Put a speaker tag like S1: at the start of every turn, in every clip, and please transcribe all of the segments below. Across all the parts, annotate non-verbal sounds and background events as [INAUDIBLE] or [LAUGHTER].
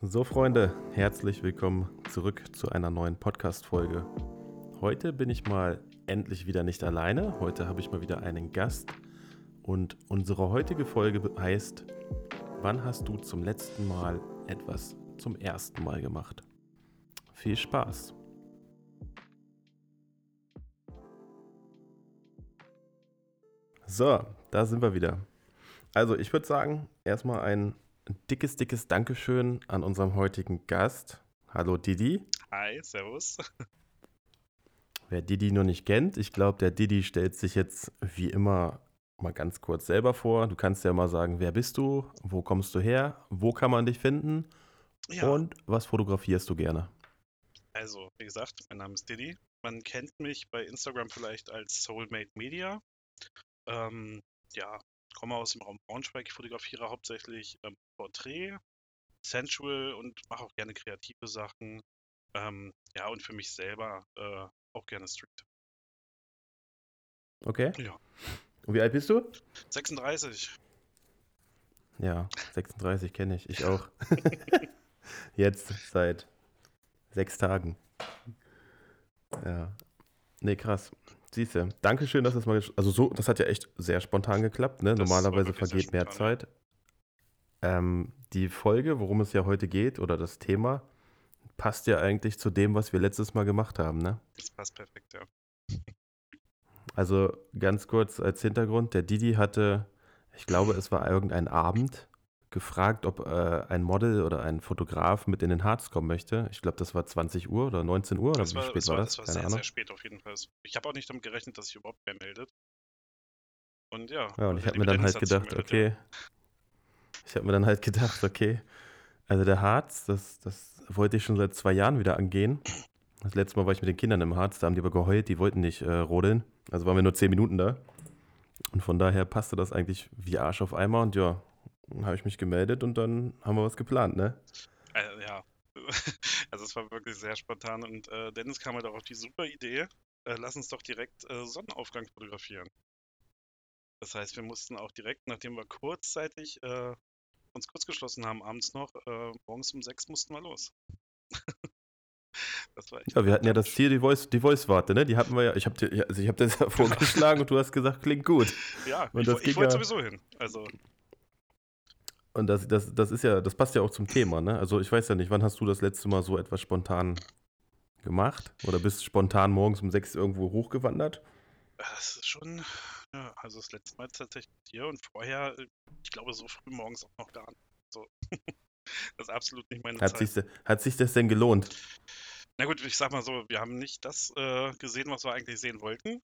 S1: So, Freunde, herzlich willkommen zurück zu einer neuen Podcast-Folge. Heute bin ich mal endlich wieder nicht alleine. Heute habe ich mal wieder einen Gast. Und unsere heutige Folge heißt: Wann hast du zum letzten Mal etwas zum ersten Mal gemacht? Viel Spaß! So, da sind wir wieder. Also, ich würde sagen, erstmal ein dickes, dickes Dankeschön an unserem heutigen Gast. Hallo Didi.
S2: Hi, servus.
S1: Wer Didi noch nicht kennt, ich glaube, der Didi stellt sich jetzt wie immer mal ganz kurz selber vor. Du kannst ja mal sagen, wer bist du, wo kommst du her, wo kann man dich finden ja. und was fotografierst du gerne?
S2: Also, wie gesagt, mein Name ist Didi. Man kennt mich bei Instagram vielleicht als Soulmate Media. Ähm, ja, komme aus dem Raum Braunschweig, ich fotografiere hauptsächlich ähm, Porträt, Sensual und mache auch gerne kreative Sachen. Ähm, ja, und für mich selber äh, auch gerne Street.
S1: Okay.
S2: Ja.
S1: Und wie alt bist du?
S2: 36.
S1: Ja, 36 kenne ich. Ich auch. [LAUGHS] Jetzt seit sechs Tagen. Ja. Nee, krass. Siehst du, Dankeschön, dass das mal. Also, so, das hat ja echt sehr spontan geklappt, ne? Normalerweise vergeht mehr Zeit. Ähm, die Folge, worum es ja heute geht, oder das Thema, passt ja eigentlich zu dem, was wir letztes Mal gemacht haben, ne?
S2: Das passt perfekt, ja.
S1: Also ganz kurz als Hintergrund, der Didi hatte, ich glaube, es war irgendein Abend, gefragt, ob äh, ein Model oder ein Fotograf mit in den Harz kommen möchte. Ich glaube, das war 20 Uhr oder 19 Uhr oder
S2: das wie war, spät war, war das? Das war Keine sehr, Ahnung. sehr spät auf jeden Fall. Ich habe auch nicht damit gerechnet, dass sich überhaupt wer meldet. Und ja.
S1: Ja, und ich habe mir dann halt gedacht, gemeldet, okay. Ja. Ich habe mir dann halt gedacht, okay. Also der Harz, das, das wollte ich schon seit zwei Jahren wieder angehen. Das letzte Mal war ich mit den Kindern im Harz, da haben die aber geheult, die wollten nicht äh, rodeln. Also waren wir nur zehn Minuten da. Und von daher passte das eigentlich wie Arsch auf Eimer und ja, habe ich mich gemeldet und dann haben wir was geplant, ne?
S2: Äh, ja. [LAUGHS] Also es war wirklich sehr spontan und äh, Dennis kam halt auch auf die super Idee, äh, lass uns doch direkt äh, Sonnenaufgang fotografieren. Das heißt, wir mussten auch direkt, nachdem wir kurzzeitig äh, uns kurz geschlossen haben, abends noch, äh, morgens um sechs mussten wir los. [LAUGHS]
S1: ja, wir hatten ja das Ziel, die Voice, die Voice-Warte, ne? Die hatten wir ja. Ich habe also hab das ja [LAUGHS] vorgeschlagen und du hast gesagt, klingt gut.
S2: Ja, und ich, ich wollte ja, sowieso hin. Also.
S1: Und das, das, das ist ja, das passt ja auch zum Thema, ne? Also ich weiß ja nicht, wann hast du das letzte Mal so etwas spontan gemacht? Oder bist spontan morgens um sechs irgendwo hochgewandert?
S2: Das ist schon, ja, also das letzte Mal tatsächlich hier und vorher, ich glaube, so früh morgens auch noch gar nicht. So. [LAUGHS] das ist absolut nicht meine
S1: hat
S2: Zeit.
S1: Sich, hat sich das denn gelohnt?
S2: Na gut, ich sag mal so, wir haben nicht das äh, gesehen, was wir eigentlich sehen wollten.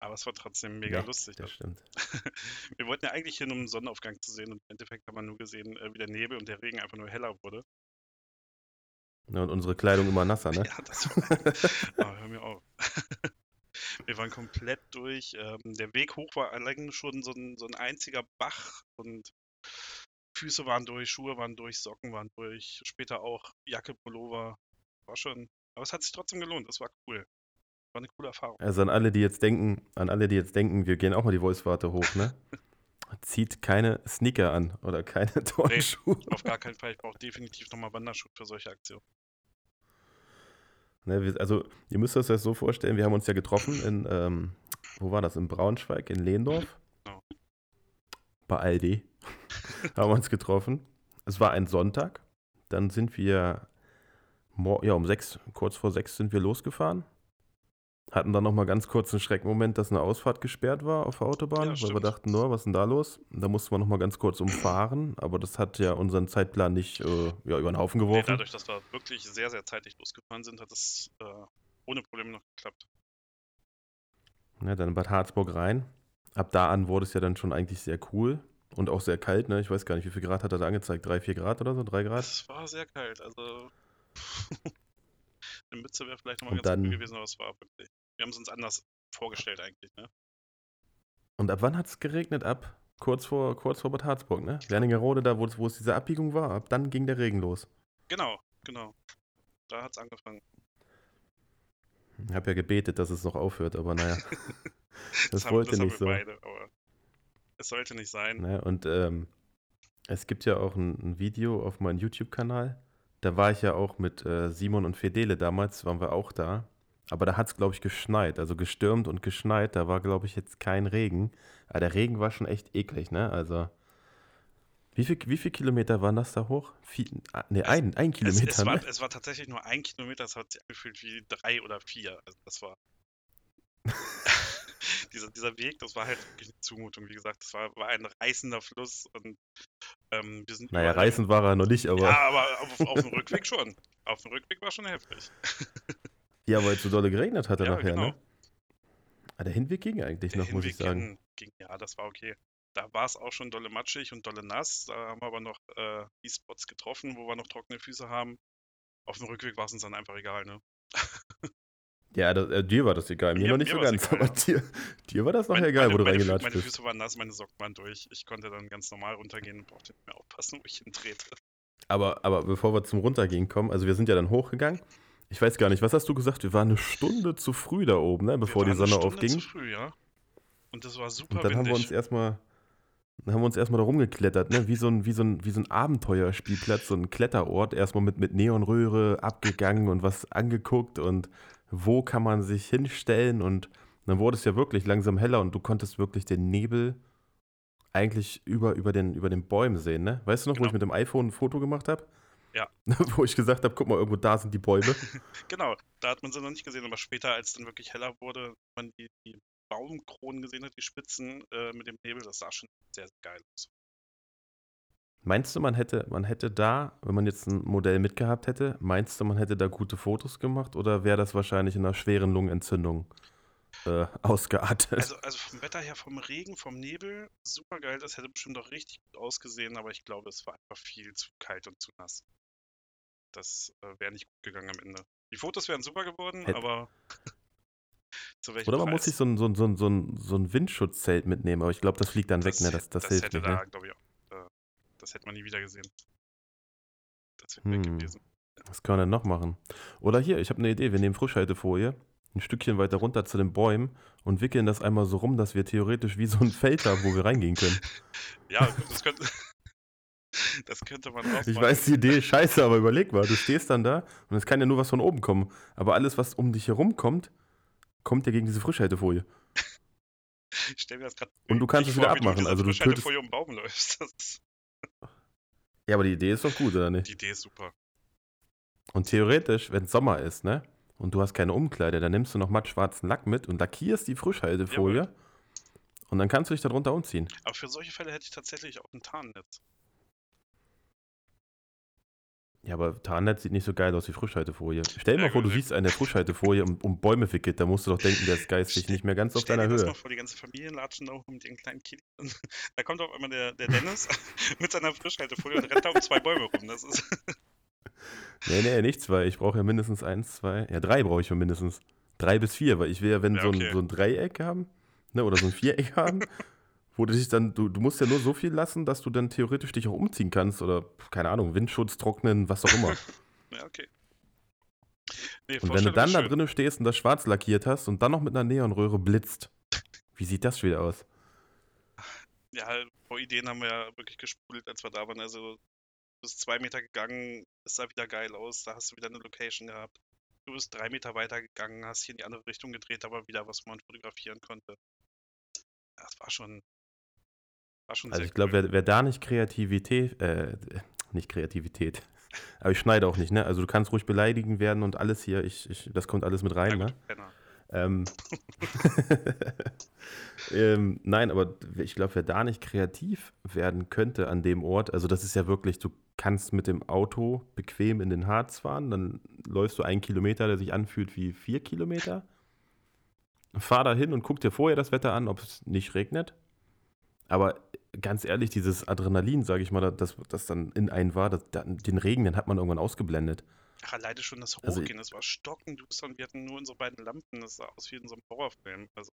S2: Aber es war trotzdem mega
S1: ja,
S2: lustig.
S1: Das stimmt. [LAUGHS]
S2: Wir wollten ja eigentlich hin, um einen Sonnenaufgang zu sehen und im Endeffekt haben wir nur gesehen, äh, wie der Nebel und der Regen einfach nur heller wurde.
S1: Ja, und unsere Kleidung immer nasser, ne? [LAUGHS]
S2: ja, das war. Aber hör mir auf. [LAUGHS] Wir waren komplett durch. Ähm, der Weg hoch war allein schon so ein, so ein einziger Bach und Füße waren durch, Schuhe waren durch, Socken waren durch, später auch Jacke, Pullover. War schon. Aber es hat sich trotzdem gelohnt, das war cool. War eine coole Erfahrung.
S1: Also an alle, die jetzt denken, an alle, die jetzt denken, wir gehen auch mal die Voice-Warte hoch, ne? [LAUGHS] Zieht keine Sneaker an oder keine Turnschuhe.
S2: Nee, auf gar keinen Fall. Ich brauche definitiv nochmal Wanderschuhe für solche Aktionen.
S1: Ne, also, ihr müsst euch das so vorstellen, wir haben uns ja getroffen in, ähm, wo war das? In Braunschweig, in Lehndorf. Oh. Bei Aldi [LAUGHS] haben wir uns getroffen. Es war ein Sonntag. Dann sind wir, ja, um sechs, kurz vor sechs sind wir losgefahren. Hatten dann nochmal ganz kurz einen Schreckmoment, dass eine Ausfahrt gesperrt war auf der Autobahn, ja, weil wir dachten, no, was ist denn da los? Da mussten wir nochmal ganz kurz umfahren, aber das hat ja unseren Zeitplan nicht äh, ja, über den Haufen geworfen. Nee,
S2: dadurch, dass wir wirklich sehr, sehr zeitig losgefahren sind, hat es äh, ohne Probleme noch geklappt.
S1: Ja, dann Bad Harzburg rein. Ab da an wurde es ja dann schon eigentlich sehr cool und auch sehr kalt, ne? Ich weiß gar nicht, wie viel Grad hat er da angezeigt? Drei, vier Grad oder so? Drei Grad?
S2: Es war sehr kalt, also [LAUGHS] eine Mütze wäre vielleicht nochmal ganz dann, cool gewesen, aber es war wirklich wir haben es uns anders vorgestellt eigentlich, ne?
S1: Und ab wann hat es geregnet? Ab kurz vor, kurz vor Bad Harzburg, ne? Wernigerode, da wo es, wo es diese Abbiegung war, ab dann ging der Regen los.
S2: Genau, genau. Da hat es angefangen.
S1: Ich habe ja gebetet, dass es noch aufhört, aber naja. [LAUGHS] das, das haben, wollte das nicht so. Beide,
S2: es sollte nicht sein.
S1: Naja, und ähm, es gibt ja auch ein, ein Video auf meinem YouTube-Kanal. Da war ich ja auch mit äh, Simon und Fedele damals, waren wir auch da. Aber da hat es, glaube ich, geschneit, also gestürmt und geschneit. Da war, glaube ich, jetzt kein Regen. Aber der Regen war schon echt eklig, ne? Also, wie viel, wie viel Kilometer waren das da hoch? Vier, ah, ne, ein, ein Kilometer.
S2: Es, es,
S1: ne?
S2: war, es war tatsächlich nur ein Kilometer, es hat sich angefühlt wie drei oder vier. Also, das war. [LAUGHS] dieser, dieser Weg, das war halt wirklich eine Zumutung. Wie gesagt, das war, war ein reißender Fluss und ähm, wir sind.
S1: Naja, reißend war er noch nicht, aber.
S2: Ja, aber auf, auf dem Rückweg schon. Auf dem Rückweg war schon heftig. [LAUGHS]
S1: Ja, weil es so dolle geregnet hatte
S2: Ja,
S1: nachher,
S2: genau.
S1: ne? Ah, der Hinweg ging eigentlich
S2: Der
S1: noch, muss ich
S2: Hinweg
S1: sagen.
S2: Ging, ging, ja, das war okay. Da war es auch schon dolle matschig und dolle nass. Da haben wir aber noch äh, die Spots getroffen, wo wir noch trockene Füße haben. Auf dem Rückweg war es uns dann einfach egal, ne? [LAUGHS]
S1: Ja, das, äh, dir war das egal, mir
S2: Mir-
S1: noch nicht
S2: mir
S1: so ganz,
S2: egal,
S1: aber dir, dir war das
S2: Meine-
S1: egal,
S2: meine,
S1: wo du
S2: meine,
S1: reingelatscht
S2: meine
S1: bist.
S2: Füße waren nass, meine Socken waren durch. Ich konnte dann ganz normal runtergehen und brauchte nicht mehr aufpassen, wo ich hintrete.
S1: Aber, aber bevor wir zum Runtergehen kommen, also wir sind ja dann hochgegangen. Ich weiß gar nicht, was hast du gesagt? Wir waren eine Stunde zu früh da oben, ne? bevor die
S2: waren eine
S1: Sonne
S2: Stunde
S1: aufging.
S2: Zu früh, ja. Und das war super
S1: Und dann haben wir uns erstmal dann haben wir uns erstmal da rumgeklettert, ne? Wie so ein, wie so ein, wie so ein Abenteuerspielplatz, so ein Kletterort, erstmal mit, mit Neonröhre abgegangen und was angeguckt und wo kann man sich hinstellen und dann wurde es ja wirklich langsam heller und du konntest wirklich den Nebel eigentlich über, über, den, über den Bäumen sehen, ne? Weißt du noch, wo
S2: Genau.
S1: ich mit dem iPhone ein Foto gemacht habe?
S2: Ja. [LAUGHS]
S1: wo ich gesagt habe, guck mal, irgendwo da sind die Bäume. [LAUGHS]
S2: Genau, da hat man sie noch nicht gesehen, aber später, als dann wirklich heller wurde, man die, die Baumkronen gesehen hat, die Spitzen äh, mit dem Nebel, das sah schon sehr, sehr geil aus.
S1: Meinst du, man hätte, man hätte da, wenn man jetzt ein Modell mitgehabt hätte, meinst du, man hätte da gute Fotos gemacht oder wäre das wahrscheinlich in einer schweren Lungenentzündung äh, ausgeartet?
S2: Also, also vom Wetter her, vom Regen, vom Nebel, super geil, das hätte bestimmt auch richtig gut ausgesehen, aber ich glaube, es war einfach viel zu kalt und zu nass. Das äh, wäre nicht gut gegangen am Ende. Die Fotos wären super geworden,
S1: Hätt-
S2: aber [LAUGHS]
S1: oder man
S2: Preis?
S1: muss sich so ein, so ein, so ein, so ein, Windschutzzelt mitnehmen, aber ich glaube, das fliegt dann weg, ne? Das, das, hilft
S2: hätte
S1: nicht,
S2: da,
S1: ne?
S2: glaube ich, auch, das hätte man nie wieder gesehen. Das wäre weg
S1: Hm.
S2: gewesen.
S1: Was können wir denn noch machen? Oder hier, ich habe eine Idee, wir nehmen Frischhaltefolie, ein Stückchen weiter runter zu den Bäumen und wickeln das einmal so rum, dass wir theoretisch wie so ein Feld haben, wo wir reingehen können. [LAUGHS]
S2: Ja, das könnte, [LAUGHS] das könnte man auch
S1: Ich
S2: machen.
S1: weiß, die Idee ist scheiße, aber überleg mal, du stehst dann da und es kann ja nur was von oben kommen. Aber alles, was um dich herum kommt, kommt ja gegen diese Frischhaltefolie.
S2: Ich stell mir das gerade
S1: Und du kannst es wieder abmachen, also du tötest-
S2: Folie um den Baum läufst. [LAUGHS]
S1: Ja, aber die Idee ist doch gut, oder nicht?
S2: die Idee ist super.
S1: Und theoretisch, wenn Sommer ist, ne? Und du hast keine Umkleide, dann nimmst du noch matt schwarzen Lack mit und lackierst die Frischhaltefolie. Und dann kannst du dich darunter umziehen.
S2: Aber für solche Fälle hätte ich tatsächlich auch ein Tarnnetz.
S1: Ja, aber Tarnnetz sieht nicht so geil aus wie Frischhaltefolie. Stell dir
S2: Ja,
S1: mal vor, du
S2: gut,
S1: siehst eine Frischhaltefolie um, um Bäume wickelt, da musst du doch denken, der ist geistig
S2: Stell-
S1: nicht mehr ganz auf
S2: Stell dir
S1: deiner
S2: das
S1: Höhe.
S2: mal vor, die ganze Familie latschen da hoch mit ihren kleinen Kindern. [LAUGHS] Da kommt auf einmal der, der Dennis [LAUGHS] mit seiner Frischhaltefolie und rennt da um zwei Bäume rum. Das ist, [LAUGHS]
S1: Nee, nee, nicht zwei. Ich brauche ja mindestens eins, zwei. Ja, drei brauche ich ja mindestens. Drei bis vier, weil ich will ja, wenn
S2: Ja,
S1: so, ein,
S2: okay.
S1: so ein Dreieck haben, ne, oder so ein Viereck haben, wo du dich dann, du, du musst ja nur so viel lassen, dass du dann theoretisch dich auch umziehen kannst oder, keine Ahnung, Windschutz, trocknen, was auch immer. [LAUGHS]
S2: ja, okay. Nee,
S1: Und wenn du dann da drinnen stehst und das schwarz lackiert hast und dann noch mit einer Neonröhre blitzt, wie sieht das wieder aus?
S2: Ja, vor Ideen haben wir ja wirklich gesprudelt, als wir da waren. Also, du bist zwei Meter gegangen, es sah wieder geil aus, da hast du wieder eine Location gehabt. Du bist drei Meter weiter gegangen, hast hier in die andere Richtung gedreht, aber wieder was, man fotografieren konnte. Das war schon, war schon
S1: Also ich glaube,
S2: cool.
S1: wer, wer da nicht Kreativität, äh, [LAUGHS] nicht Kreativität, [LAUGHS] aber ich schneide auch nicht, ne? Also du kannst ruhig beleidigen werden und alles hier, ich, ich, das kommt alles mit rein,
S2: Na
S1: ne?
S2: Penner.
S1: Ähm, [LAUGHS] ähm, nein, aber ich glaube, wer da nicht kreativ werden könnte an dem Ort, also das ist ja wirklich, du kannst mit dem Auto bequem in den Harz fahren, dann läufst du einen Kilometer, der sich anfühlt wie vier Kilometer. Fahr da hin und guck dir vorher das Wetter an, ob es nicht regnet. Aber ganz ehrlich, dieses Adrenalin, sage ich mal, das, das dann in einen war, das, den Regen, den hat man irgendwann ausgeblendet.
S2: Ach, alleine schon das
S1: Also-
S2: Hochgehen, das war stockendust und wir hatten nur unsere beiden Lampen, das sah aus wie in so einem Horrorfilm. Also,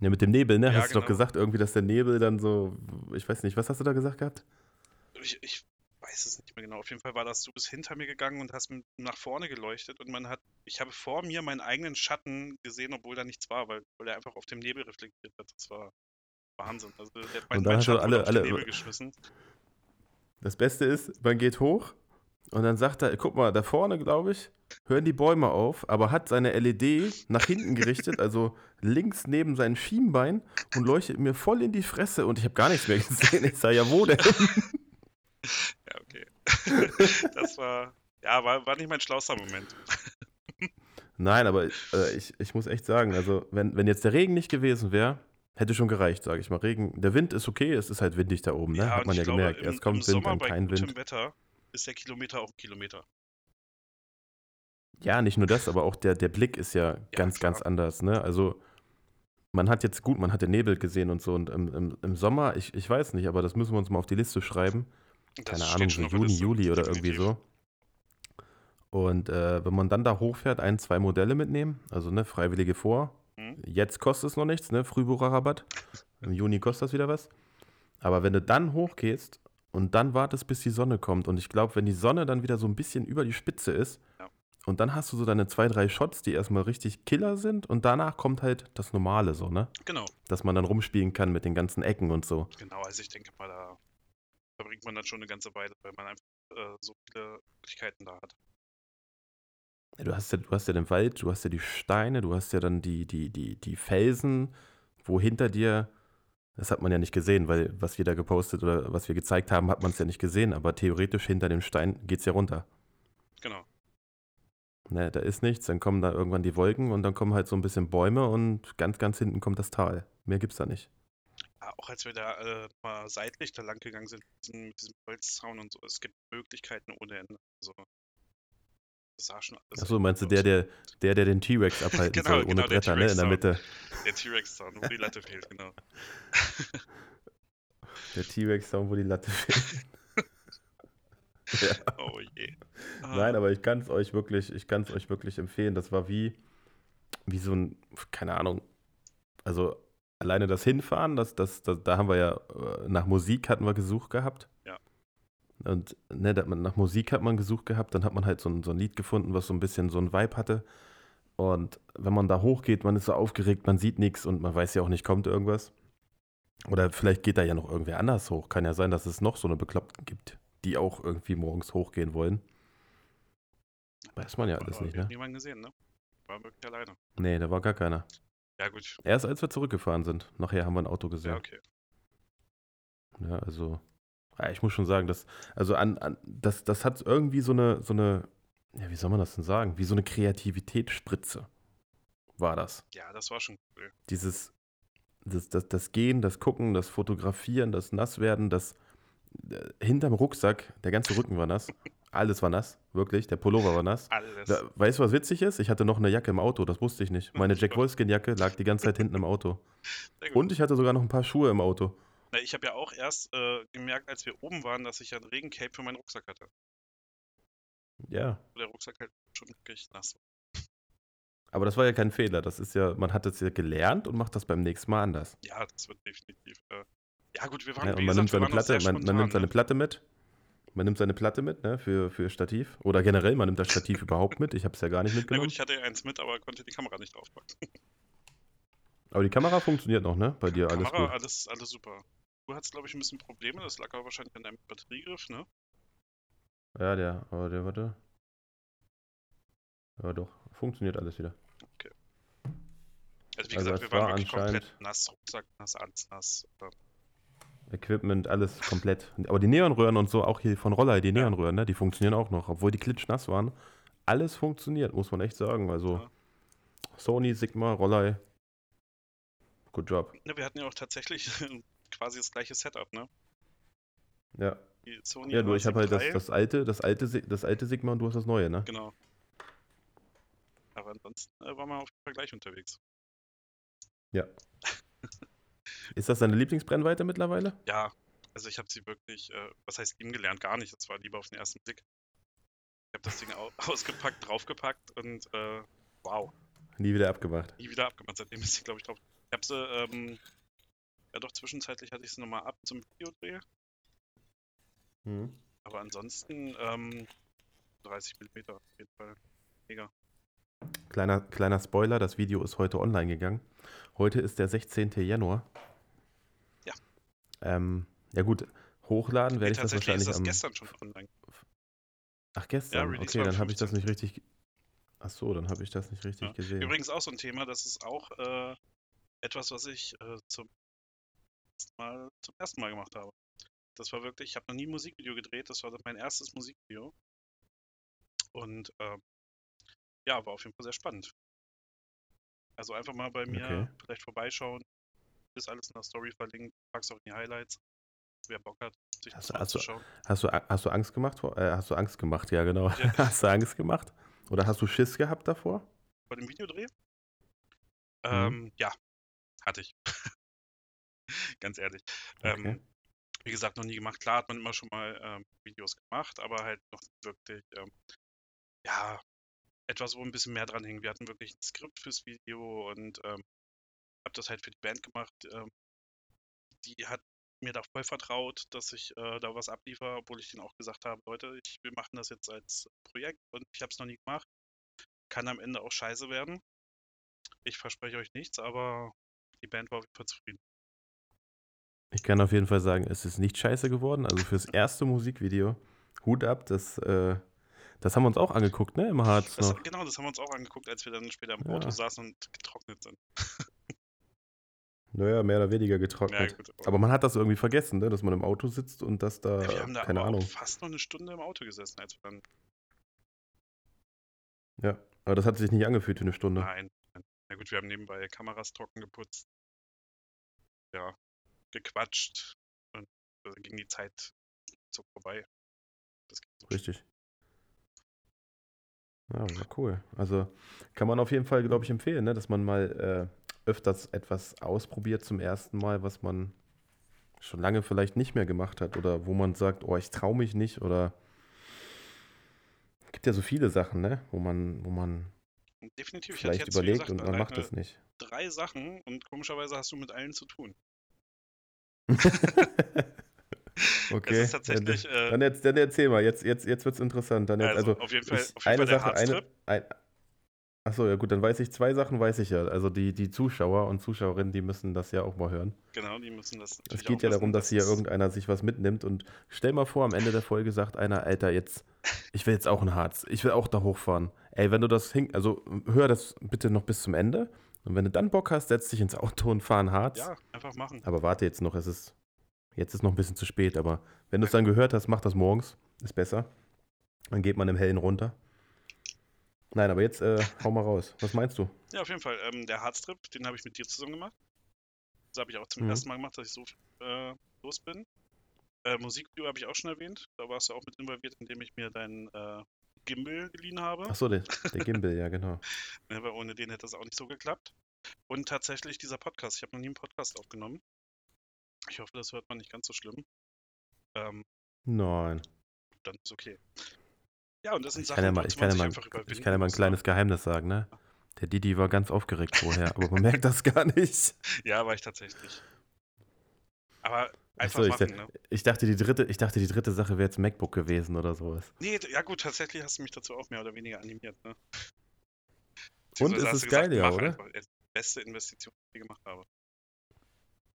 S1: Ja, mit dem Nebel, ne?
S2: Ja,
S1: hast du doch
S2: genau.
S1: gesagt, irgendwie, dass der Nebel dann so, ich weiß nicht, was hast du da gesagt gehabt?
S2: ich, ich weiß es nicht mehr genau. Auf jeden Fall war das, du bist hinter mir gegangen und hast nach vorne geleuchtet und man hat, ich habe vor mir meinen eigenen Schatten gesehen, obwohl da nichts war, weil, weil er einfach auf dem Nebel reflektiert wird. Das war Wahnsinn. Also, der hat
S1: Und dann du
S2: Schatten
S1: alle- alle-
S2: Nebel geschmissen.
S1: Das Beste ist, man geht hoch Und dann sagt er, guck mal, da vorne, glaube ich, hören die Bäume auf, aber hat seine LED nach hinten gerichtet, also links neben sein Schienbein und leuchtet mir voll in die Fresse und ich habe gar nichts mehr gesehen. Ich sage, ja, wo denn? [LAUGHS]
S2: Ja, okay. [LAUGHS] Das war, ja, war, war nicht mein schlauster Moment.
S1: Nein, aber äh, ich, ich muss echt sagen, also wenn, wenn jetzt der Regen nicht gewesen wäre, hätte schon gereicht, sage ich mal. Regen, der Wind ist okay, es ist halt windig da oben, ne?
S2: Ja,
S1: Hat man ja
S2: glaube,
S1: gemerkt.
S2: im,
S1: Erst
S2: im
S1: kommt Wind,
S2: Sommer
S1: dann kein Wind.
S2: Wetter ist der Kilometer auch Kilometer.
S1: Ja, nicht nur das, aber auch der, der Blick ist ja ganz,
S2: klar.
S1: ganz anders, ne? Also man hat jetzt gut, man hat den Nebel gesehen und so und im, im, im Sommer, ich, ich weiß nicht, aber das müssen wir uns mal auf die Liste schreiben.
S2: Das
S1: Keine Ahnung, so Juni,
S2: Liste,
S1: Juli oder irgendwie
S2: definitiv.
S1: so. Und äh, wenn man dann da hochfährt, ein, zwei Modelle mitnehmen, also ne, Freiwillige vor.
S2: Mhm.
S1: Jetzt kostet es noch nichts, ne? Frühbucherrabatt. Im Juni kostet das wieder was. Aber wenn du dann hochgehst und dann wartest, bis die Sonne kommt, und ich glaube, wenn die Sonne dann wieder so ein bisschen über die Spitze ist,
S2: Ja.
S1: und dann hast du so deine zwei, drei Shots, die erstmal richtig Killer sind, und danach kommt halt das Normale so, ne?
S2: Genau,
S1: Dass man dann rumspielen kann mit den ganzen Ecken und so.
S2: genau. Also ich denke mal, da verbringt man dann schon eine ganze Weile, weil man einfach äh, so viele Möglichkeiten da hat.
S1: Du hast ja, du hast ja den Wald, du hast ja die Steine, du hast ja dann die, die, die, die Felsen, wo hinter dir, das hat man ja nicht gesehen, weil was wir da gepostet oder was wir gezeigt haben, hat man es ja nicht gesehen, aber theoretisch hinter dem Stein geht es ja runter.
S2: Genau.
S1: Ne, da ist nichts, dann kommen da irgendwann die Wolken und dann kommen halt so ein bisschen Bäume und ganz, ganz hinten kommt das Tal. Mehr gibt's da nicht.
S2: Ja, auch als wir da äh, mal seitlich da lang gegangen sind, mit diesem, Holzzaun und so, es gibt Möglichkeiten ohne Ende. Also, sah schon alles
S1: Achso, meinst du der, der, [LAUGHS] der, der den T-Rex abhalten
S2: Genau,
S1: soll, ohne
S2: genau,
S1: Bretter, ne, in der
S2: T-Rex-Sound.
S1: Mitte.
S2: Der T-Rex-Zaun, wo die Latte fehlt, genau. [LAUGHS]
S1: Der T-Rex-Sound, wo die Latte fehlt. [LAUGHS] ja.
S2: Oh je. Ah,
S1: Nein, aber ich kann es euch wirklich, ich kann es euch wirklich empfehlen. Das war wie, wie so ein, keine Ahnung, also alleine das Hinfahren, das, das, das, da haben wir ja, äh, nach Musik hatten wir gesucht gehabt.
S2: Ja.
S1: Und ne, da, nach Musik hat man gesucht gehabt, dann hat man halt so ein, so ein Lied gefunden, was so ein bisschen so ein Vibe hatte. Und wenn man da hochgeht, man ist so aufgeregt, man sieht nichts und man weiß ja auch nicht, kommt irgendwas. Oder vielleicht geht da ja noch irgendwer anders hoch. Kann ja sein, dass es noch so eine Bekloppten gibt, die auch irgendwie morgens hochgehen wollen. Weiß man ja alles
S2: aber
S1: nicht, ne?
S2: niemanden gesehen, ne? War wirklich alleine.
S1: Nee, da war gar keiner.
S2: Ja, gut.
S1: Erst als wir zurückgefahren sind. Nachher haben wir ein Auto
S2: Ja,
S1: gesehen.
S2: okay.
S1: Ja, also, ja, ich muss schon sagen, dass, also an, an das, das hat irgendwie so eine, so eine, ja, wie soll man das denn sagen? Wie so eine Kreativitätsspritze war das.
S2: Ja, das war schon cool.
S1: Dieses, das, das, das Gehen, das Gucken, das Fotografieren, das Nasswerden, das äh, hinterm Rucksack, der ganze Rücken war nass. Alles war nass, wirklich. Der Pullover war nass.
S2: Alles.
S1: Da, weißt du, was witzig ist? Ich hatte noch eine Jacke im Auto, das wusste ich nicht. Meine [LAUGHS] Jack Wolfskin-Jacke lag die ganze Zeit hinten im Auto. Und ich hatte sogar noch ein paar Schuhe im Auto.
S2: Na, ich habe ja auch erst äh, gemerkt, als wir oben waren, dass ich ja ein Regencape für meinen Rucksack hatte.
S1: Ja,
S2: Der Rucksack halt schon wirklich nass. war.
S1: aber das war ja kein Fehler. Das ist ja, man hat es ja gelernt und macht das beim nächsten Mal anders.
S2: Ja, das wird definitiv. Äh, ja, gut, wir waren,
S1: Ja, und man
S2: gesagt,
S1: nimmt seine Platte, man, man
S2: spontan,
S1: nimmt seine
S2: ne?
S1: Platte mit. Man nimmt seine Platte mit, ne, für, für Stativ. Oder generell, man nimmt das Stativ [LAUGHS] überhaupt mit. Ich habe es ja gar nicht
S2: Na
S1: mitgenommen.
S2: gut, ich hatte ja eins mit, aber konnte die Kamera nicht draufpacken.
S1: Aber die Kamera funktioniert noch, ne? Bei dir alles
S2: Kamera,
S1: gut.
S2: alles, alles super. Du hattest, glaube ich, ein bisschen Probleme. Das lag aber wahrscheinlich an deinem Batteriegriff, ne?
S1: Ja, der, aber der, warte. Ja, doch. Funktioniert alles wieder.
S2: Also wie
S1: Also
S2: gesagt,
S1: es
S2: wir waren
S1: war
S2: wirklich komplett nass, Rucksack nass, alles nass. Äh,
S1: Equipment, alles komplett. Aber die Neonröhren und so, auch hier von Roller, die
S2: Ja.
S1: Neonröhren, ne, die funktionieren auch noch. Obwohl die klitschnass waren. Alles funktioniert, muss man echt sagen. Also
S2: Ja.
S1: Sony, Sigma, Rollei. Good job.
S2: Ne, wir hatten ja auch tatsächlich [LAUGHS] quasi das gleiche Setup, ne?
S1: Ja. Ja, nur ich habe halt das,
S2: A7III,
S1: das alte, das alte, das alte Sigma und du hast das neue, ne?
S2: Genau. Aber ansonsten äh, waren wir auf jeden Fall gleich unterwegs.
S1: Ja. [LAUGHS] Ist das deine Lieblingsbrennweite mittlerweile?
S2: Ja, also ich habe sie wirklich, äh, was heißt lieben gelernt, gar nicht. Das war lieber auf den ersten Blick. Ich habe das Ding au [LAUGHS] ausgepackt, draufgepackt und äh, wow,
S1: Nie wieder abgemacht.
S2: nie wieder abgemacht. Seitdem ist sie, glaube ich, drauf. Ich habe sie, ähm, ja doch, zwischenzeitlich hatte ich sie nochmal ab zum Videodreh.
S1: Mhm.
S2: Aber ansonsten, ähm, 30 mm auf jeden Fall. Mega.
S1: Kleiner, kleiner Spoiler, das Video ist heute online gegangen. Heute ist der 16. Januar.
S2: Ja.
S1: Ähm, ja gut, hochladen werde ich das wahrscheinlich
S2: ist das
S1: am...
S2: gestern schon online.
S1: Ach, gestern. Ja, okay, dann habe ich das nicht richtig. Ach so, dann habe ich das nicht richtig ja. gesehen.
S2: Übrigens auch so ein Thema, das ist auch äh, etwas, was ich äh, zum, Mal, zum ersten Mal gemacht habe. Das war wirklich, ich habe noch nie ein Musikvideo gedreht, das war mein erstes Musikvideo. Und äh, ja, war auf jeden Fall sehr spannend. Also einfach mal bei mir okay. vielleicht vorbeischauen. Ist alles in der Story verlinkt. Pack's auch in die Highlights. Wer Bock hat,
S1: sich hast, das anzuschauen. Du, hast, du, hast du Angst gemacht? Äh, hast du Angst gemacht? Ja, genau. Ja. [LAUGHS] hast du Angst gemacht? Oder hast du Schiss gehabt davor?
S2: Bei dem Videodreh? Mhm. Ähm, ja, hatte ich. [LAUGHS] [LAUGHS] Ganz ehrlich. Ähm, okay. Ähm, wie gesagt, noch nie gemacht. Klar hat man immer schon mal ähm, Videos gemacht, aber halt noch wirklich, ähm, ja, etwas, wo ein bisschen mehr dran hing. Wir hatten wirklich ein Skript fürs Video und ähm, habe das halt für die Band gemacht. Ähm, die hat mir da voll vertraut, dass ich äh, da was abliefer, obwohl ich denen auch gesagt habe, Leute, ich, wir machen das jetzt als Projekt und ich habe es noch nie gemacht. Kann am Ende auch scheiße werden. Ich verspreche euch nichts, aber die Band war auf jeden Fall zufrieden.
S1: Ich kann auf jeden Fall sagen, es ist nicht scheiße geworden. Also fürs erste Musikvideo, Hut ab, das, äh, das haben wir uns auch angeguckt, ne? Im Harz
S2: das, noch. Genau, das haben wir uns auch angeguckt, als wir dann später im ja. Auto saßen und getrocknet sind. [LAUGHS]
S1: Naja, mehr oder weniger getrocknet. Ja, gut, aber, aber man hat das irgendwie vergessen, ne? dass man im Auto sitzt und dass da, ja, wir haben da keine Ahnung.
S2: fast noch eine Stunde im Auto gesessen, als wir dann.
S1: Ja, aber das hat sich nicht angefühlt für eine Stunde.
S2: Nein. Na gut, wir haben nebenbei Kameras trocken geputzt. Ja, gequatscht und dann ging die Zeit so vorbei.
S1: So Richtig. Ja, war cool. Also kann man auf jeden Fall, glaube ich, empfehlen, ne? dass man mal äh, öfters etwas ausprobiert zum ersten Mal, was man schon lange vielleicht nicht mehr gemacht hat oder wo man sagt, oh, ich traue mich nicht oder es gibt ja so viele Sachen, ne? wo man, wo man
S2: Definitiv,
S1: vielleicht überlegt gesagt, und man macht es nicht.
S2: Drei Sachen und komischerweise hast du mit allen zu tun. [LAUGHS]
S1: okay. Tatsächlich, dann, dann, äh, dann, erzähl mal, jetzt, jetzt, jetzt wird es interessant. Dann jetzt, also,
S2: also, auf jeden Fall, auf jeden eine Fall Sache,
S1: eine, ein, Achso, ja gut, dann weiß ich, zwei Sachen weiß ich ja. Also die, die Zuschauer und Zuschauerinnen, die müssen das ja auch mal hören.
S2: Genau, die müssen das.
S1: Es geht ja darum, dass hier irgendeiner sich was mitnimmt und stell mal vor, am Ende der Folge sagt einer, Alter, jetzt, ich will jetzt auch ein Harz, ich will auch da hochfahren. Ey, wenn du das hing, also hör das bitte noch bis zum Ende und wenn du dann Bock hast, setz dich ins Auto und fahr ein Harz.
S2: Ja, einfach machen.
S1: Aber warte jetzt noch, es ist, jetzt ist noch ein bisschen zu spät, aber wenn du es dann gehört hast, mach das morgens, ist besser. Dann geht man im Hellen runter. Nein, aber jetzt äh, [LAUGHS] hau mal raus. Was meinst du?
S2: Ja, auf jeden Fall. Ähm, der Hardstrip, den habe ich mit dir zusammen gemacht. Das habe ich auch zum mhm. ersten Mal gemacht, dass ich so äh, los bin. Äh, Musikvideo habe ich auch schon erwähnt. Da warst du auch mit involviert, indem ich mir deinen äh, Gimbal geliehen habe.
S1: Achso, der, der [LAUGHS] Gimbal, ja, genau.
S2: ja, weil ohne den hätte das auch nicht so geklappt. Und tatsächlich dieser Podcast. Ich habe noch nie einen Podcast aufgenommen. Ich hoffe, das hört man nicht ganz so schlimm.
S1: Ähm, Nein.
S2: Dann ist okay. Ja, und das sind
S1: ich Sachen, kann ja mal, ich kann ja mal, ich kann ja mal ein kleines Geheimnis sagen, ne? Der Didi war ganz aufgeregt vorher, aber man [LAUGHS] merkt das gar nicht.
S2: Ja, war ich tatsächlich. Aber einfach so,
S1: machen, ich,
S2: ne?
S1: ich, dachte, die dritte, ich dachte, die dritte Sache wäre jetzt MacBook gewesen oder sowas.
S2: Nee, ja gut, tatsächlich hast du mich dazu auch mehr oder weniger animiert, ne?
S1: Und ist es geil, ja, oder? Einfach.
S2: Beste Investition, die ich gemacht habe.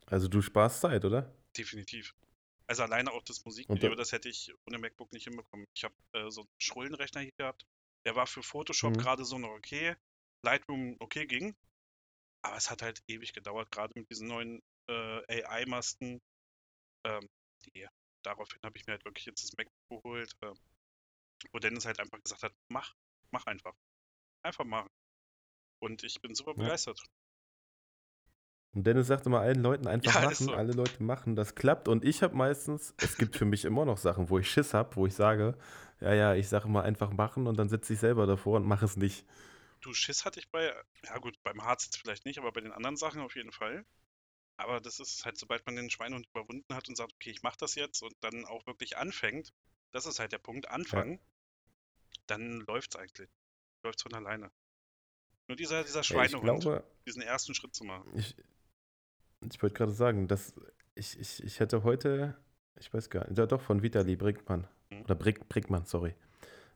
S1: Also du sparst Zeit, oder?
S2: Definitiv. Also alleine auch das Musikvideo, das hätte ich ohne MacBook nicht hinbekommen. Ich habe äh, so einen Schrullenrechner hier gehabt. Der war für Photoshop mhm. gerade so noch okay. Lightroom okay ging. Aber es hat halt ewig gedauert, gerade mit diesen neuen äh, AI-Masten. Ähm, die, daraufhin habe ich mir halt wirklich jetzt das MacBook geholt, äh, wo Dennis halt einfach gesagt hat, mach, mach einfach. Einfach machen. Und ich bin super ja. begeistert.
S1: Und Dennis sagt immer allen Leuten einfach [LAUGHS] ja, machen, so. alle Leute machen, das klappt. Und ich habe meistens, es gibt für mich immer noch Sachen, wo ich Schiss habe, wo ich sage, ja, ja, ich sage immer einfach machen und dann sitze ich selber davor und mache es nicht.
S2: Du, Schiss hatte ich bei, ja gut, beim Harz jetzt vielleicht nicht, aber bei den anderen Sachen auf jeden Fall. Aber das ist halt, sobald man den Schweinehund überwunden hat und sagt, okay, ich mache das jetzt und dann auch wirklich anfängt, das ist halt der Punkt, anfangen, ja. dann läuft es eigentlich. Läuft es von alleine. Nur dieser, dieser Schweinehund, ja, glaube, diesen ersten Schritt zu machen.
S1: Ich, ich wollte gerade sagen, dass ich, ich, ich hätte heute, ich weiß gar nicht, ja doch, von Vitali Brickmann. Mhm. Oder Brick, Brickmann, sorry.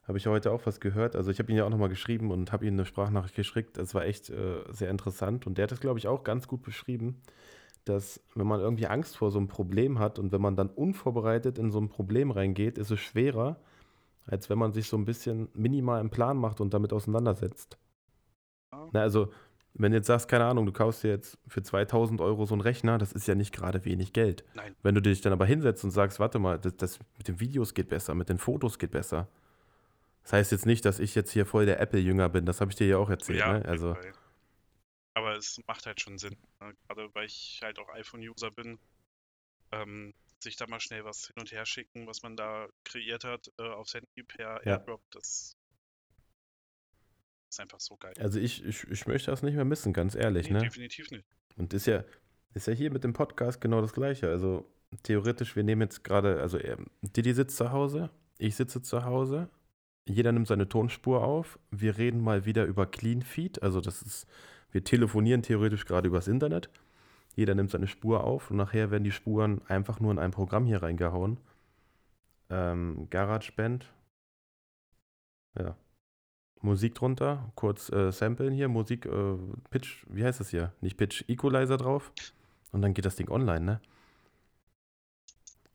S1: Habe ich heute auch was gehört. Also ich habe ihn ja auch nochmal geschrieben und habe ihm eine Sprachnachricht geschickt. Es war echt äh, sehr interessant. Und der hat es, glaube ich, auch ganz gut beschrieben, dass wenn man irgendwie Angst vor so einem Problem hat und wenn man dann unvorbereitet in so ein Problem reingeht, ist es schwerer, als wenn man sich so ein bisschen minimal im Plan macht und damit auseinandersetzt.
S2: Ja.
S1: Na, also, wenn du jetzt sagst, keine Ahnung, du kaufst dir jetzt für 2000 Euro so einen Rechner, das ist ja nicht gerade wenig Geld.
S2: Nein.
S1: Wenn du dich dann aber hinsetzt und sagst, warte mal, das, das mit den Videos geht besser, mit den Fotos geht besser. Das heißt jetzt nicht, dass ich jetzt hier voll der Apple-Jünger bin, das habe ich dir ja auch erzählt.
S2: Ja,
S1: ne? Also,
S2: Fall. Aber es macht halt schon Sinn. Ne? Gerade weil ich halt auch iPhone-User bin. Ähm, sich da mal schnell was hin und her schicken, was man da kreiert hat, äh, aufs Handy per
S1: Ja.
S2: Airdrop, das ist einfach so geil.
S1: also ich, ich, ich möchte das nicht mehr missen, ganz ehrlich.
S2: Nee,
S1: Ne?
S2: definitiv nicht.
S1: Und ist ja, ist ja hier mit dem Podcast genau das Gleiche. Also theoretisch, wir nehmen jetzt gerade, also ähm, Didi sitzt zu Hause, ich sitze zu Hause, jeder nimmt seine Tonspur auf, wir reden mal wieder über Clean Feed, also das ist, wir telefonieren theoretisch gerade übers Internet, jeder nimmt seine Spur auf und nachher werden die Spuren einfach nur in ein Programm hier reingehauen. Ähm, GarageBand, ja. Musik drunter, kurz äh, samplen hier, Musik, äh, Pitch, wie heißt das hier? Nicht Pitch, Equalizer drauf. Und dann geht das Ding online, ne?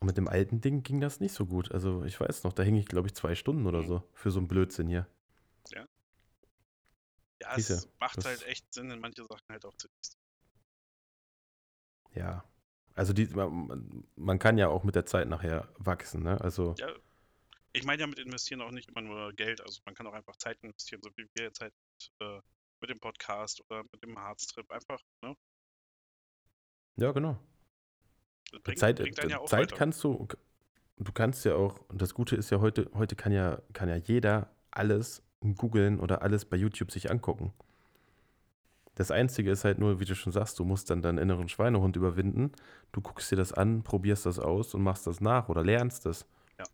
S1: Und mit dem alten Ding ging das nicht so gut. Also ich weiß noch, da hing ich, glaube ich, zwei Stunden oder
S2: Mhm.
S1: so für so einen Blödsinn hier.
S2: Ja,
S1: Siehst
S2: es macht halt echt Sinn, in manche Sachen halt auch zu.
S1: Ja. Also die, man, man kann ja auch mit der Zeit nachher wachsen, ne? Also
S2: Ja, ich meine ja mit investieren auch nicht immer nur Geld, also man kann auch einfach Zeit investieren, so wie wir jetzt halt äh, mit dem Podcast oder mit dem Harztrip einfach, ne?
S1: ja, genau.
S2: Bringt,
S1: Zeit,
S2: bringt einen ja auch
S1: Zeit kannst du, du kannst ja auch, und das Gute ist ja heute, heute kann ja, kann ja jeder alles googeln oder alles bei YouTube sich angucken. Das Einzige ist halt nur, wie du schon sagst, du musst dann deinen inneren Schweinehund überwinden. Du guckst dir das an, probierst das aus und machst das nach oder lernst es.
S2: Ja.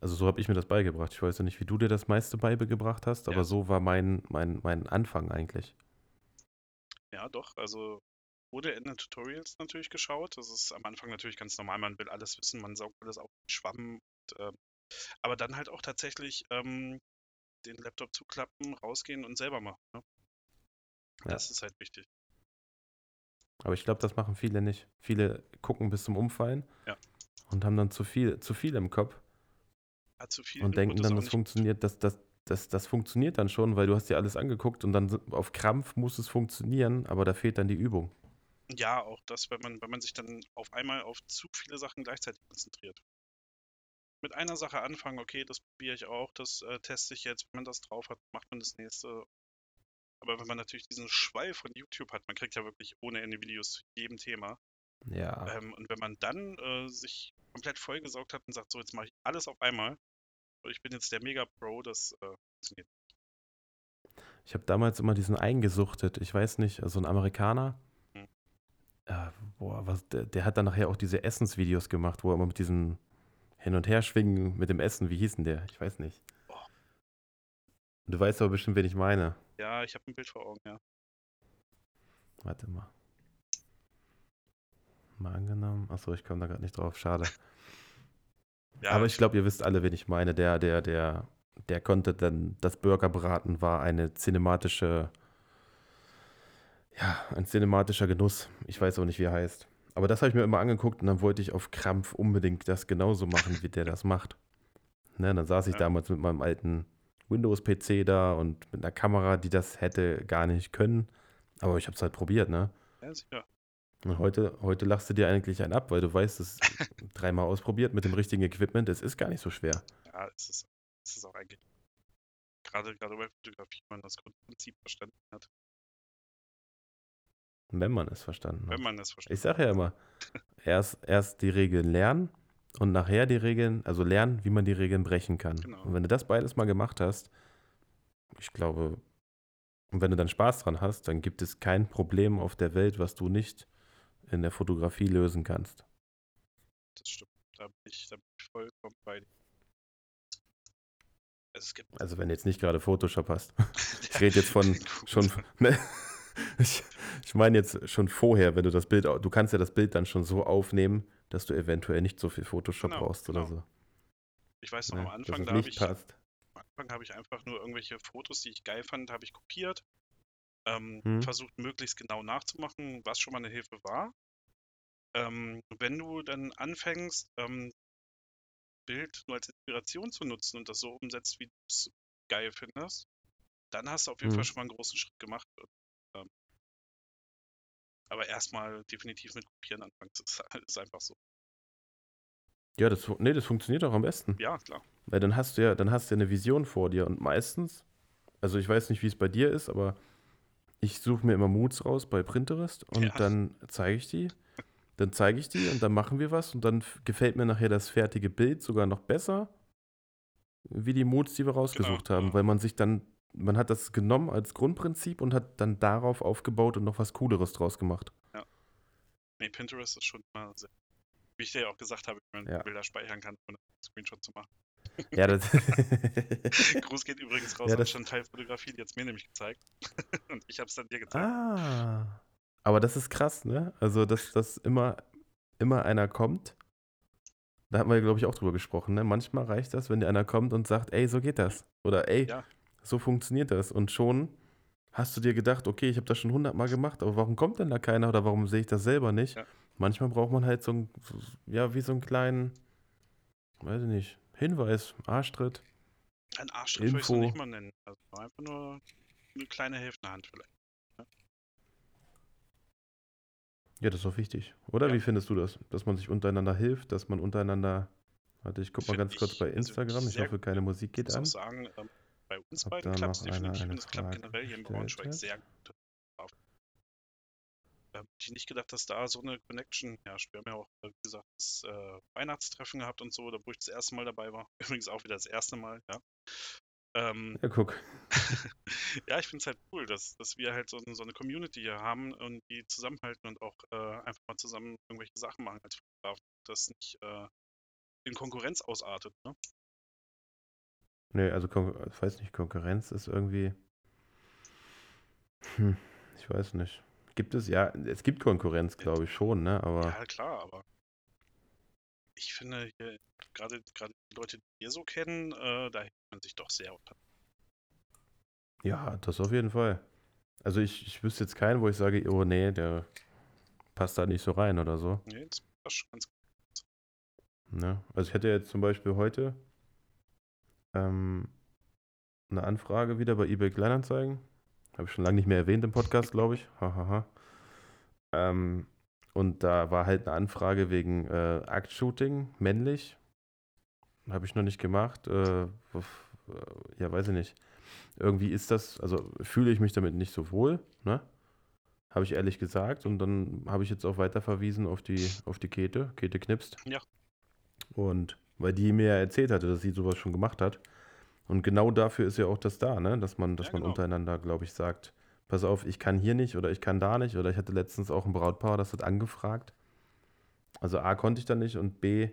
S1: Also so habe ich mir das beigebracht. Ich weiß ja nicht, wie du dir das meiste beigebracht hast, aber
S2: Ja.
S1: so war mein, mein, mein Anfang eigentlich.
S2: Ja, doch, also wurde in den Tutorials natürlich geschaut. Das ist am Anfang natürlich ganz normal, man will alles wissen, man saugt alles auf den Schwamm. Und, ähm, aber dann halt auch tatsächlich ähm, den Laptop zuklappen, rausgehen und selber machen. Ne?
S1: Ja.
S2: Das ist halt wichtig.
S1: Aber ich glaube, das machen viele nicht. Viele gucken bis zum Umfallen
S2: Ja.
S1: und haben dann zu viel, zu viel im Kopf
S2: zu viel
S1: und denken dann, das funktioniert, das, das, das, das funktioniert dann schon, weil du hast dir alles angeguckt und dann auf Krampf muss es funktionieren, aber da fehlt dann die Übung.
S2: Ja, auch das, wenn man, wenn man sich dann auf einmal auf zu viele Sachen gleichzeitig konzentriert. Mit einer Sache anfangen, okay, das probiere ich auch, das äh, teste ich jetzt, wenn man das drauf hat, macht man das nächste. Aber wenn man natürlich diesen Schwall von YouTube hat, man kriegt ja wirklich ohne Ende Videos zu jedem Thema.
S1: Ja.
S2: Ähm, und wenn man dann äh, sich komplett vollgesaugt hat und sagt, so jetzt mache ich alles auf einmal, und ich bin jetzt der Mega-Pro, das äh, funktioniert.
S1: Ich habe damals immer diesen eingesuchtet, ich weiß nicht, also ein Amerikaner.
S2: Hm.
S1: Äh, boah, was, der, der hat dann nachher auch diese Essensvideos gemacht, wo er immer mit diesem Hin- und Herschwingen mit dem Essen, wie hieß denn der? Ich weiß nicht.
S2: Oh.
S1: Du weißt aber bestimmt, wen ich meine.
S2: Ja, ich habe ein Bild vor Augen, ja.
S1: Warte mal. Mal angenommen. Achso, ich komme da gerade nicht drauf. Schade.
S2: ja
S1: Aber ich glaube, ihr wisst alle, wen ich meine. Der, der, der, der konnte dann, das Burgerbraten war eine cinematische, ja, ein cinematischer Genuss. Ich weiß auch nicht, wie er heißt. Aber das habe ich mir immer angeguckt und dann wollte ich auf Krampf unbedingt das genauso machen, wie der das macht. Ne, dann saß ich
S2: Ja.
S1: damals mit meinem alten Windows-PC da und mit einer Kamera, die das hätte gar nicht können. Aber ich habe es halt probiert, ne?
S2: ja, sicher.
S1: Und heute, heute lachst du dir eigentlich einen ab, weil du weißt, es [LAUGHS] dreimal ausprobiert mit dem richtigen Equipment. Es ist gar nicht so schwer.
S2: Ja, es ist, es ist auch eigentlich. Gerade, gerade bei Fotografie, wenn man das Grundprinzip verstanden hat,
S1: Wenn man es verstanden hat.
S2: wenn man es verstanden
S1: Ich sage ja immer, erst, erst die Regeln lernen und nachher die Regeln, also lernen, wie man die Regeln brechen kann.
S2: Genau.
S1: Und wenn du das beides mal gemacht hast, ich glaube, und wenn du dann Spaß dran hast, dann gibt es kein Problem auf der Welt, was du nicht in der Fotografie lösen kannst.
S2: Das stimmt. Da bin ich, da bin ich vollkommen bei dir. Es gibt.
S1: Also wenn du jetzt nicht gerade Photoshop hast. [LAUGHS] Ich rede jetzt von schon. Ne, [LAUGHS] ich ich meine jetzt schon vorher, wenn du das Bild, du kannst ja das Bild dann schon so aufnehmen, dass du eventuell nicht so viel Photoshop
S2: Genau,
S1: brauchst oder
S2: genau.
S1: so.
S2: Ich weiß noch,
S1: Ne,
S2: am Anfang, da habe ich,
S1: passt.
S2: am Anfang habe ich einfach nur irgendwelche Fotos, die ich geil fand, habe ich kopiert. Ähm,
S1: Hm.
S2: Versucht möglichst genau nachzumachen, was schon mal eine Hilfe war. Ähm, wenn du dann anfängst, ähm, Bild nur als Inspiration zu nutzen und das so umsetzt, wie du es geil findest, dann hast du auf jeden mhm. Fall schon mal einen großen Schritt gemacht. Aber erstmal definitiv mit Kopieren anfangen. Das ist, [LAUGHS] einfach so.
S1: Ja, das, nee, das funktioniert auch am besten.
S2: Ja, klar.
S1: Weil dann hast du ja, dann hast du ja eine Vision vor dir und meistens, also ich weiß nicht, wie es bei dir ist, aber ich suche mir immer Moods raus bei Pinterest und ja. dann zeige ich die. Dann zeige ich die und dann machen wir was und dann gefällt mir nachher das fertige Bild sogar noch besser, wie die Moods, die wir rausgesucht genau, haben, ja. weil man sich dann, man hat das genommen als Grundprinzip und hat dann darauf aufgebaut und noch was Cooleres draus gemacht. Ja.
S2: Nee, Pinterest ist schon mal sehr wie ich dir ja auch gesagt habe, wie man ja. Bilder speichern kann, um einen Screenshot zu machen. Ja, das [LAUGHS] [LAUGHS] Gruß geht übrigens raus ja, das an Fotografie, die es mir nämlich gezeigt. [LAUGHS] Und ich habe es dann dir gezeigt.
S1: Ah. Aber das ist krass, ne? Also, dass, dass immer, immer einer kommt. Da hatten wir, glaube ich, auch drüber gesprochen, ne? Manchmal reicht das, wenn dir einer kommt und sagt, ey, so geht das. Oder ey, ja. So funktioniert das. Und schon hast du dir gedacht, okay, ich habe das schon hundertmal gemacht, aber warum kommt denn da keiner oder warum sehe ich das selber nicht? Ja. Manchmal braucht man halt so ein, ja, wie so einen kleinen, weiß ich nicht, Hinweis, Arschtritt.
S2: Ein Arschtritt würde ich es nicht mal nennen. Also einfach nur eine kleine helfende Hand vielleicht. Ja,
S1: ja das ist auch wichtig. Oder ja. wie findest du das? Dass man sich untereinander hilft, dass man untereinander. Warte, ich guck mal ganz kurz bei Instagram. Ich hoffe, keine Musik geht an. Ich muss
S2: sagen, ähm, bei uns Hab beiden klappt es definitiv und es klappt generell hier im Braunschweig sehr gut. Da habe ich nicht gedacht, dass da so eine Connection herrscht. Wir haben ja auch, wie gesagt, das äh, Weihnachtstreffen gehabt und so, da wo ich das erste Mal dabei war. [LAUGHS] Übrigens auch wieder das erste Mal, ja.
S1: Ähm, ja, guck. [LAUGHS]
S2: ja, ich finde es halt cool, dass, dass wir halt so, so, eine Community hier haben und die zusammenhalten und auch äh, einfach mal zusammen irgendwelche Sachen machen als Fotograf. Das nicht äh, in Konkurrenz ausartet, ne?
S1: Nee, also ich weiß nicht, Konkurrenz ist irgendwie. Hm, ich weiß nicht. Gibt es ja, es gibt Konkurrenz, glaube ich schon, ne? Aber.
S2: Ja, klar, aber ich finde hier, gerade gerade die Leute, die wir so kennen, äh, da hilft man sich doch sehr.
S1: Ja, das auf jeden Fall. Also ich, ich wüsste jetzt keinen, wo ich sage, oh nee, der passt da nicht so rein oder so. Nee, das passt schon ganz gut. Ne? Also ich hätte jetzt zum Beispiel heute ähm, eine Anfrage wieder bei eBay Kleinanzeigen. Habe ich schon lange nicht mehr erwähnt im Podcast, glaube ich. Hahaha. ähm, und da war halt eine Anfrage wegen äh, Act-Shooting, männlich. Habe ich noch nicht gemacht. Äh, ja, weiß ich nicht. Irgendwie ist das, also fühle ich mich damit nicht so wohl, ne? Habe ich ehrlich gesagt. Und dann habe ich jetzt auch weiter verwiesen auf die, auf die Kete. Kete knipst.
S2: Ja.
S1: Und weil die mir erzählt hatte, dass sie sowas schon gemacht hat. Und genau dafür ist ja auch das da, ne? dass man, dass ja, man genau. untereinander, glaube ich, sagt, pass auf, ich kann hier nicht oder ich kann da nicht. Oder ich hatte letztens auch ein Brautpaar, das hat angefragt. Also A konnte ich da nicht und B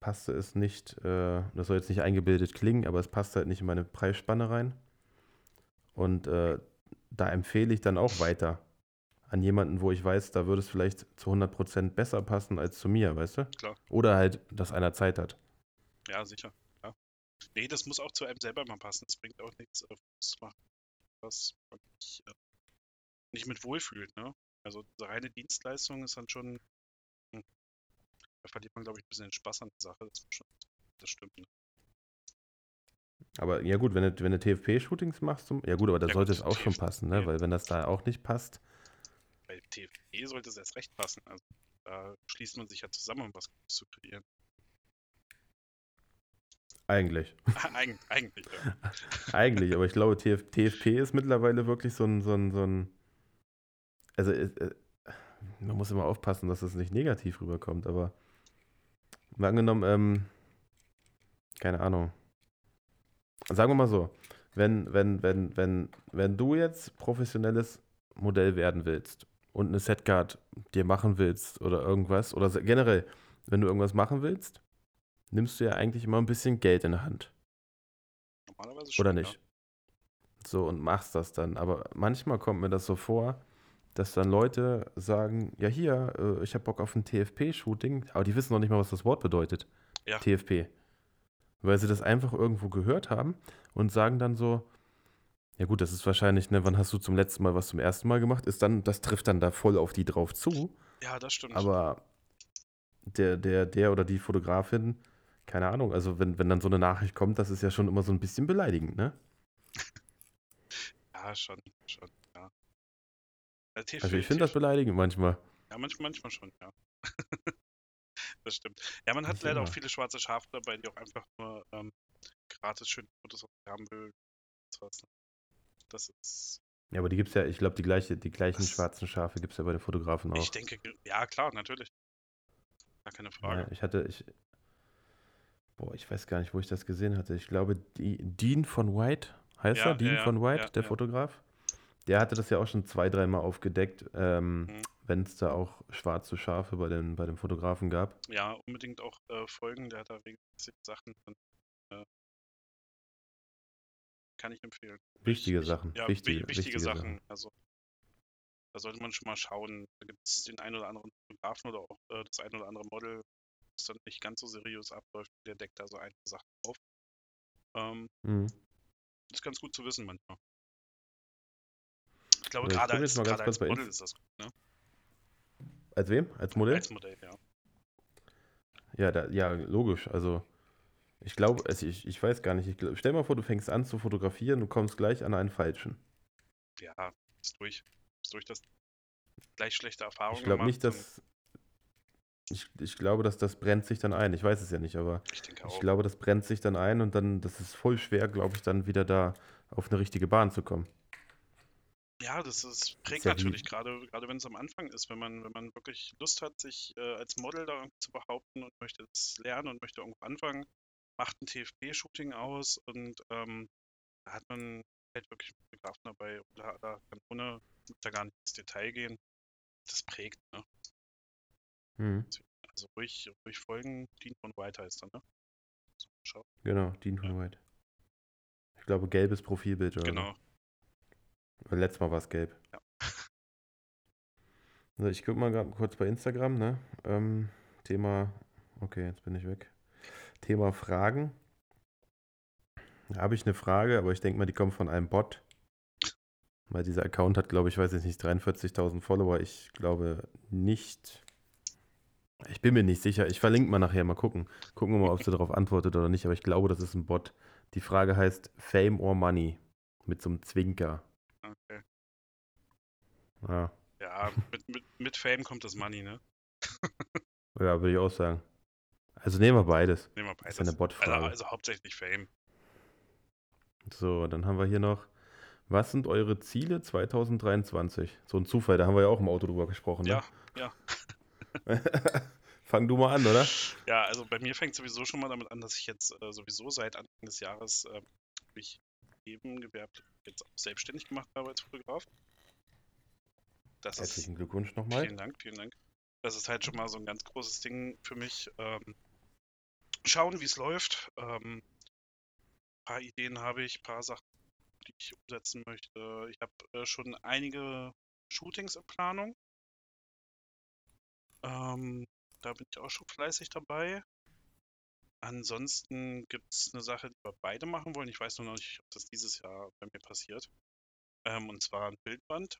S1: passte es nicht, äh, das soll jetzt nicht eingebildet klingen, aber es passt halt nicht in meine Preisspanne rein. Und äh, da empfehle ich dann auch weiter an jemanden, wo ich weiß, da würde es vielleicht zu 100% besser passen als zu mir, weißt du?
S2: Klar.
S1: Oder halt, dass einer Zeit hat.
S2: Ja, sicher. Ja. Nee, das muss auch zu einem selber mal passen. Das bringt auch nichts, äh, zu machen, was man nicht, äh, nicht mit wohlfühlt. Ne? Also, reine Dienstleistung ist dann schon. Hm, da verliert man, glaube ich, ein bisschen den Spaß an der Sache. Das, schon, das stimmt. Ne?
S1: Aber ja, gut, wenn du, wenn du TFP-Shootings machst, ja, gut, aber da ja, sollte es auch schon passen, ne? Weil, wenn das da auch nicht passt,
S2: bei TFE sollte es erst recht passen. Also da schließt man sich ja zusammen, um was zu kreieren.
S1: Eigentlich. [LAUGHS]
S2: Eig eigentlich, ja. [LAUGHS]
S1: eigentlich, aber ich glaube, TF TFP ist mittlerweile wirklich so ein, so ein, so ein also äh, äh, man muss immer aufpassen, dass es nicht negativ rüberkommt, aber mal angenommen, ähm, keine Ahnung. Sagen wir mal so, wenn, wenn, wenn, wenn, wenn du jetzt professionelles Modell werden willst und eine Setcard dir machen willst oder irgendwas, oder generell, wenn du irgendwas machen willst, nimmst du ja eigentlich immer ein bisschen Geld in der Hand.
S2: Normalerweise
S1: schon. Oder nicht? Ja. So, und machst das dann. Aber manchmal kommt mir das so vor, dass dann Leute sagen, ja hier, äh, ich habe Bock auf ein TFP-Shooting, aber die wissen noch nicht mal, was das Wort bedeutet.
S2: Ja.
S1: TFP. Weil sie das einfach irgendwo gehört haben und sagen dann so, ja gut, das ist wahrscheinlich, ne, wann hast du zum letzten Mal was zum ersten Mal gemacht? Ist dann, das trifft dann da voll auf die drauf zu.
S2: Ja, das stimmt.
S1: Aber der, der, der oder die Fotografin keine Ahnung, also wenn, wenn dann so eine Nachricht kommt, das ist ja schon immer so ein bisschen beleidigend, ne? [LAUGHS]
S2: Ja, schon, schon, ja.
S1: Also ich finde das beleidigend manchmal.
S2: Ja, manchmal, manchmal schon, ja. [LAUGHS] das stimmt. Ja, man hat Nicht leider immer. auch viele schwarze Schafe dabei, die auch einfach nur ähm, gratis schöne Fotos haben will. Das ist.
S1: Ja, aber die gibt es ja, ich glaube, die, gleiche, die gleichen schwarzen Schafe gibt es ja bei den Fotografen auch.
S2: Ich denke, ja, klar, natürlich. Gar keine Frage.
S1: Ja, ich hatte, ich, boah, ich weiß gar nicht, wo ich das gesehen hatte. Ich glaube, die, Dean von White, heißt ja, er? Dean ja, von White, der Fotograf? Der hatte das ja auch schon zwei, dreimal aufgedeckt, ähm, mhm. wenn es da auch schwarze Schafe bei den, bei den Fotografen gab.
S2: Ja, unbedingt auch äh, folgen, der hat da regelmäßig Sachen. Äh, kann ich empfehlen.
S1: Wichtige Sachen.
S2: Ja, wichtige, wichtige, wichtige Sachen. Sachen. Also, da sollte man schon mal schauen. Da gibt es den einen oder anderen Fotografen oder auch äh, das ein oder andere Model, das dann nicht ganz so seriös abläuft. Der deckt da so einige Sachen auf. Ähm, mhm. Ist ganz gut zu wissen manchmal. Ich glaube, gerade als, gerade als Model ist das gut, ne?
S1: Als wem? Als Modell?
S2: Als Modell, ja.
S1: Ja, da, ja, logisch. Also, ich glaube, also ich, ich weiß gar nicht. Ich glaub, stell mal vor, du fängst an zu fotografieren, du kommst gleich an einen falschen.
S2: Ja, ist durch. Ist durch das gleich schlechte Erfahrungen.
S1: Ich glaube nicht, dass. Ich, ich glaube, dass das brennt sich dann ein. Ich weiß es ja nicht, aber ich, ich glaube, das brennt sich dann ein und dann, das ist voll schwer, glaube ich, dann wieder da auf eine richtige Bahn zu kommen.
S2: Ja, das ist, prägt ja natürlich, gerade, gerade wenn es am Anfang ist, wenn man, wenn man wirklich Lust hat, sich äh, als Model da zu behaupten und möchte es lernen und möchte irgendwo anfangen, macht ein TFP-Shooting aus und ähm, da hat man halt wirklich Fotografen dabei, da, da kann ohne da gar nicht ins Detail gehen. Das prägt, ne? Mhm. Also ruhig, ruhig folgen, Dean von White heißt er, ne?
S1: So. Genau, Dean von ja. White. Ich glaube, gelbes Profilbild, oder?
S2: Genau.
S1: Letztes Mal war es gelb. Ja. [LAUGHS] Also ich gucke mal gerade kurz bei Instagram, ne? Ähm, Thema, okay, jetzt bin ich weg. Thema Fragen. Da habe ich eine Frage, aber ich denke mal, die kommt von einem Bot. Weil dieser Account hat, glaube ich, weiß ich nicht, 43.000 Follower. Ich glaube nicht. Ich bin mir nicht sicher. Ich verlinke mal nachher mal gucken. Gucken wir mal, ob sie darauf antwortet oder nicht. Aber ich glaube, das ist ein Bot. Die Frage heißt Fame or Money. Mit so einem Zwinker. Okay.
S2: Ja. Ja, mit, mit, mit Fame kommt das Money, ne?
S1: ja, würde ich auch sagen. Also nehmen wir beides.
S2: Nehmen wir beides.
S1: Das ist eine Botfrage.
S2: Also, also hauptsächlich Fame.
S1: So, dann haben wir hier noch, was sind eure Ziele 2023? So ein Zufall, da haben wir ja auch im Auto drüber gesprochen.
S2: Ne? Ja,
S1: ja. [LAUGHS] Fang du mal an, oder?
S2: Ja, also bei mir fängt sowieso schon mal damit an, dass ich jetzt äh, sowieso seit Anfang des Jahres äh, mich eben gewerblich jetzt auch selbstständig gemacht habe als Fotograf.
S1: Das Herzlichen ist, Glückwunsch nochmal.
S2: Vielen Dank, vielen Dank. Das ist halt schon mal so ein ganz großes Ding für mich. Ähm, schauen, wie es läuft. Ähm, paar Ideen habe ich, paar Sachen, die ich umsetzen möchte. Ich habe äh, schon einige Shootings in Planung. Ähm, da bin ich auch schon fleißig dabei. Ansonsten gibt es eine Sache, die wir beide machen wollen. Ich weiß nur noch nicht, ob das dieses Jahr bei mir passiert. Ähm, und zwar ein Bildband.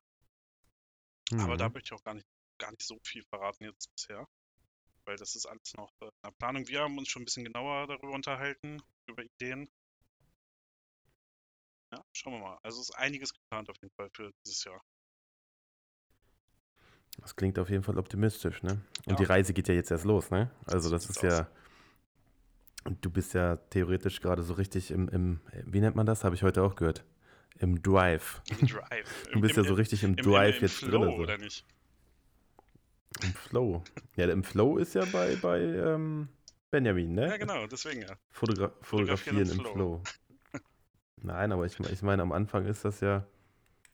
S2: Mhm. Aber da mhm. möchte ich auch gar nicht, gar nicht so viel verraten jetzt bisher. Weil das ist alles noch äh, in der Planung. Wir haben uns schon ein bisschen genauer darüber unterhalten, über Ideen. Ja, schauen wir mal. Also ist einiges geplant auf jeden Fall für dieses Jahr.
S1: Das klingt auf jeden Fall optimistisch, ne? Und ja. die Reise geht ja jetzt erst los, ne? Also das, das ist ja. Du bist ja theoretisch gerade so richtig im, im, wie nennt man das? Habe ich heute auch gehört. Im Drive. Im Drive. Du bist Im, ja so richtig im, im Drive im, jetzt Flow, drin. So. oder nicht? Im Flow. Ja, im Flow ist ja bei, bei ähm, Benjamin, ne?
S2: Ja, genau, deswegen ja.
S1: Fotogra fotografieren, fotografieren im Flow. Flow. [LAUGHS] Nein, aber ich, ich meine, am Anfang ist das ja.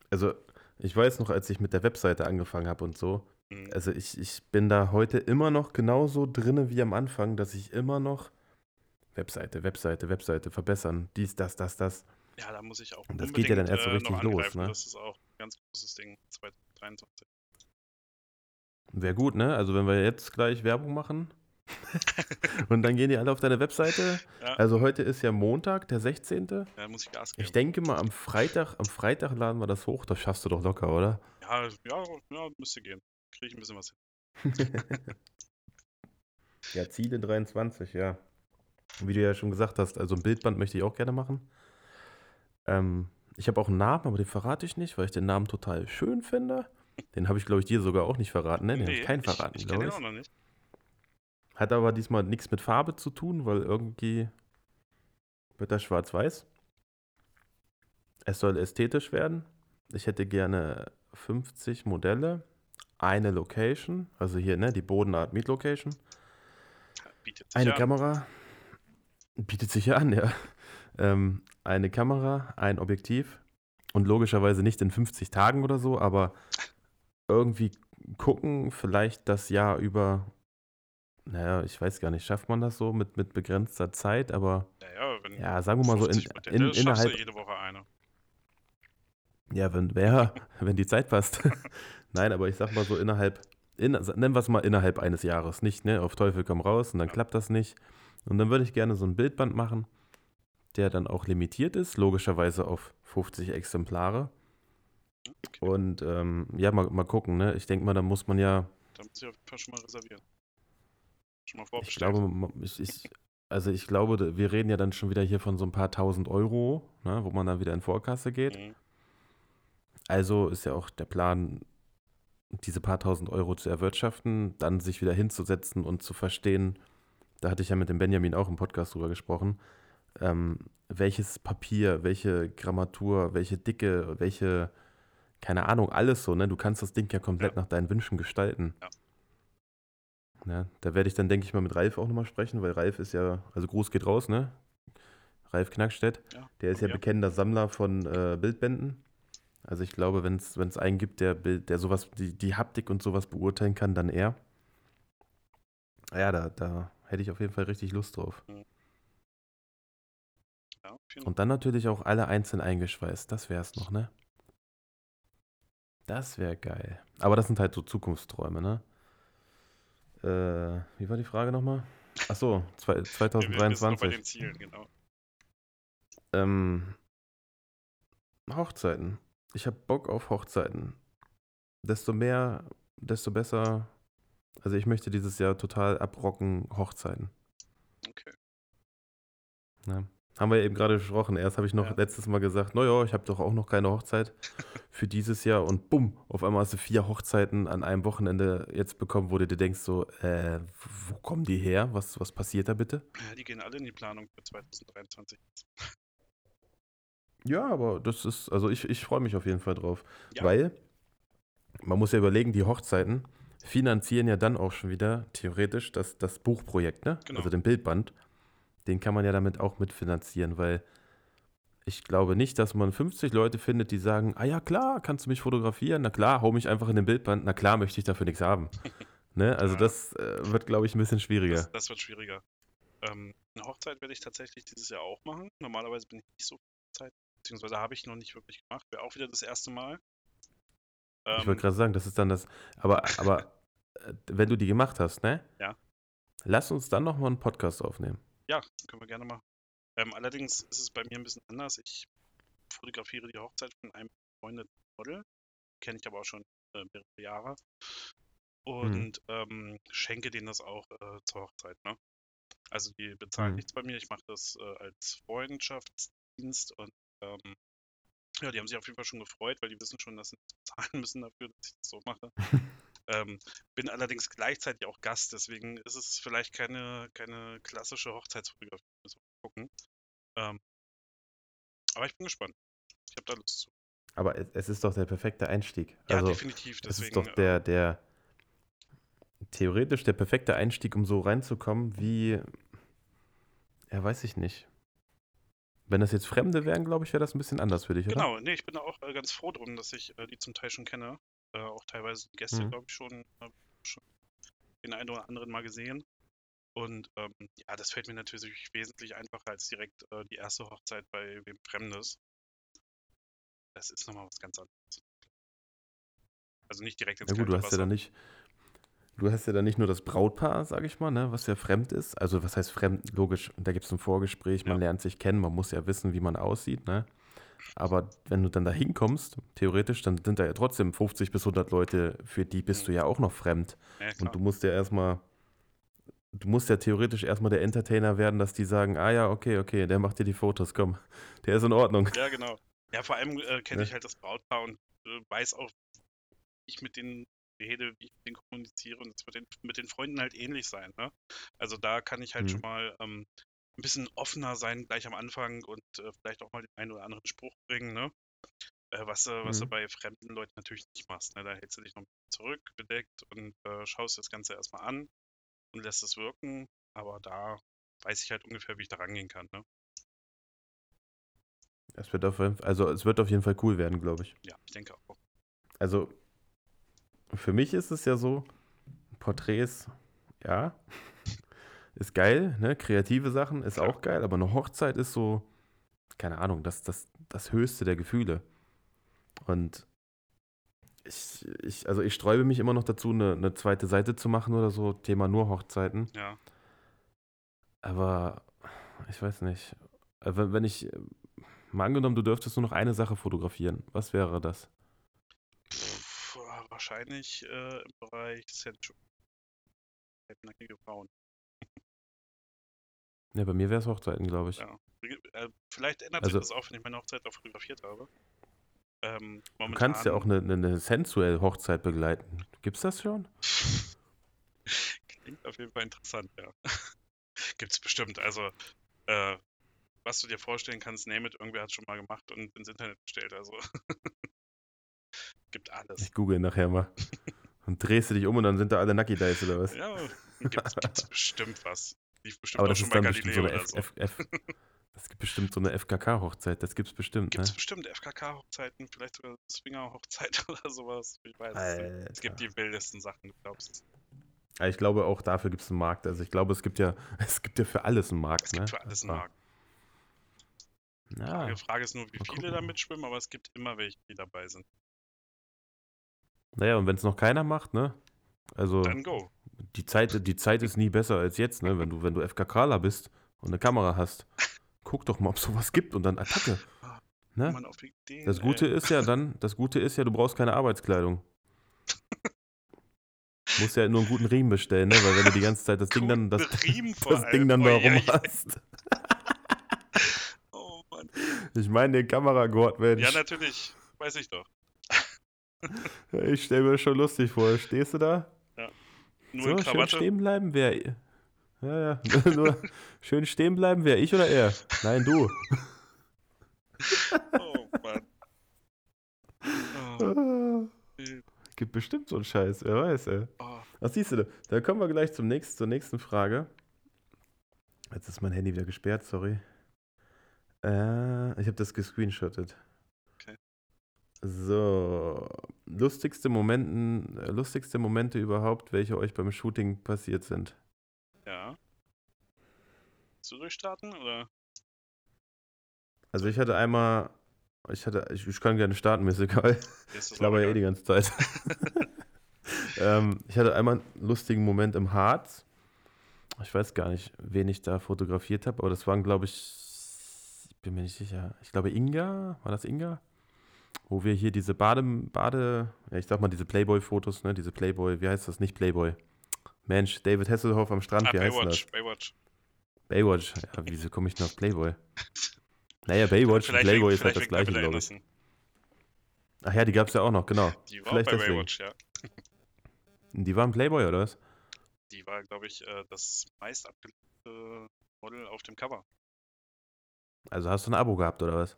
S1: Also, ich weiß noch, als ich mit der Webseite angefangen habe und so. Mhm. Also, ich, ich bin da heute immer noch genauso drinne wie am Anfang, dass ich immer noch Webseite, Webseite, Webseite verbessern, dies, das, das, das.
S2: Ja, da muss ich auch.
S1: Und das geht ja dann erst so äh, richtig los, ne?
S2: Das ist auch ein ganz großes Ding 2023.
S1: Wäre gut, ne? Also, wenn wir jetzt gleich Werbung machen, [LAUGHS] und dann gehen die alle auf deine Webseite. Ja. Also heute ist ja Montag, der 16.
S2: Ja, muss ich Gas geben.
S1: Ich denke mal, am Freitag, am Freitag laden wir das hoch. Das schaffst du doch locker, oder?
S2: Ja, ja, ja müsste gehen. Kriege ich ein bisschen was
S1: hin. [LAUGHS] ja, Ziele 23, ja. Wie du ja schon gesagt hast, also ein Bildband möchte ich auch gerne machen. Ähm, ich habe auch einen Namen, aber den verrate ich nicht, weil ich den Namen total schön finde. Den habe ich, glaube ich, dir sogar auch nicht verraten, ne? Den nee, habe ich keinen verraten, glaube ich. ich. Den auch noch nicht. Hat aber diesmal nichts mit Farbe zu tun, weil irgendwie wird das schwarz-weiß. Es soll ästhetisch werden. Ich hätte gerne 50 Modelle, eine Location, also hier, ne, die Bodenart Meet Location. eine an. Kamera. Bietet sich ja an, ja. Ähm, eine Kamera, ein Objektiv und logischerweise nicht in 50 Tagen oder so, aber irgendwie gucken, vielleicht das Jahr über. Naja, ich weiß gar nicht, schafft man das so mit, mit begrenzter Zeit, aber
S2: naja,
S1: ja, sagen wir mal so in, in, innerhalb.
S2: jede Woche eine.
S1: Ja, wenn, ja, [LAUGHS] wenn die Zeit passt. [LAUGHS] Nein, aber ich sag mal so innerhalb, in, nennen wir es mal innerhalb eines Jahres. Nicht, ne, auf Teufel komm raus und dann klappt das nicht. Und dann würde ich gerne so ein Bildband machen, der dann auch limitiert ist, logischerweise auf 50 Exemplare. Okay. Und ähm, ja, mal, mal gucken, ne? Ich denke mal, da muss man ja.
S2: Da muss ich auf jeden Fall schon mal reservieren.
S1: Schon mal vorbestellen. Ich glaube, ich, ich, also ich glaube, wir reden ja dann schon wieder hier von so ein paar tausend Euro, ne, wo man dann wieder in Vorkasse geht. Mhm. Also ist ja auch der Plan, diese paar tausend Euro zu erwirtschaften, dann sich wieder hinzusetzen und zu verstehen, da hatte ich ja mit dem Benjamin auch im Podcast drüber gesprochen, ähm, welches Papier, welche Grammatur, welche Dicke, welche, keine Ahnung, alles so, ne? Du kannst das Ding ja komplett ja. nach deinen Wünschen gestalten. Ja. ja da werde ich dann, denke ich mal, mit Ralf auch nochmal sprechen, weil Ralf ist ja, also Gruß geht raus, ne? Ralf Knackstedt, ja. der ist ja, bekennender Sammler von äh, Bildbänden. Also ich glaube, wenn es einen gibt, der, der sowas, die, die Haptik und sowas beurteilen kann, dann er. Ja, da, da hätte ich auf jeden Fall richtig Lust drauf. Mhm. Ja, und dann natürlich auch alle einzeln eingeschweißt. Das wäre es noch, ne? Das wäre geil. Aber das sind halt so Zukunftsträume, ne? Äh, wie war die Frage nochmal? Achso, 2023. Wir bei den Zielen, genau. Ähm, Hochzeiten ich habe Bock auf Hochzeiten. Desto mehr, desto besser. Also ich möchte dieses Jahr total abrocken Hochzeiten.
S2: Okay.
S1: Ja. Haben wir eben gerade gesprochen. Erst habe ich noch ja. letztes Mal gesagt, naja, ich habe doch auch noch keine Hochzeit [LAUGHS] für dieses Jahr. Und bumm, auf einmal hast du vier Hochzeiten an einem Wochenende jetzt bekommen, wo du dir denkst, so, äh, wo kommen die her? Was, was passiert da bitte?
S2: Ja, die gehen alle in die Planung für 2023.
S1: Ja, aber das ist, also ich, ich freue mich auf jeden Fall drauf. Ja. Weil man muss ja überlegen, die Hochzeiten finanzieren ja dann auch schon wieder theoretisch das, das Buchprojekt, ne? Genau. Also den Bildband. Den kann man ja damit auch mitfinanzieren, weil ich glaube nicht, dass man 50 Leute findet, die sagen, ah ja klar, kannst du mich fotografieren? Na klar, hau mich einfach in den Bildband. Na klar, möchte ich dafür nichts haben. [LAUGHS] ne? Also ja. das äh, wird, glaube ich, ein bisschen schwieriger. Das,
S2: das wird schwieriger. Ähm, eine Hochzeit werde ich tatsächlich dieses Jahr auch machen. Normalerweise bin ich nicht so Zeit beziehungsweise habe ich noch nicht wirklich gemacht. Wäre auch wieder das erste Mal.
S1: Ähm, ich wollte gerade sagen, das ist dann das. Aber, aber äh, wenn du die gemacht hast, ne?
S2: Ja.
S1: Lass uns dann nochmal einen Podcast aufnehmen.
S2: Ja, können wir gerne machen. Ähm, allerdings ist es bei mir ein bisschen anders. Ich fotografiere die Hochzeit von einem befreundeten Model. Kenne ich aber auch schon äh, mehrere Jahre. Und hm. ähm, schenke denen das auch äh, zur Hochzeit. Ne? Also die bezahlen hm. nichts bei mir. Ich mache das äh, als Freundschaftsdienst und ähm, ja, die haben sich auf jeden Fall schon gefreut, weil die wissen schon, dass sie [LAUGHS] zahlen müssen dafür, dass ich das so mache. [LAUGHS] ähm, bin allerdings gleichzeitig auch Gast, deswegen ist es vielleicht keine, keine klassische Hochzeitsfotografie. Müssen wir gucken. Ähm, aber ich bin gespannt. Ich habe da Lust zu.
S1: Aber es ist doch der perfekte Einstieg.
S2: Ja, also, definitiv.
S1: Deswegen, es ist doch der, ähm, der theoretisch der perfekte Einstieg, um so reinzukommen, wie, ja, weiß ich nicht. Wenn das jetzt Fremde wären, glaube ich, wäre das ein bisschen anders für dich,
S2: oder? Genau, nee, ich bin da auch äh, ganz froh drum, dass ich äh, die zum Teil schon kenne. Äh, auch teilweise Gäste, mhm. glaube ich, schon, äh, schon den einen oder anderen mal gesehen. Und ähm, ja, das fällt mir natürlich wesentlich einfacher als direkt äh, die erste Hochzeit bei wem Fremdes. Das ist nochmal was ganz anderes. Also nicht direkt
S1: ins Ja gut, du hast Wasser. ja dann nicht, Du hast ja dann nicht nur das Brautpaar, sage ich mal, ne, was ja fremd ist. Also was heißt fremd? Logisch, da gibt es ein Vorgespräch, man ja. lernt sich kennen, man muss ja wissen, wie man aussieht. Ne? Aber wenn du dann da hinkommst, theoretisch, dann sind da ja trotzdem 50 bis 100 Leute, für die bist du ja auch noch fremd. Ja, und du musst ja erstmal du musst ja theoretisch erstmal der Entertainer werden, dass die sagen, ah ja, okay, okay, der macht dir die Fotos, komm, [LAUGHS] der ist in Ordnung.
S2: Ja, genau. Ja, vor allem äh, kenne ja. ich halt das Brautpaar und äh, weiß auch, wie ich mit denen rede, wie ich mit denen kommuniziere und es wird den, mit den Freunden halt ähnlich sein. Ne? Also da kann ich halt mhm. schon mal ähm, ein bisschen offener sein gleich am Anfang und äh, vielleicht auch mal den einen oder anderen Spruch bringen, ne? Äh, was, äh, was mhm. du bei fremden Leuten natürlich nicht machst. Ne? Da hältst du dich noch zurück, bedeckt und äh, schaust das Ganze erstmal an und lässt es wirken. Aber da weiß ich halt ungefähr, wie ich da rangehen kann. Ne?
S1: Es wird auf, also es wird auf jeden Fall cool werden, glaube ich.
S2: Ja, ich denke auch.
S1: Also für mich ist es ja so, Porträts, ja, ist geil, ne? Kreative Sachen ist auch geil, aber eine Hochzeit ist so, keine Ahnung, das, das, das höchste der Gefühle. Und ich, ich, also ich sträube mich immer noch dazu, eine, eine zweite Seite zu machen oder so, Thema nur Hochzeiten.
S2: Ja.
S1: Aber ich weiß nicht. Äh, wenn, wenn ich, mal angenommen, du dürftest nur noch eine Sache fotografieren, was wäre das?
S2: Pff, wahrscheinlich äh, im Bereich Sensual. Nackige Frauen.
S1: Ja, bei mir wäre es Hochzeiten, glaube ich.
S2: Ja. Äh, vielleicht ändert also, sich das auch, wenn ich meine Hochzeit auch fotografiert habe.
S1: Ähm, du kannst ja auch eine, eine Sensual-Hochzeit begleiten. Gibt's das schon? [LAUGHS]
S2: Klingt auf jeden Fall interessant, ja. [LAUGHS] Gibt's bestimmt. Also, äh, was du dir vorstellen kannst, Name it, irgendwer hat es schon mal gemacht und ins Internet gestellt. Also, [LAUGHS] gibt alles.
S1: Ich google nachher mal. und drehst du dich um und dann sind da alle Nucky Dice oder was?
S2: Ja, gibt's, gibt's bestimmt was.
S1: Lief bestimmt Aber das ist dann [LAUGHS] bestimmt so eine F, so. F, F, Es gibt bestimmt so eine FKK-Hochzeit, das gibt's bestimmt.
S2: Gibt es
S1: ne?
S2: bestimmt FKK-Hochzeiten, vielleicht sogar Swinger-Hochzeit [LAUGHS] oder sowas. Ich weiß es nicht. Es gibt die wildesten Sachen, du glaubst
S1: ja, ich glaube, auch dafür gibt es einen Markt. Also ich glaube, es gibt ja, [LAUGHS] es gibt ja für alles einen Markt.
S2: Es gibt ne? für alles einen Markt. Ja. Die Frage ist nur, wie viele da mitschwimmen, aber es gibt immer welche, die dabei sind.
S1: Naja, und wenn es noch keiner macht, ne? Also.
S2: Dann go.
S1: Die Zeit, die Zeit ist nie besser als jetzt, ne? Wenn du, wenn du FKKler bist und eine Kamera hast guck doch mal, ob es sowas gibt und dann Attacke. Ne? Ideen, das Gute ey. ist ja dann, das Gute ist ja, du brauchst keine Arbeitskleidung. Du [LAUGHS] musst ja nur einen guten Riemen bestellen, ne? weil wenn du die ganze Zeit das Ding dann, das, das Ding dann da rum hast. oh Mann. Ich meine den Kameragurt, Mensch.
S2: Ja, natürlich. Weiß ich doch.
S1: ich stelle mir das schon lustig vor. Stehst du da? Nur so, schön stehen bleiben, wer ja, ja. [LAUGHS] Nur schön stehen bleiben, wer ich oder er? Nein, du. [LAUGHS] oh Mann. Oh. Gibt bestimmt so einen Scheiß, wer weiß, ey. Oh. Was siehst du da? Da kommen wir gleich zum nächsten, zur nächsten Frage. Jetzt ist mein Handy wieder gesperrt, sorry. Äh, ich habe das gescreenshottet. So, lustigste Momenten, äh, lustigste Momente überhaupt, welche euch beim Shooting passiert sind.
S2: Ja. Durchstarten oder?
S1: Also ich hatte einmal, ich hatte, ich, ich kann gerne starten, mir ist egal. Ist ich glaube ja eh die ganze Zeit. [LAUGHS] [LAUGHS] ähm, ich hatte einmal einen lustigen Moment im Harz. Ich weiß gar nicht, wen ich da fotografiert habe, aber das waren, glaube ich, ich bin mir nicht sicher. Ich glaube Inga, war das Inga? Wo wir hier diese Bade, Bade, ja, ich sag mal diese Playboy-Fotos, ne, diese Playboy, wie heißt das? Nicht Playboy. Mensch, David Hasselhoff am Strand, ah, wie Baywatch, heißt das? Baywatch. Baywatch. Ja, wieso komme ich noch auf Playboy? Naja, [LAUGHS] Baywatch und Playboy ist halt das gleiche, glaube ich. Ach ja, die gab es ja auch noch, genau.
S2: Die war vielleicht bei deswegen. Baywatch, ja.
S1: Die war ein Playboy, oder was?
S2: Die war, glaube ich, äh, das meist abgeliebte Model auf dem Cover.
S1: Also hast du ein Abo gehabt, oder was?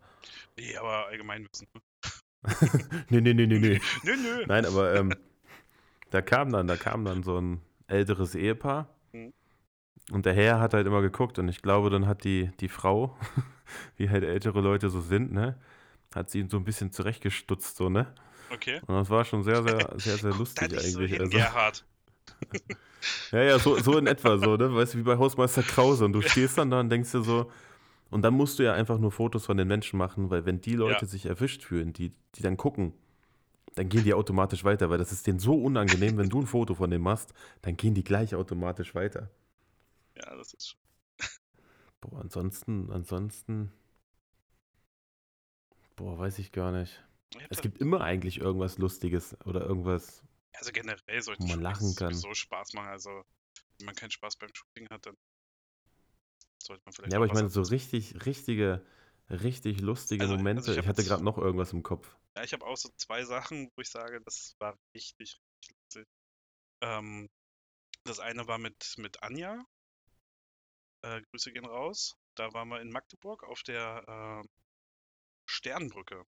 S2: Nee, aber Allgemeinwissen.
S1: Nee, nee, nee, nee, nee. nö, nö. Nein, aber ähm, da kam dann, da kam dann so ein älteres Ehepaar. Mhm. Und der Herr hat halt immer geguckt und ich glaube, dann hat die, die Frau, [LAUGHS] wie halt ältere Leute so sind, ne, hat sie ihn so ein bisschen zurechtgestutzt, so, ne?
S2: Okay.
S1: Und das war schon sehr, sehr, sehr, sehr [LAUGHS] lustig eigentlich.
S2: So also, Gerhard. [LAUGHS]
S1: ja, ja, so, so in etwa so, ne? Weißt du, wie bei Hausmeister Krause. Und du stehst dann da und denkst dir so, und dann musst du ja einfach nur Fotos von den Menschen machen, weil wenn die Leute ja. sich erwischt fühlen, die, die dann gucken, dann gehen die automatisch weiter, weil das ist denen so unangenehm, wenn du ein Foto von dem machst, dann gehen die gleich automatisch weiter.
S2: Ja, das ist schon. [LAUGHS]
S1: Boah, ansonsten, ansonsten. Boah, weiß ich gar nicht. Es gibt immer eigentlich irgendwas Lustiges oder irgendwas.
S2: Also generell sollte
S1: man lachen kann.
S2: so Spaß machen. Also wenn man keinen Spaß beim Shooting hat, dann sollte man vielleicht.
S1: Ja, aber ich meine, so richtig, richtige, richtig lustige also, Momente. Also ich, ich, hatte gerade noch irgendwas im Kopf.
S2: Ja, ich habe auch so zwei Sachen, wo ich sage, das war richtig, richtig lustig. Ähm, das eine war mit, mit Anja. Äh, Grüße gehen raus. Da waren wir in Magdeburg auf der äh, Sternbrücke.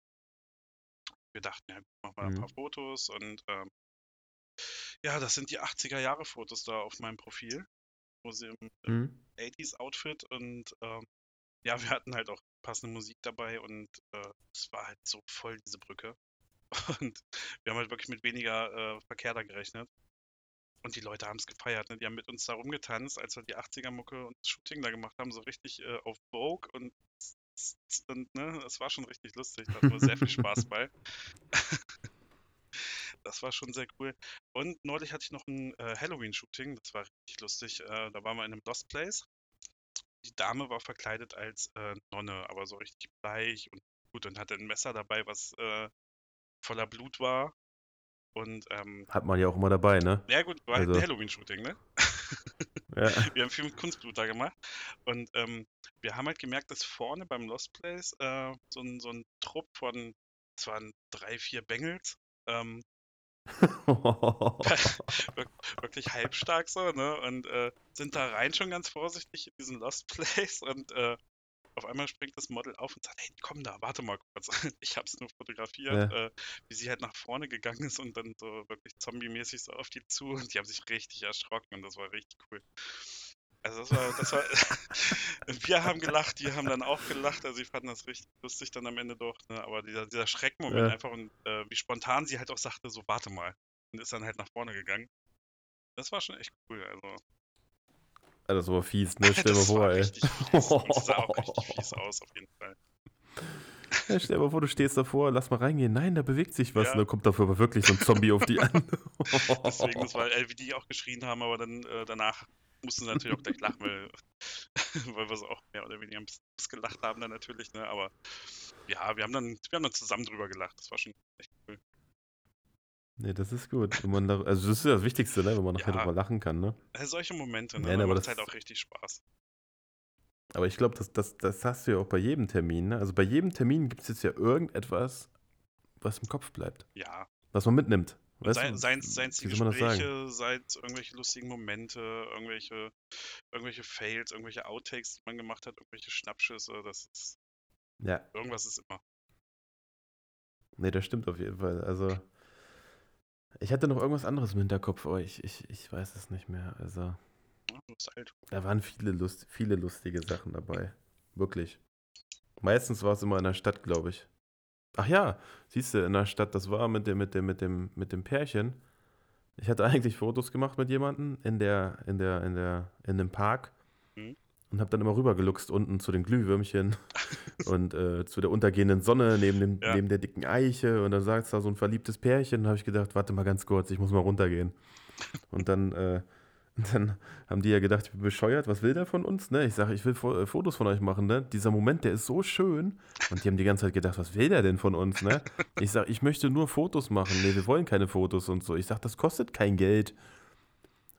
S2: Wir dachten, ja, machen wir mhm. ein paar Fotos und ähm, ja, das sind die 80er Jahre Fotos da auf meinem Profil, im, im mhm. 80s Outfit und ähm, ja, wir hatten halt auch passende Musik dabei und äh, es war halt so voll, diese Brücke. [LAUGHS] Und wir haben halt wirklich mit weniger äh, Verkehr da gerechnet. Und die Leute haben es gefeiert. Ne? Die haben mit uns da rumgetanzt, als wir die 80er-Mucke und das Shooting da gemacht haben, so richtig äh, auf Vogue und, und ne, das war schon richtig lustig. Da hatten wir sehr viel Spaß [LAUGHS] bei. [LAUGHS] das war schon sehr cool. Und neulich hatte ich noch ein äh, Halloween-Shooting, das war richtig lustig. Äh, da waren wir in einem Lost Place. Die Dame war verkleidet als äh, Nonne, aber so richtig bleich und gut und hatte ein Messer dabei, was äh, voller Blut war. Und, ähm,
S1: Hat man ja auch immer dabei, ne?
S2: Ja gut, war halt also. halt ein Halloween-Shooting, ne? ja. [LAUGHS] Wir haben viel mit Kunstblut da gemacht. Und ähm, wir haben halt gemerkt, dass vorne beim Lost Place äh, so, ein, so ein Trupp von, es waren drei, vier Bengels, ähm, wirklich halbstark so, ne? Und äh, sind da rein schon ganz vorsichtig in diesen Lost [LAUGHS] Place und äh, auf einmal springt das Model auf und sagt, hey, komm da, warte mal kurz. [LAUGHS] Ich hab's nur fotografiert, ja. äh, wie sie halt nach vorne gegangen ist und dann so wirklich zombie-mäßig so auf die zu und die haben sich richtig erschrocken und das war richtig cool. Also das war, das war, [LAUGHS] wir haben gelacht, die haben dann auch gelacht, also sie fanden das richtig lustig dann am Ende doch, ne? aber dieser, dieser Schreckmoment ja. einfach und äh, wie spontan sie halt auch sagte, so warte mal und ist dann halt nach vorne gegangen. Das war schon echt cool, also.
S1: Das war fies, ne? [LAUGHS] Stell dir mal vor, ey. Fies. Das
S2: sah auch richtig [LAUGHS] fies aus, auf jeden Fall.
S1: Ja, stell dir mal vor, du stehst davor, lass mal reingehen. Nein, da bewegt sich was. Ja. Und dann kommt dafür aber wirklich so ein Zombie auf die an.
S2: Deswegen, das war, wie die auch geschrien haben, aber dann äh, danach mussten sie natürlich auch gleich lachen, weil, [LAUGHS] weil wir so auch mehr oder weniger ein bisschen gelacht haben dann natürlich, ne? Aber ja, wir haben dann, wir haben dann zusammen drüber gelacht. Das war schon echt cool.
S1: Nee, das ist gut. Wenn man da, also das ist ja das Wichtigste, ne? wenn man nachher ja. drüber lachen kann, ne?
S2: solche Momente, ne? Ja, aber das halt auch richtig Spaß.
S1: Aber ich glaube, das, das, das hast du ja auch bei jedem Termin, ne? Also bei jedem Termin gibt es jetzt ja irgendetwas, was im Kopf bleibt.
S2: Ja.
S1: Was man mitnimmt.
S2: Seien es die Gespräche, seien es irgendwelche lustigen Momente, irgendwelche, irgendwelche Fails, irgendwelche Outtakes, die man gemacht hat, irgendwelche Schnappschüsse, das ist.
S1: Ja.
S2: Irgendwas ist immer.
S1: Nee, das stimmt auf jeden Fall. Also, ich hatte noch irgendwas anderes im Hinterkopf, aber ich, ich, ich weiß es nicht mehr. Also, ja, da waren viele, Lust, viele lustige Sachen dabei. Wirklich. Meistens war es immer in der Stadt, glaube ich. Ach ja, siehst du, in der Stadt, das war mit dem, mit dem, mit dem, mit dem Pärchen. Ich hatte eigentlich Fotos gemacht mit jemandem in der, in der, in der, in dem Park mhm. und habe dann immer rübergeluchst unten zu den Glühwürmchen [LAUGHS] und äh, zu der untergehenden Sonne neben, dem, ja. neben der dicken Eiche und dann es da so ein verliebtes Pärchen und habe ich gedacht, warte mal ganz kurz, ich muss mal runtergehen. Und dann äh, und [LAUGHS] dann haben die ja gedacht, ich bin bescheuert, was will der von uns? Ne? Ich sage, ich will äh, Fotos von euch machen. Ne? Dieser Moment, der ist so schön. Und die haben die ganze Zeit gedacht, was will der denn von uns? Ne? [LAUGHS] Ich sage, ich möchte nur Fotos machen. Nee, wir wollen keine Fotos und so. Ich sage, das kostet kein Geld.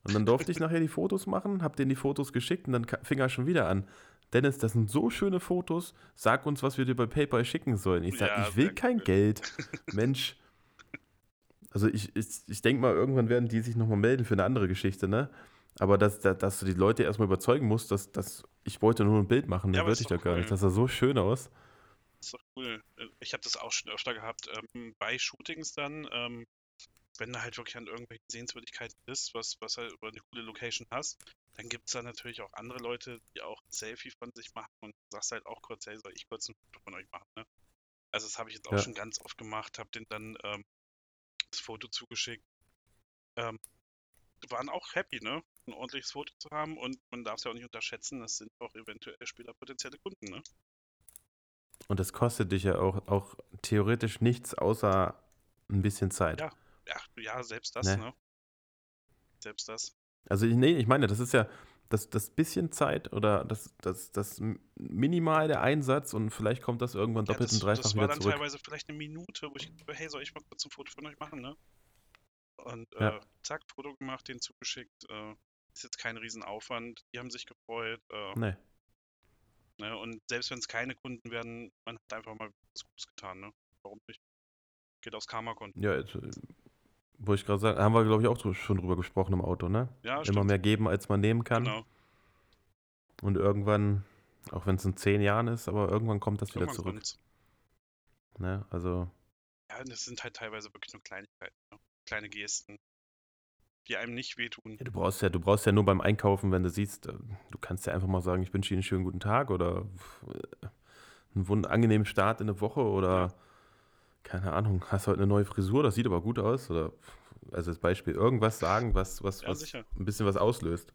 S1: Und dann durfte ich nachher die Fotos machen, habe denen die Fotos geschickt und dann fing er schon wieder an. Dennis, das sind so schöne Fotos. Sag uns, was wir dir bei PayPal schicken sollen. Ich sage, ja, ich will kein cool. Geld. [LAUGHS] Mensch. Also ich, ich, ich denke mal, irgendwann werden die sich nochmal melden für eine andere Geschichte, ne? Aber dass, dass, dass du die Leute erstmal überzeugen musst, dass, dass ich wollte nur ein Bild machen, ja, würde ich doch gar nicht. Das sah so schön aus.
S2: Das ist doch cool. Ich habe das auch schon öfter gehabt. Ähm, bei Shootings dann, ähm, wenn du halt wirklich an irgendwelchen Sehenswürdigkeiten bist, was, was halt über eine coole Location hast, dann gibt es da natürlich auch andere Leute, die auch ein Selfie von sich machen und sagst halt auch kurz, hey, soll ich kurz ein Foto von euch machen, ne? Also das habe ich jetzt auch ja. schon ganz oft gemacht, habe den dann ähm, das Foto zugeschickt. Ähm, waren auch happy, ne? Ein ordentliches Foto zu haben und man darf es ja auch nicht unterschätzen, das sind auch eventuell später potenzielle Kunden, ne?
S1: Und das kostet dich ja auch, auch theoretisch nichts außer ein bisschen Zeit.
S2: Ja, ja, ja selbst das, ne? ne? Selbst das.
S1: Also, nee, ich meine, das ist ja das, das bisschen Zeit oder das, das, das minimal der Einsatz und vielleicht kommt das irgendwann doppelt ja, das, und dreifach wieder zurück. Das war dann
S2: teilweise vielleicht eine Minute, wo ich, hey, soll ich mal kurz ein Foto von euch machen, ne? Und ja. äh, zack, Foto gemacht, den zugeschickt. Äh, ist jetzt kein Riesenaufwand. Die haben sich gefreut. Äh,
S1: Nee.
S2: ne? Und selbst wenn es keine Kunden werden, man hat einfach mal was Gutes getan. Ne? Warum nicht? Geht aus Karma-Konten.
S1: Ja, jetzt, äh, wo ich gerade sagen, haben wir, glaube ich, auch schon drüber gesprochen im Auto, ne?
S2: Ja,
S1: Immer
S2: stimmt.
S1: mehr geben, als man nehmen kann.
S2: Genau.
S1: Und irgendwann, auch wenn es in zehn Jahren ist, aber irgendwann kommt das wieder
S2: Irgendwann
S1: zurück.
S2: kommt's.
S1: Ne? Also,
S2: Ja, das sind halt teilweise wirklich nur Kleinigkeiten. Ne? Kleine Gesten, die einem nicht wehtun.
S1: ja, du brauchst ja, du brauchst ja nur beim Einkaufen, wenn du siehst, äh, du kannst ja einfach mal sagen, ich wünsche Ihnen einen schönen guten Tag oder äh, einen angenehmen Start in eine Woche oder keine Ahnung, hast heute eine neue Frisur, das sieht aber gut aus oder also als Beispiel irgendwas sagen, was, was,
S2: Ja,
S1: was ein bisschen was auslöst.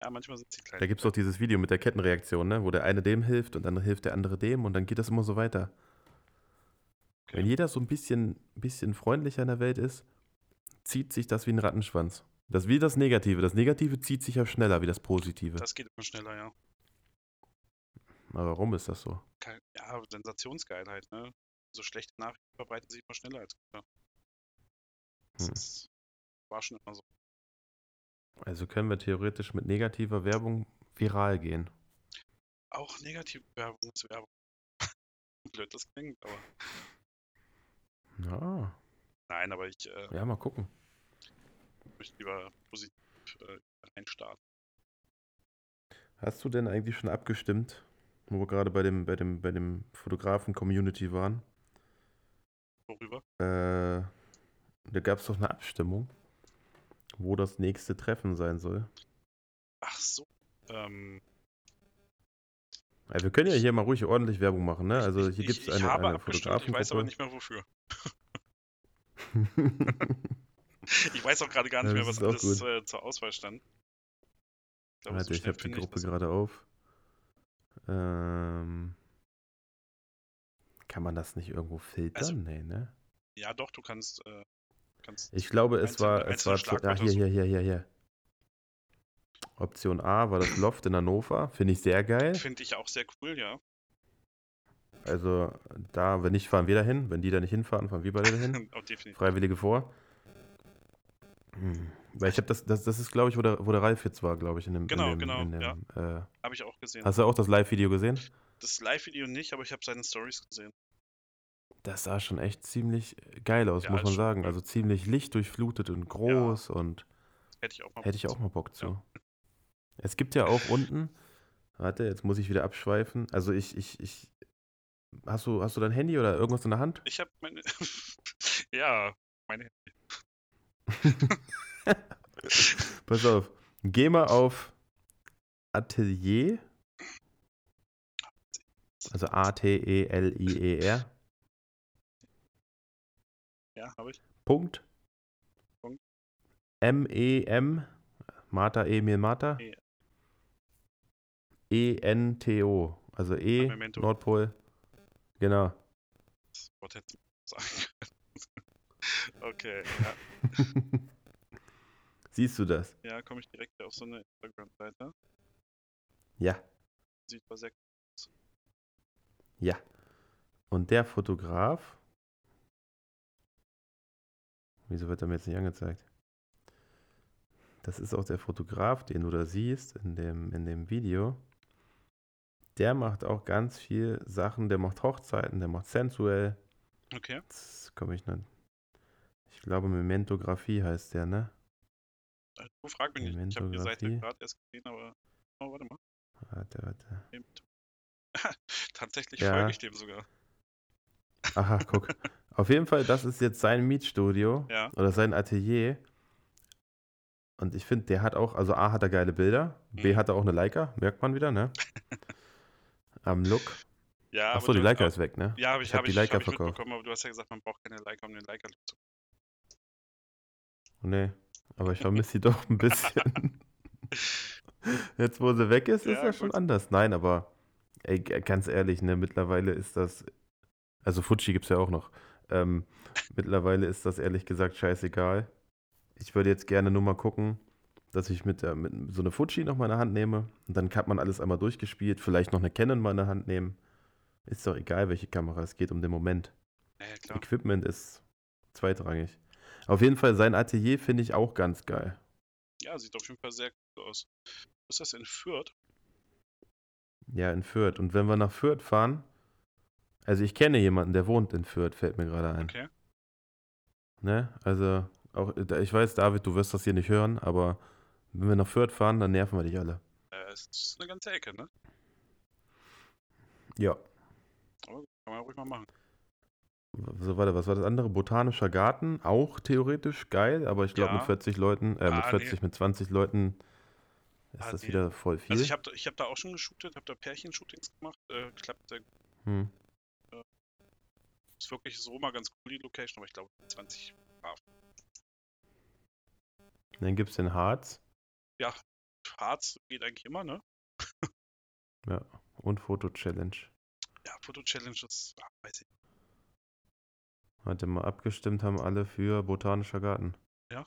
S2: Ja, manchmal sind sie klein.
S1: Da gibt es doch dieses Video mit der Kettenreaktion, ne? wo der eine dem hilft und dann hilft der andere dem und dann geht das immer so weiter.
S2: Okay.
S1: Wenn jeder so ein bisschen, bisschen freundlicher in der Welt ist, zieht sich das wie ein Rattenschwanz. Das ist wie das Negative. Das Negative zieht sich ja schneller wie das Positive.
S2: Das geht immer schneller, ja.
S1: Aber warum ist das so?
S2: Ja, Sensationsgeilheit, ne? So schlechte Nachrichten verbreiten sich immer schneller als gute. Das
S1: Hm.
S2: war schon immer so.
S1: Also können wir theoretisch mit negativer Werbung viral gehen.
S2: Auch negative Werbung ist Werbung. [LAUGHS] Blöd das klingt, aber.
S1: Ja,
S2: Nein, aber ich äh,
S1: ja mal gucken.
S2: möchte lieber positiv äh, reinstarten.
S1: Hast du denn eigentlich schon abgestimmt, wo wir gerade bei dem, bei dem, bei dem Fotografen-Community waren?
S2: Worüber?
S1: Äh, da gab es doch eine Abstimmung, wo das nächste Treffen sein soll.
S2: Ach so. Ähm,
S1: Also wir können ja hier mal ruhig ordentlich Werbung machen, ne? Also
S2: ich,
S1: hier
S2: ich,
S1: gibt es
S2: ich
S1: eine,
S2: habe
S1: eine
S2: abgestimmt, ich weiß aber nicht mehr wofür. [LAUGHS] Ich weiß auch gerade gar nicht
S1: Ja,
S2: mehr, was alles äh, zur Auswahl stand. Ich glaube,
S1: Warte,
S2: so
S1: ich habe die
S2: ich
S1: Gruppe gerade auf. Ähm, kann man das nicht irgendwo filtern?
S2: Also-
S1: nee, ne?
S2: Ja, doch, du kannst. Äh, kannst
S1: Ich glaube, es
S2: einzelne-
S1: war, es war, zu, ah, hier, hier, hier, hier, hier. Option A war das Loft in Hannover, finde ich sehr geil.
S2: Finde ich auch sehr cool, ja.
S1: Also da, wenn nicht, fahren wir dahin. Wenn die da nicht hinfahren, fahren wir beide dahin. [LAUGHS]
S2: Definitiv.
S1: Freiwillige vor. Hm. Weil ich habe das, das, das ist, glaube ich, wo der, wo der Ralf jetzt war, glaube ich, in dem.
S2: Genau,
S1: in dem,
S2: genau,
S1: in dem,
S2: ja.
S1: äh,
S2: Habe ich auch gesehen.
S1: Hast du auch das Live-Video gesehen?
S2: Das Live-Video nicht, aber ich habe seine Stories gesehen.
S1: Das sah schon echt ziemlich geil aus,
S2: Ja,
S1: muss man sagen.
S2: cool.
S1: Also ziemlich lichtdurchflutet und groß und
S2: Hätte ich auch mal.
S1: hätte ich auch mal Bock zu.
S2: Ja.
S1: Es gibt ja auch unten, warte, jetzt muss ich wieder abschweifen. Also ich, ich, ich, hast du, hast du dein Handy oder irgendwas in der Hand?
S2: Ich habe meine. [LAUGHS] ja, meine. [LAUGHS]
S1: Pass auf, geh mal auf Atelier, also A-T-E-L-I-E-R,
S2: Ja, habe ich.
S1: Punkt,
S2: Punkt.
S1: M-E-M, Martha Emil Martha,
S2: E.
S1: E-N-T-O, also E,
S2: Memento.
S1: Nordpol, genau.
S2: Das Wort hätte ich sagen können. [LAUGHS] okay, ja, [LAUGHS]
S1: Siehst du das?
S2: ja komme ich direkt auf so eine Instagram-Seite.
S1: Ja,
S2: Sieht mal sehr
S1: ja. Und der Fotograf, wieso wird er mir jetzt nicht angezeigt? Das ist auch der Fotograf, den du da siehst in dem, in dem Video. Der macht auch ganz viel Sachen. Der macht Hochzeiten, der macht sensuell.
S2: Okay.
S1: Jetzt komme ich noch. Ich glaube, Mementografie heißt der, ne?
S2: Du frag mich nicht. Ich habe die Seite gerade erst gesehen, aber. Oh, warte mal.
S1: Warte, warte. [LAUGHS]
S2: Tatsächlich
S1: Ja.
S2: folge ich dem sogar.
S1: Aha, guck. [LAUGHS] Auf jeden Fall, das ist jetzt sein Mietstudio
S2: Ja.
S1: oder sein Atelier. Und ich finde, der hat auch, also A hat er geile Bilder, B
S2: Mhm.
S1: hat er auch eine Leica, merkt man wieder, ne? [LAUGHS] Am Look.
S2: Ja,
S1: Achso, die Leica
S2: äh,
S1: ist weg, ne?
S2: Ja, habe ich,
S1: Ich hab
S2: hab
S1: die Leica
S2: hab ich
S1: verkauft.
S2: mitbekommen, aber du hast ja gesagt, man braucht keine Leica, um den Leica zu
S1: Nee, aber ich vermisse sie [LAUGHS] doch ein bisschen. [LAUGHS] Jetzt, wo sie weg ist, ist
S2: Ja,
S1: ja schon
S2: gut.
S1: anders. Nein, aber ey, ganz ehrlich, ne, mittlerweile ist das, also Fuji gibt es ja auch noch. Ähm, mittlerweile ist das ehrlich gesagt scheißegal. Ich würde jetzt gerne nur mal gucken, dass ich mit, der, mit so eine Fuji noch mal in der Hand nehme und dann hat man alles einmal durchgespielt, vielleicht noch eine Canon mal in der Hand nehmen. Ist doch egal, welche Kamera, es geht um den Moment.
S2: Ja.
S1: Equipment ist zweitrangig. Auf jeden Fall sein Atelier finde ich auch ganz geil.
S2: Ja, sieht auf jeden Fall sehr gut aus. Ist das in Fürth?
S1: Ja, in Fürth. Und wenn wir nach Fürth fahren, also ich kenne jemanden, der wohnt in Fürth, fällt mir gerade ein.
S2: Okay.
S1: Ne? Also, auch, ich weiß, David, du wirst das hier nicht hören, aber wenn wir nach Fürth fahren, dann nerven wir dich alle.
S2: Äh, es ist eine ganze Ecke, ne?
S1: Ja.
S2: Aber kann man ruhig mal machen.
S1: So, warte, was war das andere? Botanischer Garten, auch theoretisch geil, aber ich glaube
S2: Ja.
S1: mit 40 Leuten, äh, mit
S2: Ah,
S1: 40,
S2: nee.
S1: mit 20 Leuten ist
S2: Ah,
S1: das
S2: nee.
S1: wieder voll viel.
S2: Also ich habe ich hab da auch schon geshootet, habe da Pärchenshootings gemacht. Äh, klappt sehr gut.
S1: hm.
S2: Ist wirklich so mal ganz cool die Location, aber ich glaube 20.
S1: Dann gibt es den Harz
S2: Harz geht eigentlich immer, ne?
S1: und Foto-Challenge.
S2: Ja, Foto-Challenge ist, ah, weiß ich.
S1: Warte mal, abgestimmt haben alle für Botanischer Garten.
S2: Ja.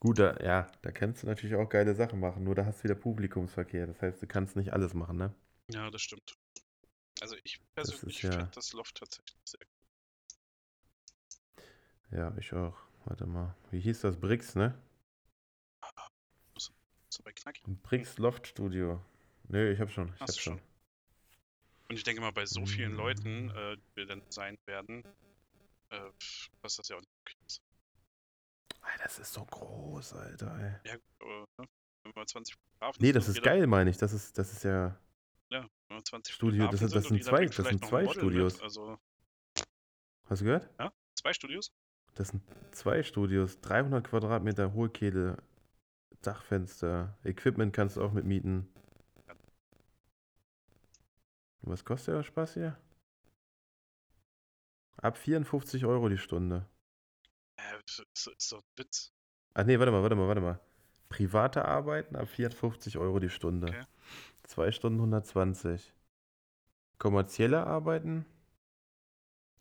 S1: Gut, da, ja, da kannst du natürlich auch geile Sachen machen, nur da hast du wieder Publikumsverkehr. Das heißt, du kannst nicht alles machen, ne?
S2: Ja, das stimmt. Also ich persönlich
S1: ja-
S2: finde das Loft tatsächlich sehr gut.
S1: Ja, ich auch. Warte mal. Wie hieß das? Brix, ne?
S2: So bei Knack.
S1: Brix Loft Studio. Nö, ich hab schon. Ich
S2: Hast
S1: hab schon.
S2: schon. Und ich denke mal, bei so vielen
S1: Mm.
S2: Leuten, äh, die wir dann sein werden, äh, was das ja auch nicht okay ist.
S1: Alter, das ist so groß, Alter, ey.
S2: Ja, gut, aber ne, wenn wir 20 Fotografen
S1: Nee, das ist geil, meine ich. Das ist, das ist ja.
S2: Ja, wenn wir 20
S1: Studio, das sind- das sind
S2: jeder
S1: zwei- das sind zwei Studios.
S2: Mit, also
S1: Hast du gehört?
S2: zwei Studios?
S1: Das sind zwei Studios, 300 Quadratmeter Hohlkehle, Dachfenster, Equipment kannst du auch mit mieten. Was kostet der Spaß hier? Ab 54 Euro die Stunde.
S2: Äh, ist, ist, so ein Witz.
S1: Ach nee, warte mal, warte mal, warte mal. Private Arbeiten ab 54 Euro die Stunde.
S2: Okay.
S1: Zwei Stunden 120. Kommerzielle Arbeiten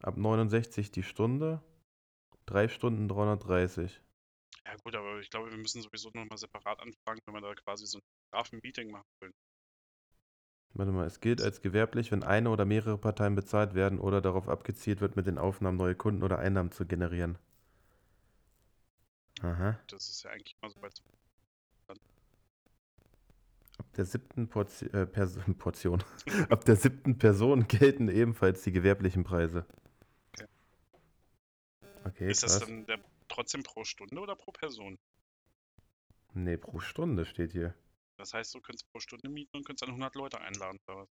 S1: ab 69 die Stunde. Drei Stunden 330.
S2: Ja gut, aber ich glaube, wir müssen sowieso nochmal separat anfangen, wenn wir da quasi so ein Fotografen-Meeting machen wollen.
S1: Warte mal, es gilt als gewerblich, wenn eine oder mehrere Parteien bezahlt werden oder darauf abgezielt wird, mit den Aufnahmen neue Kunden oder Einnahmen zu generieren. Aha.
S2: Das ist ja eigentlich immer so weit.
S1: Ab der siebten Portion, äh, [LAUGHS] Portion. Ab der siebten Person gelten ebenfalls die gewerblichen Preise.
S2: Okay.
S1: Okay,
S2: ist das
S1: krass.
S2: dann der, trotzdem pro Stunde oder pro Person?
S1: Nee, pro Stunde steht hier.
S2: Das heißt, du könntest pro Stunde mieten und könntest dann 100 Leute einladen. Oder was?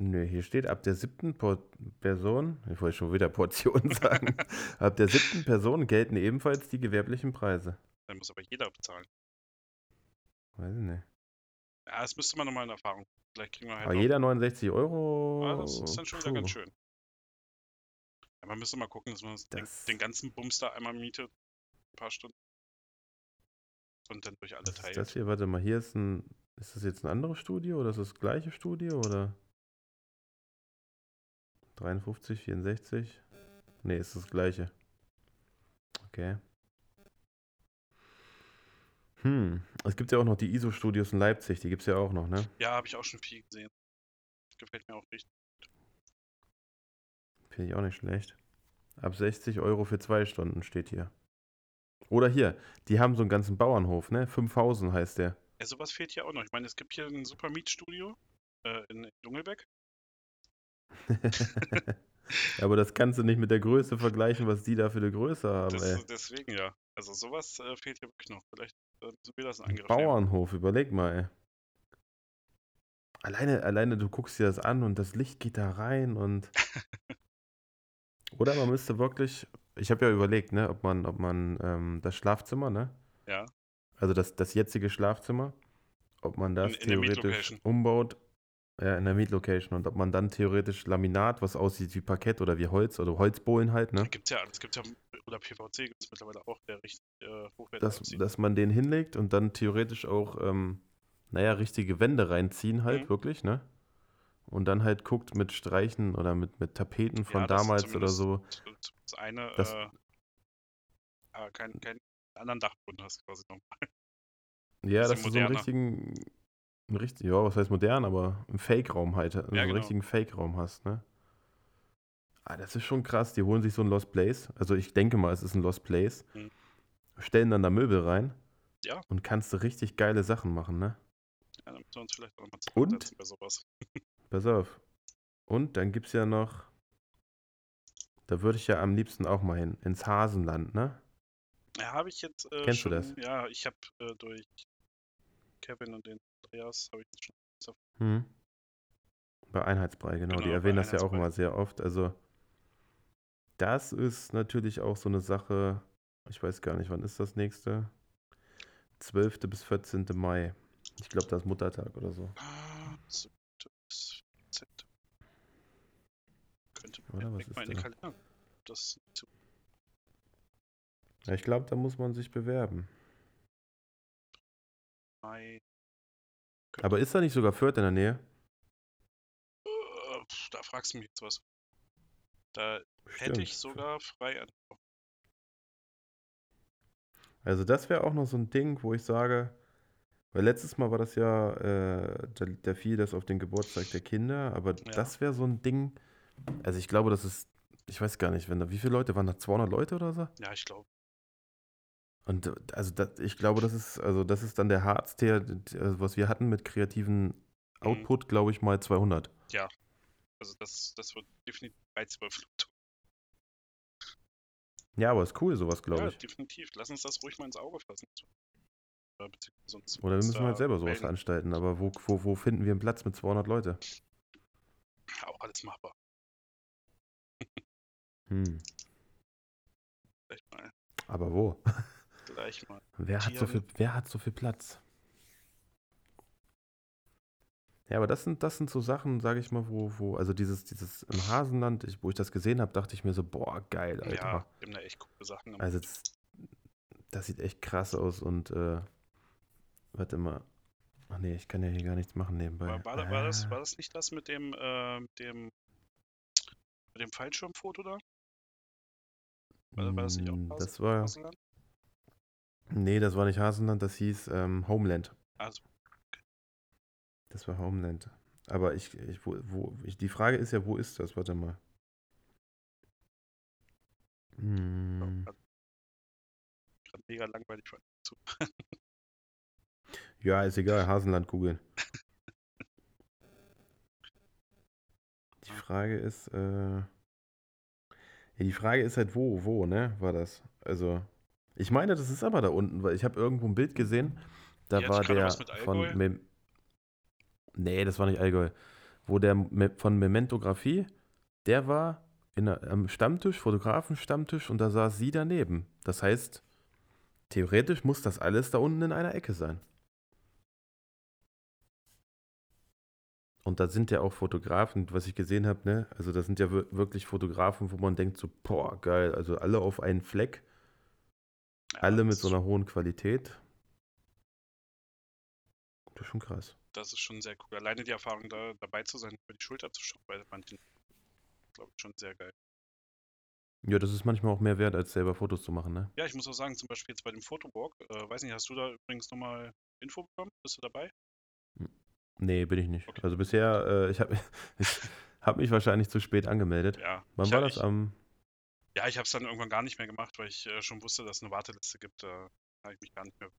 S1: Nö, hier steht ab der siebten Por Person, ich wollte schon wieder Portion [LAUGHS] sagen, [LAUGHS] ab der siebten Person gelten ebenfalls die gewerblichen Preise.
S2: Dann muss aber jeder bezahlen.
S1: Weiß ich nicht.
S2: Ja, das müsste man nochmal in Erfahrung. Vielleicht kriegen wir halt
S1: Aber jeder 69 Euro.
S2: Ah, das ist dann schon wieder ganz schön. Ja, man müsste mal gucken, dass man das den, den ganzen Bums da einmal mietet. Ein paar Stunden. Und dann durch alle
S1: Was ist das hier? Warte mal, hier ist ein. Ist das jetzt ein anderes Studio oder ist das das gleiche Studio oder? 53, 64? Nee, ist das gleiche. Okay. Hm, es gibt ja auch noch die ISO-Studios in Leipzig, die gibt es ja auch noch, ne?
S2: Ja, habe ich auch schon viel gesehen. Gefällt mir auch richtig.
S1: Finde ich auch nicht schlecht. Ab 60 Euro für zwei Stunden steht hier. Oder hier, die haben so einen ganzen Bauernhof, ne? 5000 heißt der.
S2: Ja, sowas fehlt hier auch noch. Ich meine, es gibt hier ein super Mietstudio äh, in Jungelbeck. [LAUGHS]
S1: Ja, Aber das kannst du nicht mit der Größe vergleichen, was die da für eine Größe haben,
S2: Das, deswegen ja. Also sowas äh, fehlt hier wirklich noch. Vielleicht äh.
S1: Bauernhof, überleg mal, ey. Alleine, alleine du guckst dir das an und das Licht geht da rein und. [LAUGHS] Oder man müsste wirklich. Ich habe ja überlegt, ne, ob man, ob man ähm, das Schlafzimmer, ne?
S2: Ja.
S1: Also das, das jetzige Schlafzimmer, ob man das
S2: In- in
S1: theoretisch umbaut. Ja, in der Mietlocation. Und ob man dann theoretisch Laminat, was aussieht wie Parkett oder wie Holz oder Holzbohlen halt, ne?
S2: Gibt's ja alles. Gibt's ja, oder PVC gibt es mittlerweile auch, der richtig äh, hochwertig
S1: dass,
S2: aussieht.
S1: dass man den hinlegt und dann theoretisch auch, ähm, naja, richtige Wände reinziehen halt,
S2: Mhm.
S1: wirklich, ne? Und dann halt guckt mit Streichen oder mit, mit Tapeten von
S2: Ja, das
S1: damals oder so.
S2: Das eine,
S1: Das-
S2: äh, aber kein, kein anderen Dachboden hast quasi noch.
S1: Ja,
S2: bisschen
S1: dass du so einen richtigen, richtig, ja, was heißt modern, aber einen Fake-Raum halt, also
S2: Ja,
S1: einen
S2: genau.
S1: richtigen Fake-Raum hast, ne? Ah, das ist schon krass, die holen sich so ein Lost Place. Also ich denke mal, es ist ein Lost Place.
S2: Mhm.
S1: stellen dann da Möbel rein.
S2: Ja.
S1: Und kannst du richtig geile Sachen machen, ne?
S2: Ja, dann müssen wir uns vielleicht auch nochmal
S1: Und?
S2: bei sowas. [LAUGHS]
S1: Pass auf. Und dann gibt's ja noch, da würde ich ja am liebsten auch mal hin, ins Hasenland, ne?
S2: Ja, habe ich jetzt äh,
S1: Kennst du
S2: schon,
S1: das?
S2: Ja, ich habe äh, durch Kevin und den Andreas habe ich jetzt schon
S1: Hm. Bei Einheitsbrei, genau. Die
S2: Genau, bei
S1: erwähnen das ja auch immer sehr oft. Also, das ist natürlich auch so eine Sache. Ich weiß gar nicht, wann ist das nächste? 12. bis 14. Mai. Ich glaube, das ist Muttertag oder so.
S2: Ah. Könnte
S1: Oder was ist da?
S2: Kalender. Das
S1: Ja, ich glaube, da muss man sich bewerben.
S2: Mai.
S1: Aber ist da nicht sogar Fürth in der Nähe?
S2: Äh, da fragst du mich jetzt was. Da hätte
S1: Stimmt.
S2: ich sogar frei an.
S1: Also das wäre auch noch so ein Ding, wo ich sage, weil letztes Mal war das ja, äh, da, da fiel das auf den Geburtstag der Kinder, aber
S2: Ja.
S1: das wäre so ein Ding, also ich glaube, das ist, ich weiß gar nicht, wenn da, wie viele Leute waren da, 200 Leute oder so?
S2: Ja, ich glaube.
S1: Und äh, also das, ich glaube, das ist, also das ist dann der Harz, der, der was wir hatten mit kreativen Output, glaube ich, mal 200.
S2: Also das, das wird definitiv bei 12 Leute.
S1: Ja, aber ist cool, sowas, glaube
S2: Ja,
S1: ich.
S2: definitiv. Lass uns das ruhig mal ins Auge fassen. Oder
S1: wir müssen halt selber sowas
S2: melden.
S1: veranstalten, aber wo, wo, wo finden wir einen Platz mit 200 Leute?
S2: Auch alles machbar.
S1: Hm,
S2: Gleich mal.
S1: aber wo? [LAUGHS]
S2: Gleich mal.
S1: Wer hat, so viel, wer hat so viel Platz? Ja, aber das sind, das sind so Sachen, sage ich mal, wo, wo, also dieses, dieses im Hasenland, ich, wo ich das gesehen habe, dachte ich mir so, boah, geil, Alter.
S2: Ja, wir haben da echt coole Sachen gemacht.
S1: Also das, das sieht echt krass aus und äh, warte mal. Ach nee, ich kann ja hier gar nichts machen nebenbei.
S2: war, war, da- war, das,
S1: Ah,
S2: war das nicht das mit dem, äh, mit dem, mit dem Fallschirmfoto da? War, war das nicht auch Hasen-
S1: das war,
S2: Hasenland?
S1: Nee, das war nicht Hasenland, das hieß ähm, Homeland.
S2: Also,
S1: Das war Homeland. Aber ich, ich, wo, wo, ich, die Frage ist ja, wo ist das? Warte mal. Hm,
S2: gerade mega langweilig. war. Zu.
S1: ja, ist egal, Hasenland googeln. [LAUGHS] Die Frage ist, äh, ja, die Frage ist halt, wo, wo, ne, war das? Also, ich meine, das ist aber da unten, weil ich habe irgendwo ein Bild gesehen, da
S2: hatte
S1: war der von. Mem nee, das war nicht Allgäu, wo der Me von Mementografie, der war in der, am Stammtisch, Fotografen-Stammtisch und da saß sie daneben. Das heißt, theoretisch muss das alles da unten in einer Ecke sein. Und da sind ja auch Fotografen, was ich gesehen habe, ne? Also das sind ja wir- wirklich Fotografen, wo man denkt so, boah, geil, also alle auf einen Fleck, alle mit so einer hohen Qualität. Das ist schon krass.
S2: Das ist schon sehr cool. Alleine die Erfahrung, da dabei zu sein, über die Schulter zu schauen bei manchen, glaube ich, schon sehr geil.
S1: Ja, das ist manchmal auch mehr wert, als selber Fotos zu machen, ne?
S2: Ja, ich muss auch sagen, zum Beispiel jetzt bei dem Fotowalk, äh, weiß nicht, hast du da übrigens nochmal Info bekommen? Bist du dabei?
S1: Nee, bin ich nicht.
S2: Okay.
S1: Also bisher, äh, ich habe [LAUGHS] ich hab mich wahrscheinlich zu spät angemeldet.
S2: Ja.
S1: Wann
S2: ich,
S1: war
S2: hab-
S1: das?
S2: Ich,
S1: Am
S2: ja, ich habe es dann irgendwann gar nicht mehr gemacht, weil ich äh, schon wusste, dass es eine Warteliste gibt. Da habe ich mich gar nicht mehr.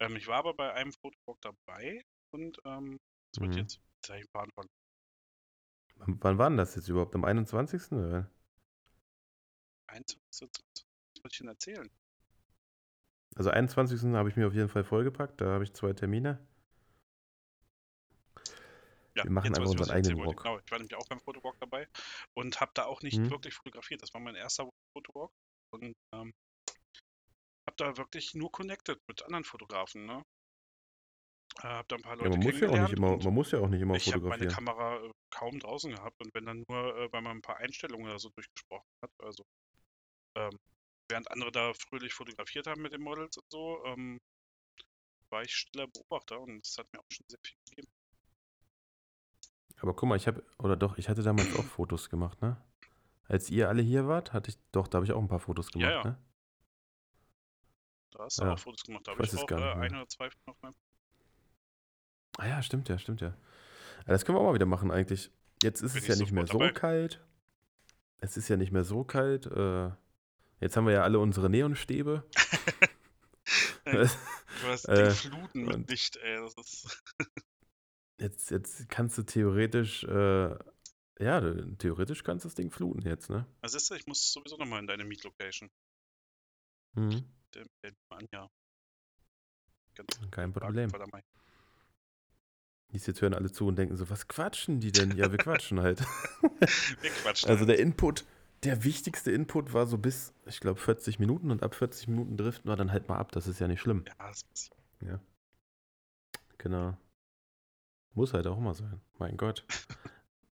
S2: Ähm, ich war aber bei einem Fotowalk dabei und ähm, es wird
S1: Mhm.
S2: jetzt, jetzt habe ich einen Faden verloren.
S1: wann wann war denn das jetzt überhaupt? Am 21. Oder?
S2: 21. Was soll ich denn erzählen?
S1: Also 21. habe ich mir auf jeden Fall vollgepackt. Da habe ich zwei Termine.
S2: Ja,
S1: Wir machen einfach
S2: ich,
S1: unseren
S2: ich
S1: eigenen. Walk.
S2: Genau, ich war nämlich auch beim Fotowalk dabei und habe da auch nicht
S1: Mhm.
S2: wirklich fotografiert. Das war mein erster Fotowalk und ähm, habe da wirklich nur connected mit anderen Fotografen. Ne? Äh, habe da ein paar
S1: Ja,
S2: Leute
S1: man muss ja auch nicht immer, man muss ja auch nicht immer
S2: ich habe meine
S1: fotografieren.
S2: Kamera äh, kaum draußen gehabt und wenn dann nur, äh, weil man ein paar Einstellungen oder so durchgesprochen hat. Also ähm, während andere da fröhlich fotografiert haben mit den Models und so, ähm, war ich stiller Beobachter und das hat mir auch schon sehr viel gegeben.
S1: Aber guck mal, ich habe, oder doch, ich hatte damals auch Fotos gemacht, ne? Als ihr alle hier wart, hatte ich, doch, da habe ich auch ein paar Fotos gemacht,
S2: ja.
S1: ne?
S2: Da hast du
S1: Ja,
S2: auch Fotos gemacht. Da
S1: ich
S2: habe ich
S1: es
S2: auch äh, ein oder zwei auf meinem
S1: Ah ja, stimmt ja, stimmt ja. ja das können wir auch mal wieder machen eigentlich. Jetzt ist
S2: Bin
S1: es ja
S2: ich
S1: nicht mehr
S2: sofort
S1: so
S2: dabei.
S1: kalt. Es ist ja nicht mehr so kalt. Äh, Jetzt haben wir ja alle unsere Neonstäbe. [LAUGHS] [LAUGHS]
S2: du hast äh, Fluten mit Licht, ey. Das ist [LAUGHS]
S1: jetzt, jetzt kannst du theoretisch, äh, ja, theoretisch kannst du das Ding fluten jetzt, ne?
S2: Ist das? Ich muss sowieso nochmal in deine Meet-Location.
S1: Mhm.
S2: Der, der ja.
S1: Ganz Kein Problem. Die jetzt hören alle zu und denken so, was quatschen die denn? Ja, wir quatschen [LAUGHS] halt.
S2: wir quatschen.
S1: Also der Input, der wichtigste Input war so bis, ich glaube, 40 Minuten und ab 40 Minuten driften wir dann halt mal ab. Das ist ja nicht schlimm.
S2: Ja, das ist
S1: Ja. Genau. Muss halt auch immer sein. Mein Gott.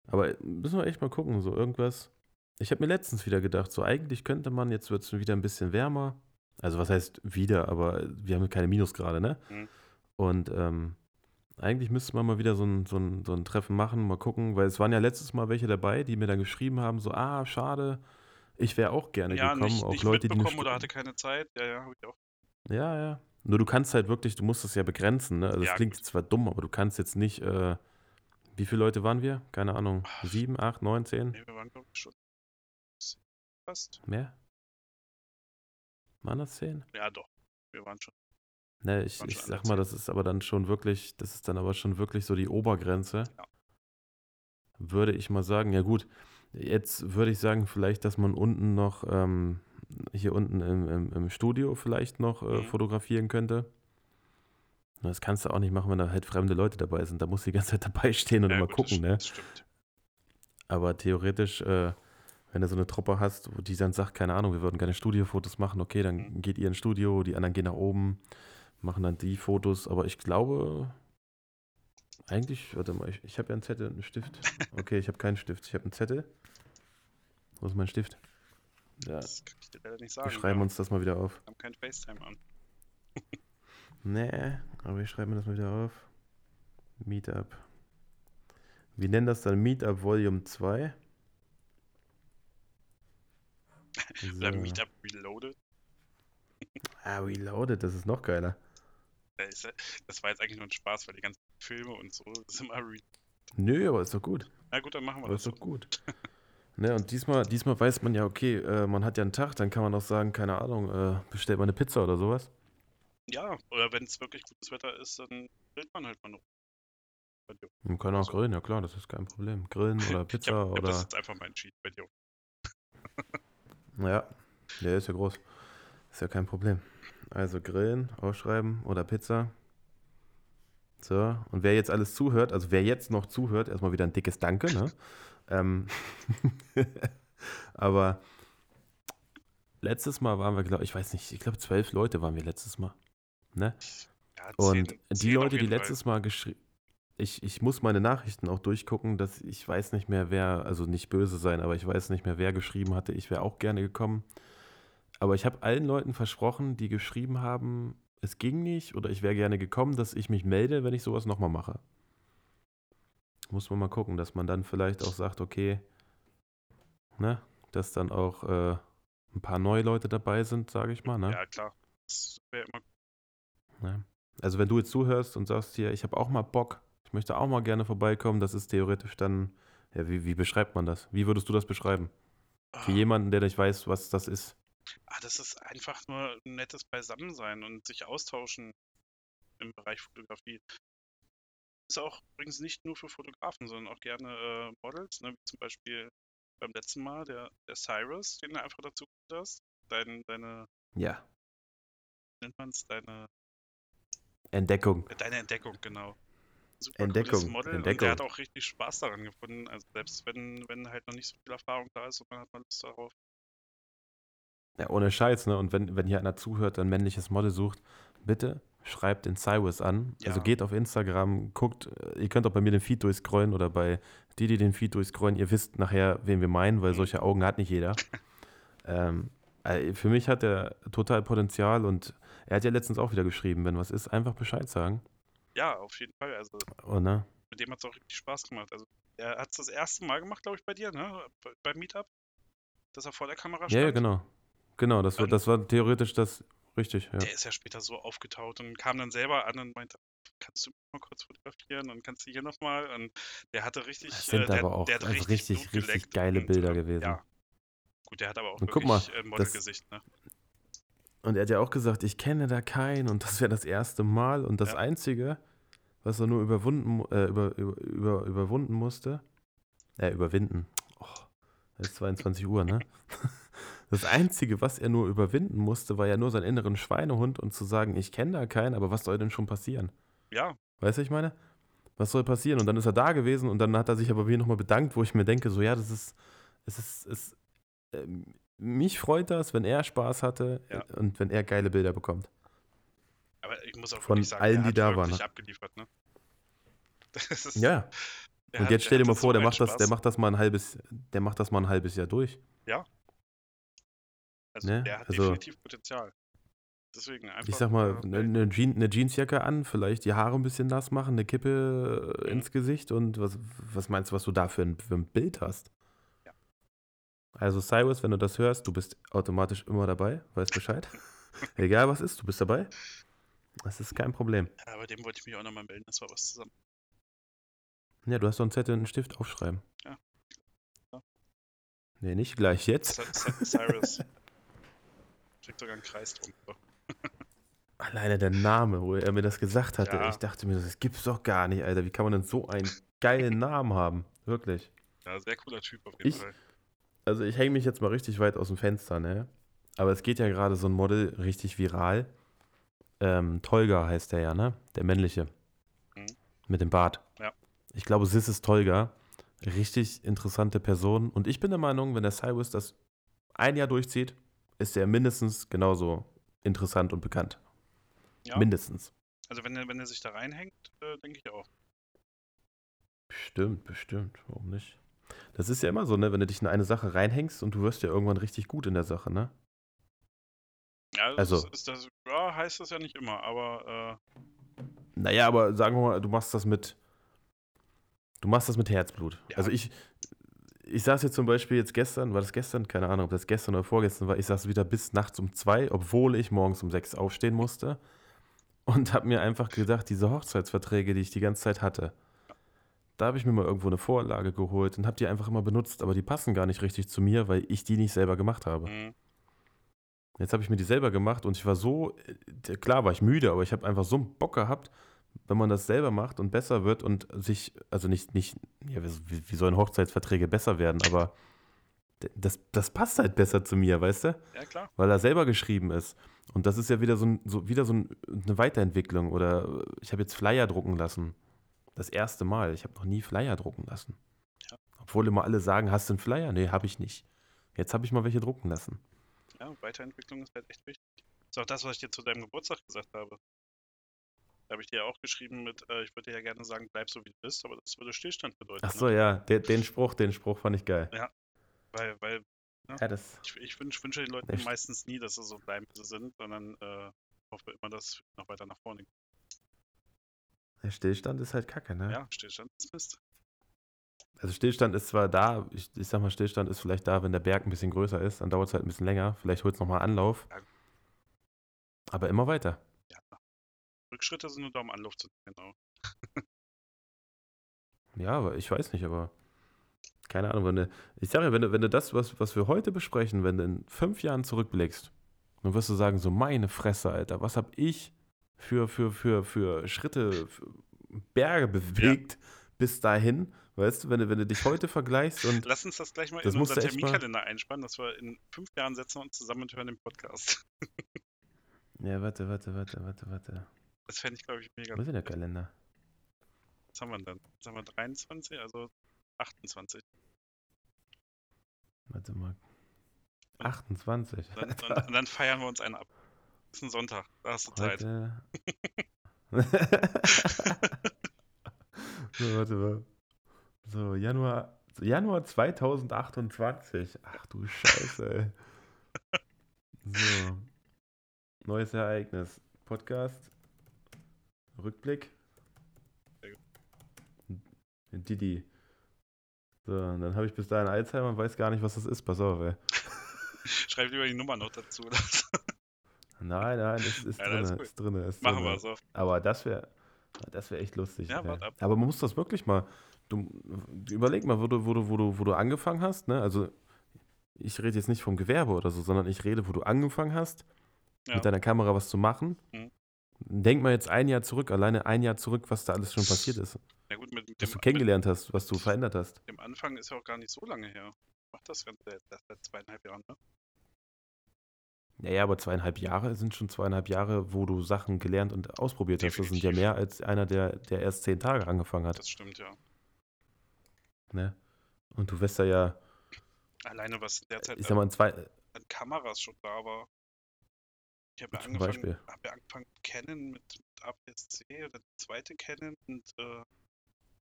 S1: Aber müssen wir echt mal gucken, so irgendwas. Ich habe mir letztens wieder gedacht, so eigentlich könnte man, jetzt wird es wieder ein bisschen wärmer. Also was heißt wieder, aber wir haben keine Minusgrade, ne? Mhm. Und ähm, eigentlich müsste man mal wieder so ein, so, ein, so ein Treffen machen, mal gucken, weil es waren ja letztes Mal welche dabei, die mir dann geschrieben haben, so, ah, schade, ich wäre auch gerne
S2: ja,
S1: gekommen.
S2: Nicht,
S1: auch
S2: nicht
S1: Leute,
S2: die nicht oder hatte keine Zeit, ja, ja, habe ich auch.
S1: Ja, ja. Nur du kannst halt wirklich, du musst das ja begrenzen, ne? Also ja, klingt gut. zwar dumm, aber du kannst jetzt nicht, äh, wie viele Leute waren wir? Keine Ahnung. Sieben, acht, neun, zehn?
S2: Nee, wir waren glaube ich schon fast.
S1: Mehr? Waren das zehn?
S2: Ja, doch. Wir waren schon.
S1: Ne, ich, ich sag mal, das ist aber dann schon wirklich, das ist dann aber schon wirklich so die Obergrenze. Ja. Würde ich mal sagen, ja gut, jetzt würde ich sagen, vielleicht, dass man unten noch, ähm, hier unten im, im, im, Studio vielleicht noch äh, mhm. fotografieren könnte. Das kannst du auch nicht machen, wenn da halt fremde Leute dabei sind. Da muss die ganze Zeit [LAUGHS] dabei stehen und ja, immer gut, gucken,
S2: das,
S1: ne?
S2: Das stimmt.
S1: Aber theoretisch, äh, wenn du so eine Truppe hast, wo die dann sagt, keine Ahnung, wir würden gerne Studiofotos machen, okay, dann mhm. geht ihr ins Studio, die anderen gehen nach oben, machen dann die Fotos, aber ich glaube, eigentlich, warte mal, ich, ich habe ja einen Zettel und einen Stift. [LAUGHS] Okay, ich habe keinen Stift, ich habe einen Zettel. Wo ist mein Stift?
S2: Ja. Das kann ich dir leider nicht sagen.
S1: Wir schreiben uns das mal wieder auf.
S2: Wir haben kein FaceTime an. [LAUGHS]
S1: nee, aber ich schreibe mir das mal wieder auf. Meetup. Wir nennen das dann Meetup Volume 2. [LAUGHS]
S2: So. Oder Meetup Reloaded.
S1: ah, Reloaded, das ist noch geiler.
S2: Das war jetzt eigentlich nur ein Spaß, weil die ganzen Filme und so sind immer re
S1: Nö, aber ist doch gut.
S2: Na gut, dann machen wir
S1: aber
S2: das.
S1: Ist doch gut. [LAUGHS] ne, und diesmal, diesmal weiß man ja, okay, äh, man hat ja einen Tag, dann kann man auch sagen, keine Ahnung, äh, bestellt man eine Pizza oder sowas.
S2: Ja, oder wenn es wirklich gutes Wetter ist, dann grillt man halt mal noch.
S1: Man kann auch also. grillen, ja klar, das ist kein Problem. Grillen oder [LAUGHS] Pizza ich hab, oder. Das
S2: ist einfach mein Cheat bei dir. [LAUGHS]
S1: ja, der ist ja groß. Ist ja kein Problem. Also grillen, ausschreiben oder Pizza. So, und wer jetzt alles zuhört, also wer jetzt noch zuhört, erstmal wieder ein dickes Danke, ne? Ähm, [LAUGHS] aber letztes Mal waren wir, glaube ich, weiß nicht, ich glaube zwölf Leute waren wir letztes Mal. Ne? Ja, und zehn, die Leute, die letztes. Mal geschrieben, ich, ich muss meine Nachrichten auch durchgucken, dass ich weiß nicht mehr, wer, also nicht böse sein, aber ich weiß nicht mehr, wer geschrieben hatte, ich wäre auch gerne gekommen. Aber ich habe allen Leuten versprochen, die geschrieben haben, es ging nicht oder ich wäre gerne gekommen, dass ich mich melde, wenn ich sowas nochmal mache. Muss man mal gucken, dass man dann vielleicht auch sagt, okay, ne, dass dann auch äh, ein paar neue Leute dabei sind, sage ich mal, ne?
S2: Ja, klar. Das wäre immer.
S1: Ne? Also wenn du jetzt zuhörst und sagst hier, ich habe auch mal Bock, ich möchte auch mal gerne vorbeikommen, das ist theoretisch dann, ja, wie, wie beschreibt man das? Wie würdest du das beschreiben? Für ah. jemanden, der nicht weiß, was das ist.
S2: Ah, das ist einfach nur ein nettes Beisammensein und sich austauschen im Bereich Fotografie. Ist auch übrigens nicht nur für Fotografen, sondern auch gerne äh, Models, ne? wie zum Beispiel beim letzten Mal der, der Cyrus, den du einfach dazu hast. Dein, deine.
S1: Ja.
S2: Nennt man es? Deine.
S1: Entdeckung.
S2: Deine Entdeckung, genau.
S1: Super Entdeckung.
S2: Model
S1: Entdeckung.
S2: und der hat auch richtig Spaß daran gefunden. Also selbst wenn, wenn halt noch nicht so viel Erfahrung da ist und man hat mal Lust darauf,
S1: ja, ohne Scheiß, ne? Und wenn, wenn hier einer zuhört, ein männliches Model sucht, bitte schreibt den Cyrus an. Ja. Also geht auf Instagram, guckt, äh, ihr könnt auch bei mir den Feed durchscrollen oder bei die, die den Feed durchscrollen. Ihr wisst nachher, wen wir meinen, weil mhm. solche Augen hat nicht jeder. [LAUGHS] ähm, äh, für mich hat er total Potenzial und er hat ja letztens auch wieder geschrieben, wenn was ist, einfach Bescheid sagen.
S2: Ja, auf jeden Fall. Also
S1: oh, ne?
S2: mit dem hat es auch richtig Spaß gemacht. Also er hat es das erste Mal gemacht, glaube ich, bei dir, ne? Beim Meetup, dass er vor der Kamera stand.
S1: Ja, ja genau. Genau, das war, das war theoretisch das richtig. Ja.
S2: Der ist ja später so aufgetaucht und kam dann selber an und meinte, kannst du mich mal kurz fotografieren und kannst du hier nochmal? Und der hatte richtig.
S1: Das sind
S2: äh,
S1: aber auch
S2: der
S1: also richtig, richtig, richtig geile und, Bilder äh, gewesen. Ja.
S2: Gut, der hat aber auch
S1: Und guck mal,
S2: wirklich äh, Modelgesicht, ne?
S1: Und er hat ja auch gesagt, ich kenne da keinen und das wäre das erste Mal und das
S2: Ja.
S1: Einzige, was er nur überwunden, äh, über, über, über, überwunden musste, äh, überwinden. Oh, es ist 22 Uhr, ne? [LAUGHS] Das Einzige, was er nur überwinden musste, war ja nur seinen inneren Schweinehund und zu sagen, ich kenne da keinen, aber was soll denn schon passieren?
S2: Ja,
S1: Weißt du, ich meine? Was soll passieren? Und dann ist er da gewesen und dann hat er sich aber wieder nochmal bedankt, wo ich mir denke, so, ja, das ist, es ist, es, ähm, mich freut das, wenn er Spaß hatte
S2: Ja.
S1: äh, und wenn er geile Bilder bekommt.
S2: aber ich muss auch
S1: Von
S2: sagen,
S1: allen, die da waren, ne?
S2: abgeliefert, ne? [LAUGHS] Ist,
S1: Ja. und
S2: hat-
S1: jetzt stell dir mal vor, der macht das, der
S2: Spaß.
S1: macht das mal ein halbes, der macht das mal ein halbes Jahr durch.
S2: Also
S1: ne?
S2: der hat
S1: Also-
S2: definitiv Potenzial. Deswegen einfach.
S1: Ich sag mal,
S2: äh,
S1: eine, eine, Jean, eine Jeansjacke an, vielleicht die Haare ein bisschen nass machen, eine Kippe
S2: Mhm.
S1: ins Gesicht und was, was meinst du, was du da für ein, für ein Bild hast?
S2: Ja.
S1: Also Cyrus, wenn du das hörst, du bist automatisch immer dabei, weißt Bescheid. [LAUGHS] Egal was ist, du bist dabei. Das ist kein Problem.
S2: Ja, bei dem wollte ich mich auch nochmal melden, das war was zusammen.
S1: Ja, du hast so einen Zettel und einen Stift aufschreiben.
S2: Ja. Ja.
S1: Nee, nicht gleich jetzt.
S2: Cy- Cy- Cyrus. [LAUGHS] Kriegt sogar einen Kreis drum. So.
S1: Alleine der Name, wo er mir das gesagt hatte,
S2: Ja.
S1: ich dachte mir, das gibt's doch gar nicht, Alter. Wie kann man denn so einen geilen [LAUGHS] Namen haben? Wirklich.
S2: Ja, sehr cooler Typ auf jeden
S1: Ich-
S2: Fall.
S1: Also ich hänge mich jetzt mal richtig weit aus dem Fenster, ne? Aber es geht ja gerade so ein Model richtig viral. Ähm, Tolga heißt der ja, ne? Der männliche.
S2: Mhm.
S1: Mit dem Bart.
S2: Ja.
S1: Ich glaube, Sis ist Tolga. Richtig interessante Person. Und ich bin der Meinung, wenn der Cyrus das ein Jahr durchzieht, ist er mindestens genauso interessant und bekannt.
S2: Ja,
S1: Mindestens.
S2: also wenn er, wenn er sich da reinhängt, äh, denke ich auch.
S1: Bestimmt, bestimmt. Warum nicht? Das ist ja immer so, ne? Wenn du dich in eine Sache reinhängst und du wirst ja irgendwann richtig gut in der Sache, ne?
S2: Ja, das
S1: Also-
S2: ist, ist das, ja, heißt das ja nicht immer, aber äh,
S1: Naja, aber sagen wir mal, du machst das mit. Du machst das mit Herzblut.
S2: Ja.
S1: Also ich. Ich saß jetzt zum Beispiel jetzt gestern, war das gestern? Keine Ahnung, ob das gestern oder vorgestern war. Ich saß wieder bis nachts um zwei, obwohl ich morgens um sechs aufstehen musste. Und habe mir einfach gedacht, diese Hochzeitsverträge, die ich die ganze Zeit hatte, da habe ich mir mal irgendwo eine Vorlage geholt und habe die einfach immer benutzt, aber die passen gar nicht richtig zu mir, weil ich die nicht selber gemacht habe.
S2: mh,
S1: Jetzt habe ich mir die selber gemacht und ich war so, äh, klar war ich müde, aber ich habe einfach so einen Bock gehabt, wenn man das selber macht und besser wird und sich, also nicht, nicht, ja, wie, sollen Hochzeitsverträge besser werden, aber das, das passt halt besser zu mir, weißt du?
S2: ja klar.
S1: Weil er selber geschrieben ist. Und das ist ja wieder so, ein, so, wieder so ein, eine Weiterentwicklung. Oder ich habe jetzt Flyer drucken lassen. Das erste Mal. Ich habe noch nie Flyer drucken lassen.
S2: Ja.
S1: Obwohl immer alle sagen, hast du einen Flyer? Nee, habe ich nicht. Jetzt habe ich mal welche drucken lassen.
S2: Ja, Weiterentwicklung ist halt echt wichtig. Das ist auch das, was ich dir zu deinem Geburtstag gesagt habe. Da habe ich dir ja auch geschrieben mit, äh, ich würde dir ja gerne sagen, bleib so wie du bist, aber das würde Stillstand bedeuten.
S1: Ach so,
S2: ne?
S1: ja, den, den Spruch, den Spruch fand ich geil.
S2: Weil, weil
S1: Ja, das.
S2: ich, ich wünsch, wünsche den Leuten meistens nie, dass sie so bleiben, wie sie sind, sondern äh, hoffe immer, dass wir noch weiter nach vorne gehen.
S1: Der Stillstand ist halt kacke, ne?
S2: Ja, Stillstand ist Mist.
S1: Also Stillstand ist zwar da, ich, ich sag mal, Stillstand ist vielleicht da, wenn der Berg ein bisschen größer ist, dann dauert es halt ein bisschen länger. Vielleicht holt es nochmal Anlauf.
S2: Ja.
S1: Aber immer weiter.
S2: Ja. Rückschritte sind nur da, um Anlauf zu nehmen. Genau.
S1: Ja, aber ich weiß nicht, aber keine Ahnung, wenn du, ich sage ja, wenn du, wenn du das, was, was wir heute besprechen, wenn du in fünf Jahren zurückblickst, dann wirst du sagen, so meine Fresse, Alter, was hab ich für, für, für, für Schritte, für Berge bewegt bis dahin, weißt du, wenn du, wenn du dich heute vergleichst und
S2: Lass uns das gleich mal
S1: Das
S2: in unseren
S1: echt mal-
S2: Terminkalender einspannen, dass wir in fünf Jahren setzen und zusammen hören den Podcast.
S1: ja, warte, warte, warte, warte, warte.
S2: Das fände ich, glaube ich, mega
S1: Wo ist denn der Kalender?
S2: Was haben wir denn? Was haben wir 23, also 28.
S1: Warte mal. 28.
S2: Dann, und, und dann feiern wir uns einen ab. ist ein Sonntag, da hast du Zeit.
S1: Heute. [LAUGHS] so, warte mal. So, Januar, Januar 2028. Ach du Scheiße, ey. So. Neues Ereignis. Podcast. Rückblick. Didi. So, und dann habe ich bis dahin Alzheimer und weiß gar nicht, was das ist. Pass auf, ey. [LAUGHS]
S2: Schreib lieber die Nummer noch dazu. oder.
S1: Nein, nein, es ist [LAUGHS]
S2: Ja, das
S1: drin,
S2: ist
S1: ist drin, ist
S2: Machen
S1: drinne.
S2: wir so.
S1: Aber das wäre das wär echt lustig.
S2: Ja,
S1: ey.
S2: wart ab.
S1: Aber man muss das wirklich mal. Du, überleg mal, wo du, wo, du, wo, du, wo du angefangen hast. Ne? Also, ich rede jetzt nicht vom Gewerbe oder so, sondern ich rede, wo du angefangen hast,
S2: Ja.
S1: mit deiner Kamera was zu machen.
S2: Mhm.
S1: Denk mal jetzt ein Jahr zurück, alleine ein Jahr zurück, was da alles schon passiert ist.
S2: Na gut, mit, mit
S1: Was
S2: dem,
S1: du kennengelernt hast, was du verändert hast.
S2: mit dem Anfang ist ja auch gar nicht so lange her. Ich mach das Ganze seit zweieinhalb Jahren, ne?
S1: Naja, aber zweieinhalb Jahre sind schon zweieinhalb Jahre, wo du Sachen gelernt und ausprobiert hast. Das sind ja
S2: Definitiv.
S1: mehr als einer, der, der erst zehn Tage angefangen hat.
S2: Das stimmt, ja.
S1: Ne? Und du wirst da ja,
S2: Alleine was derzeit
S1: ich sag mal, in zwei,
S2: an Kameras schon da war. Ich habe ja
S1: Zum
S2: angefangen,
S1: Beispiel?
S2: hab ja angefangen mit Canon, mit, mit APS-C oder die zweite Canon und äh,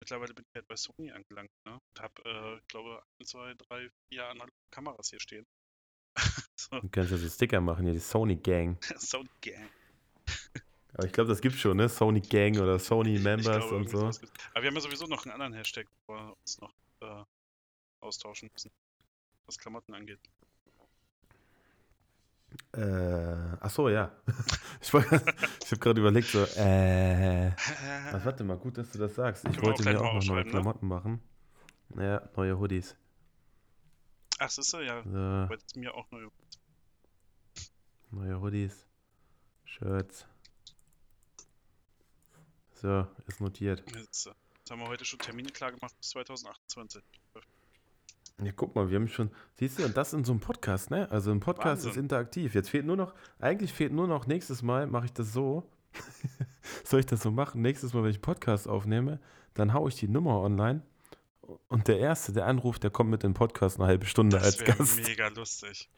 S2: mittlerweile bin ich halt bei Sony angelangt, ne? Und habe, äh, ich glaube, 1, 2, 3, 4 analoge Kameras hier stehen. [LAUGHS] so,
S1: du kannst ja so Sticker machen, hier die Sony Gang. [LAUGHS]
S2: Sony Gang.
S1: Aber ich glaube, das gibt's schon, ne? Sony Gang oder Sony [LAUGHS] Members
S2: glaube,
S1: und so.
S2: Aber wir haben ja sowieso noch einen anderen Hashtag, wo wir uns noch äh, austauschen müssen, was Klamotten angeht.
S1: Äh, ach so, ja. [LAUGHS] Ich, ich habe gerade überlegt, so, äh. Was, warte mal, gut, dass du das sagst. Ich
S2: Können wir auch
S1: wollte mir auch noch neue
S2: ne?
S1: Klamotten machen. Ja, neue Hoodies.
S2: Ach, siehst du, ja,
S1: So,
S2: es mir auch neu.
S1: neue Hoodies. Shirts. So, ist notiert.
S2: Jetzt, äh, jetzt haben wir heute schon Termine klar gemacht bis 2028.
S1: Ja, guck mal, wir haben schon. Siehst du, und das in so einem Podcast, ne? Also ein Podcast ist
S2: Wahnsinn.
S1: interaktiv. Jetzt fehlt nur noch, eigentlich fehlt nur noch nächstes Mal, mache ich das so. [LAUGHS] Soll ich das so machen? Nächstes Mal, wenn ich einen Podcast aufnehme, dann haue ich die Nummer online. Und der Erste, der anruft, der kommt mit dem Podcast eine halbe Stunde
S2: Das
S1: als
S2: wäre
S1: Gast.
S2: mega lustig.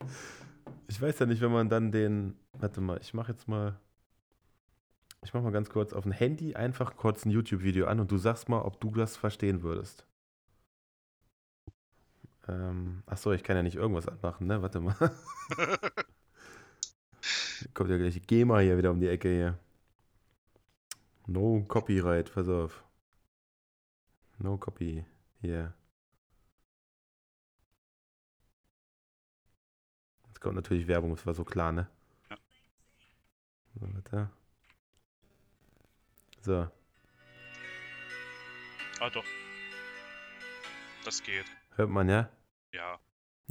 S1: Ich weiß ja nicht, wenn man dann den. Warte mal, ich mache jetzt mal. Ich mache mal ganz kurz auf dem Handy einfach kurz ein YouTube-Video an und du sagst mal, ob du das verstehen würdest. Ähm, achso, ich kann ja nicht irgendwas anmachen, ne? Warte mal. [LAUGHS] Kommt ja gleich GEMA hier wieder um die Ecke hier. No Copyright, pass auf. No Copy. Hier. Jetzt kommt natürlich Werbung, das war so klar, ne?
S2: Ja.
S1: So, warte. So,
S2: ah, doch. Das geht.
S1: hört man ja?
S2: Ja.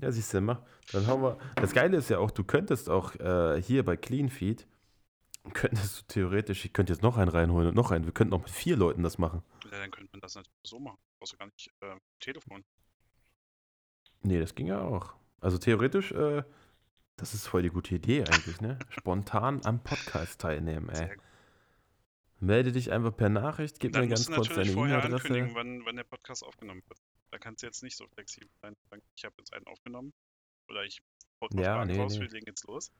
S1: Ja, siehst du, mach. Dann haben wir. Das Geile ist ja auch, du könntest auch äh, hier bei CleanFeed, könntest du theoretisch, ich könnte jetzt noch einen reinholen und noch einen. Wir könnten auch mit vier Leuten das machen.
S2: ja. Dann könnte man das natürlich so machen. Brauchst du gar nicht äh, Telefon.
S1: Nee, das ging ja auch. Also theoretisch, äh, das ist voll die gute Idee eigentlich, ne? Spontan am Podcast teilnehmen, ey. Melde dich einfach per Nachricht, gib mir ganz kurz deine
S2: vorher
S1: E-Mail-Adresse.
S2: ankündigen, wann, wann der Podcast aufgenommen wird. Da kannst du jetzt nicht so flexibel sein. Ich habe jetzt einen aufgenommen. Oder ich
S1: Ja, nee,
S2: raus,
S1: nee.
S2: wir legen jetzt los.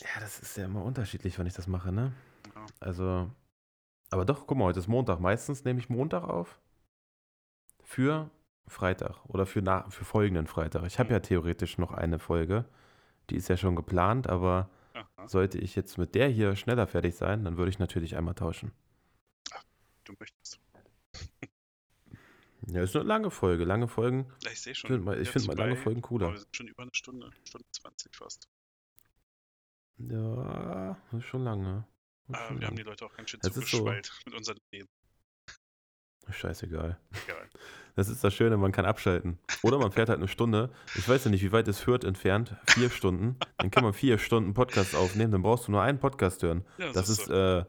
S1: Ja, das ist ja immer unterschiedlich, wenn ich das mache, ne?
S2: Ja.
S1: Also, aber doch, guck mal, heute ist Montag. Meistens nehme ich Montag auf für Freitag oder für, na, für folgenden Freitag. Ich habe
S2: Mhm.
S1: ja theoretisch noch eine Folge, die ist ja schon geplant, aber sollte ich jetzt mit der hier schneller fertig sein, dann würde ich natürlich einmal tauschen.
S2: du möchtest.
S1: Ja, ist eine lange Folge. Lange Folgen,
S2: Ja, ich sehe schon.
S1: finde mal, ich find mal lange Folgen cooler.
S2: wir sind schon über eine Stunde. Stunde 20 fast.
S1: Ja, ist schon lange.
S2: Ah,
S1: schon
S2: wir haben
S1: lang.
S2: die Leute auch ganz schön
S1: ist so.
S2: zugeschwallt mit unseren Ideen.
S1: Scheißegal.
S2: Egal.
S1: Das ist das Schöne, man kann abschalten. Oder man fährt halt eine Stunde. Ich weiß ja nicht, wie weit es Fürth entfernt. Vier Stunden. Dann kann man vier Stunden Podcast aufnehmen. Dann brauchst du nur einen Podcast hören.
S2: Ja,
S1: Das ist,
S2: so.
S1: äh,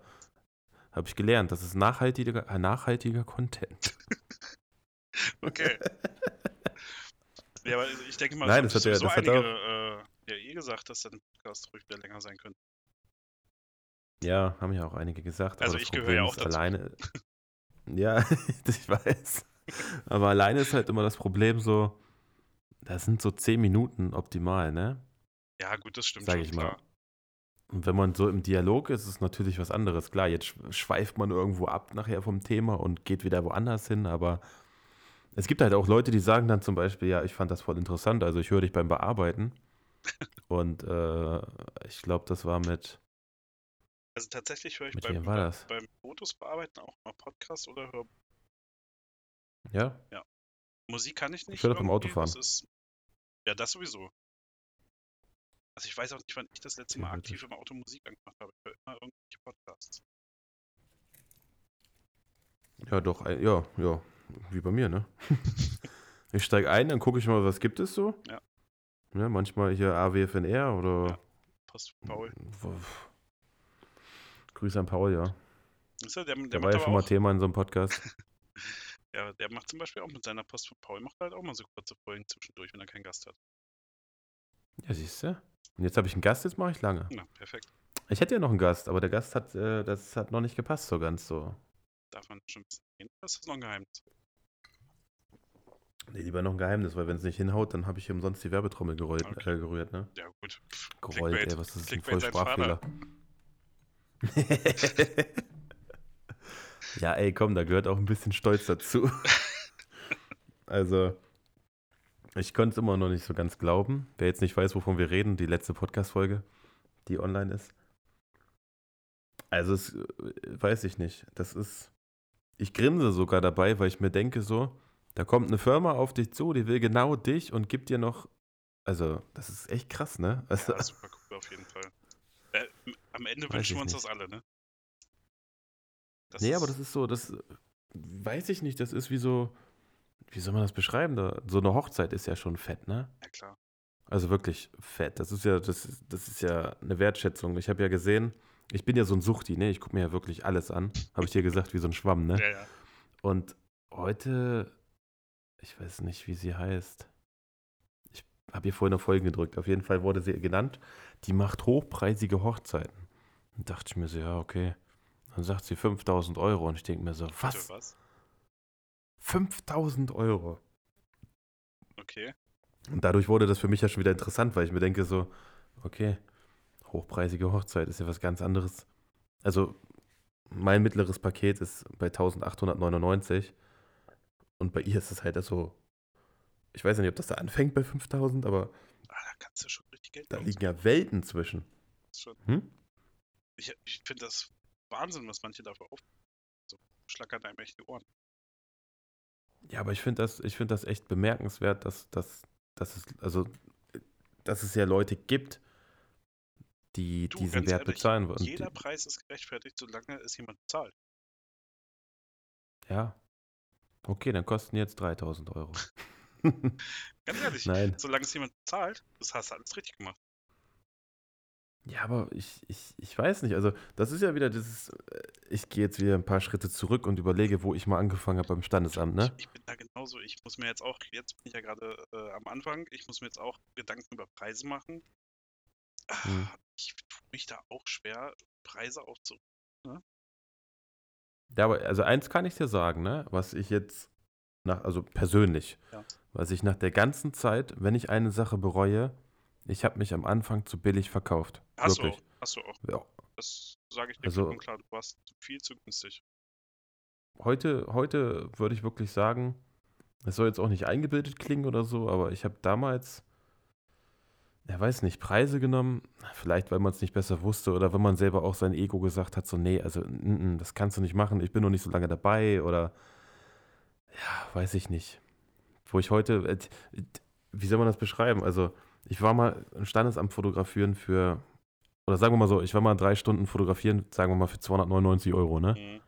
S1: habe ich gelernt, das ist nachhaltiger, äh, nachhaltiger Content. [LAUGHS]
S2: Okay. ja, aber ich denke mal,
S1: Nein, das
S2: haben
S1: hat ja- das hat
S2: einige äh, ja eh gesagt, dass der Podcast ruhig wieder länger sein könnte.
S1: Ja, haben ja auch einige gesagt.
S2: Also
S1: das
S2: ich gehöre ja auch dazu.
S1: Alleine, [LAUGHS] ja, [LAUGHS] ich weiß. Aber alleine ist halt immer das Problem so, das sind so zehn Minuten optimal, ne?
S2: Ja, gut, das stimmt
S1: Sag
S2: schon,
S1: ich mal.
S2: klar.
S1: Und wenn man so im Dialog ist, ist es natürlich was anderes. Klar, jetzt sch- schweift man irgendwo ab nachher vom Thema und geht wieder woanders hin, aber es gibt halt auch Leute, die sagen dann zum Beispiel, ja, ich fand das voll interessant, also ich höre dich beim Bearbeiten. [LAUGHS] Und äh, ich glaube, das war mit,
S2: Also tatsächlich höre ich beim, beim, beim Fotos bearbeiten auch mal Podcast oder höre
S1: Ja?
S2: Musik kann ich nicht.
S1: höre das beim
S2: irgendwie,
S1: Autofahren.
S2: Das ist, ja, das sowieso. Also ich weiß auch nicht, wann ich das letzte Mal aktiv im Auto Musik angemacht habe. Ich höre immer irgendwelche Podcasts.
S1: Ja, doch, äh, ja, ja, wie bei mir, ne? [LAUGHS] Ich steige ein, dann gucke ich mal, was gibt es so.
S2: Ja.
S1: ja manchmal hier AWFNR oder.
S2: Ja. Post von Paul.
S1: Grüße an Paul, ja.
S2: Ist der, der,
S1: der war ja schon mal Thema in so einem Podcast. [LAUGHS]
S2: ja, der macht zum Beispiel auch mit seiner Post von Paul, macht halt auch mal so kurze Folgen zwischendurch, wenn er keinen Gast hat.
S1: Ja, siehst du? Und jetzt habe ich einen Gast, jetzt mache ich lange.
S2: Na, perfekt.
S1: Ich hätte ja noch einen Gast, aber der Gast hat, äh, das hat noch nicht gepasst so ganz so.
S2: Darf man schon sehen? Das ist noch ein Geheimnis.
S1: Nee, lieber noch ein Geheimnis, weil wenn es nicht hinhaut, dann habe ich umsonst die Werbetrommel gerollt, okay. äh, gerührt, ne?
S2: Ja, gut.
S1: Gerollt, Clickbait. ey, was ist das ein voll Sprachfehler? [LAUGHS] ja, ey, komm, da gehört auch ein bisschen Stolz dazu. [LAUGHS] also, ich konnte es immer noch nicht so ganz glauben. Wer jetzt nicht weiß, wovon wir reden, die letzte Podcast-Folge, die online ist. Also, es äh, weiß ich nicht. Das ist. Ich grinse sogar dabei, weil ich mir denke, so, da kommt eine Firma auf dich zu, die will genau dich und gibt dir noch. Also, das ist echt krass, ne? Also,
S2: ja, super cool auf jeden Fall. Am Ende wünschen wir uns nicht. das alle, ne?
S1: Das nee, aber das ist so, das weiß ich nicht, das ist wie so, wie soll man das beschreiben? Da? So eine Hochzeit ist ja schon fett, ne?
S2: Ja, klar.
S1: Also wirklich fett. Das ist ja, das das ist ja eine Wertschätzung. Ich habe ja gesehen, ich bin ja so ein Suchti, ne? Ich gucke mir ja wirklich alles an. Habe ich dir gesagt, wie so ein Schwamm, ne?
S2: Ja, ja.
S1: Und heute ich weiß nicht, wie sie heißt. Ich habe ihr vorhin eine Folge gedrückt. Auf jeden Fall wurde sie genannt. Die macht hochpreisige Hochzeiten. Und dachte ich mir so, ja, okay. Dann sagt sie 5000 Euro. Und ich denke mir so, was? was? 5000 Euro.
S2: Okay.
S1: Und dadurch wurde das für mich ja schon wieder interessant, weil ich mir denke so, okay, hochpreisige Hochzeit ist ja was ganz anderes. Also mein mittleres Paket ist bei 1899 und bei ihr ist es halt so, ich weiß nicht, ob das da anfängt bei 5000, aber
S2: ah, da kannst du schon richtig Geld
S1: Da liegen ja Welten zwischen. Hm?
S2: Ich, ich finde das Wahnsinn, was manche dafür auf. So schlackern einem echt die Ohren.
S1: Ja, aber ich finde das, find das echt bemerkenswert, dass, dass, dass, es, also, dass es ja Leute gibt, die du, diesen Wert ehrlich, bezahlen
S2: wollen. Jeder Preis ist gerechtfertigt, solange es jemand zahlt.
S1: Ja, Okay, dann kosten jetzt 3000 Euro. [LAUGHS]
S2: Ganz ehrlich, [LAUGHS]
S1: Nein.
S2: solange es jemand zahlt, das hast du alles richtig gemacht.
S1: Ja, aber ich, ich, ich weiß nicht. Also, das ist ja wieder dieses. Äh, ich gehe jetzt wieder ein paar Schritte zurück und überlege, wo ich mal angefangen habe beim Standesamt, ne?
S2: Ich, ich bin da genauso. Ich muss mir jetzt auch, jetzt bin ich ja gerade äh, am Anfang, ich muss mir jetzt auch Gedanken über Preise machen. Hm. Ich tue mich da auch schwer, Preise aufzurufen. Ne?
S1: Ja, aber also eins kann ich dir sagen, ne? Was ich jetzt nach, also persönlich,
S2: ja.
S1: was ich nach der ganzen Zeit, wenn ich eine Sache bereue, ich habe mich am Anfang zu billig verkauft.
S2: Hast
S1: Wirklich.
S2: du auch. Hast du auch.
S1: Ja.
S2: Das sage ich dir
S1: also,
S2: klar, du warst viel zu günstig.
S1: Heute, heute würde ich wirklich sagen, es soll jetzt auch nicht eingebildet klingen oder so, aber ich habe damals er weiß nicht, Preise genommen, vielleicht weil man es nicht besser wusste oder wenn man selber auch sein Ego gesagt hat, so, nee, also n -n, das kannst du nicht machen, ich bin noch nicht so lange dabei oder ja, weiß ich nicht. Wo ich heute, äh, wie soll man das beschreiben? Also, ich war mal ein Standesamt fotografieren für, oder sagen wir mal so, ich war mal drei Stunden fotografieren, sagen wir mal für 299 Euro, ne? Mhm.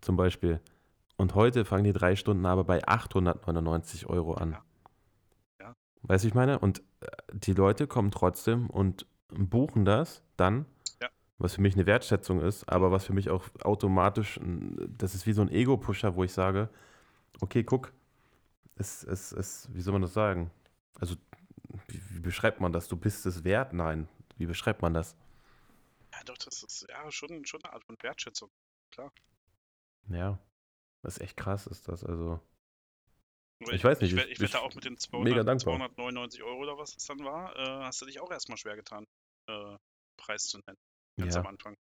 S1: Zum Beispiel. Und heute fangen die drei Stunden aber bei 899 Euro an. Ja. Weißt du, ich meine? Und äh, die Leute kommen trotzdem und buchen das dann,
S2: ja.
S1: was für mich eine Wertschätzung ist, aber was für mich auch automatisch, das ist wie so ein Ego-Pusher, wo ich sage, okay, guck, es, es, es, wie soll man das sagen? Also, wie, wie beschreibt man das? Du bist es wert? Nein. Wie beschreibt man das?
S2: Ja, doch, das ist ja schon, schon eine Art von Wertschätzung, klar.
S1: Ja, das ist echt krass, ist das, also. Ich, ich weiß nicht.
S2: Ich, ich, wette auch mit den 200, 299 Euro oder was es dann war, äh, hast du dich auch erstmal schwer getan, äh, Preis zu nennen. Ganz
S1: ja.
S2: am Anfang.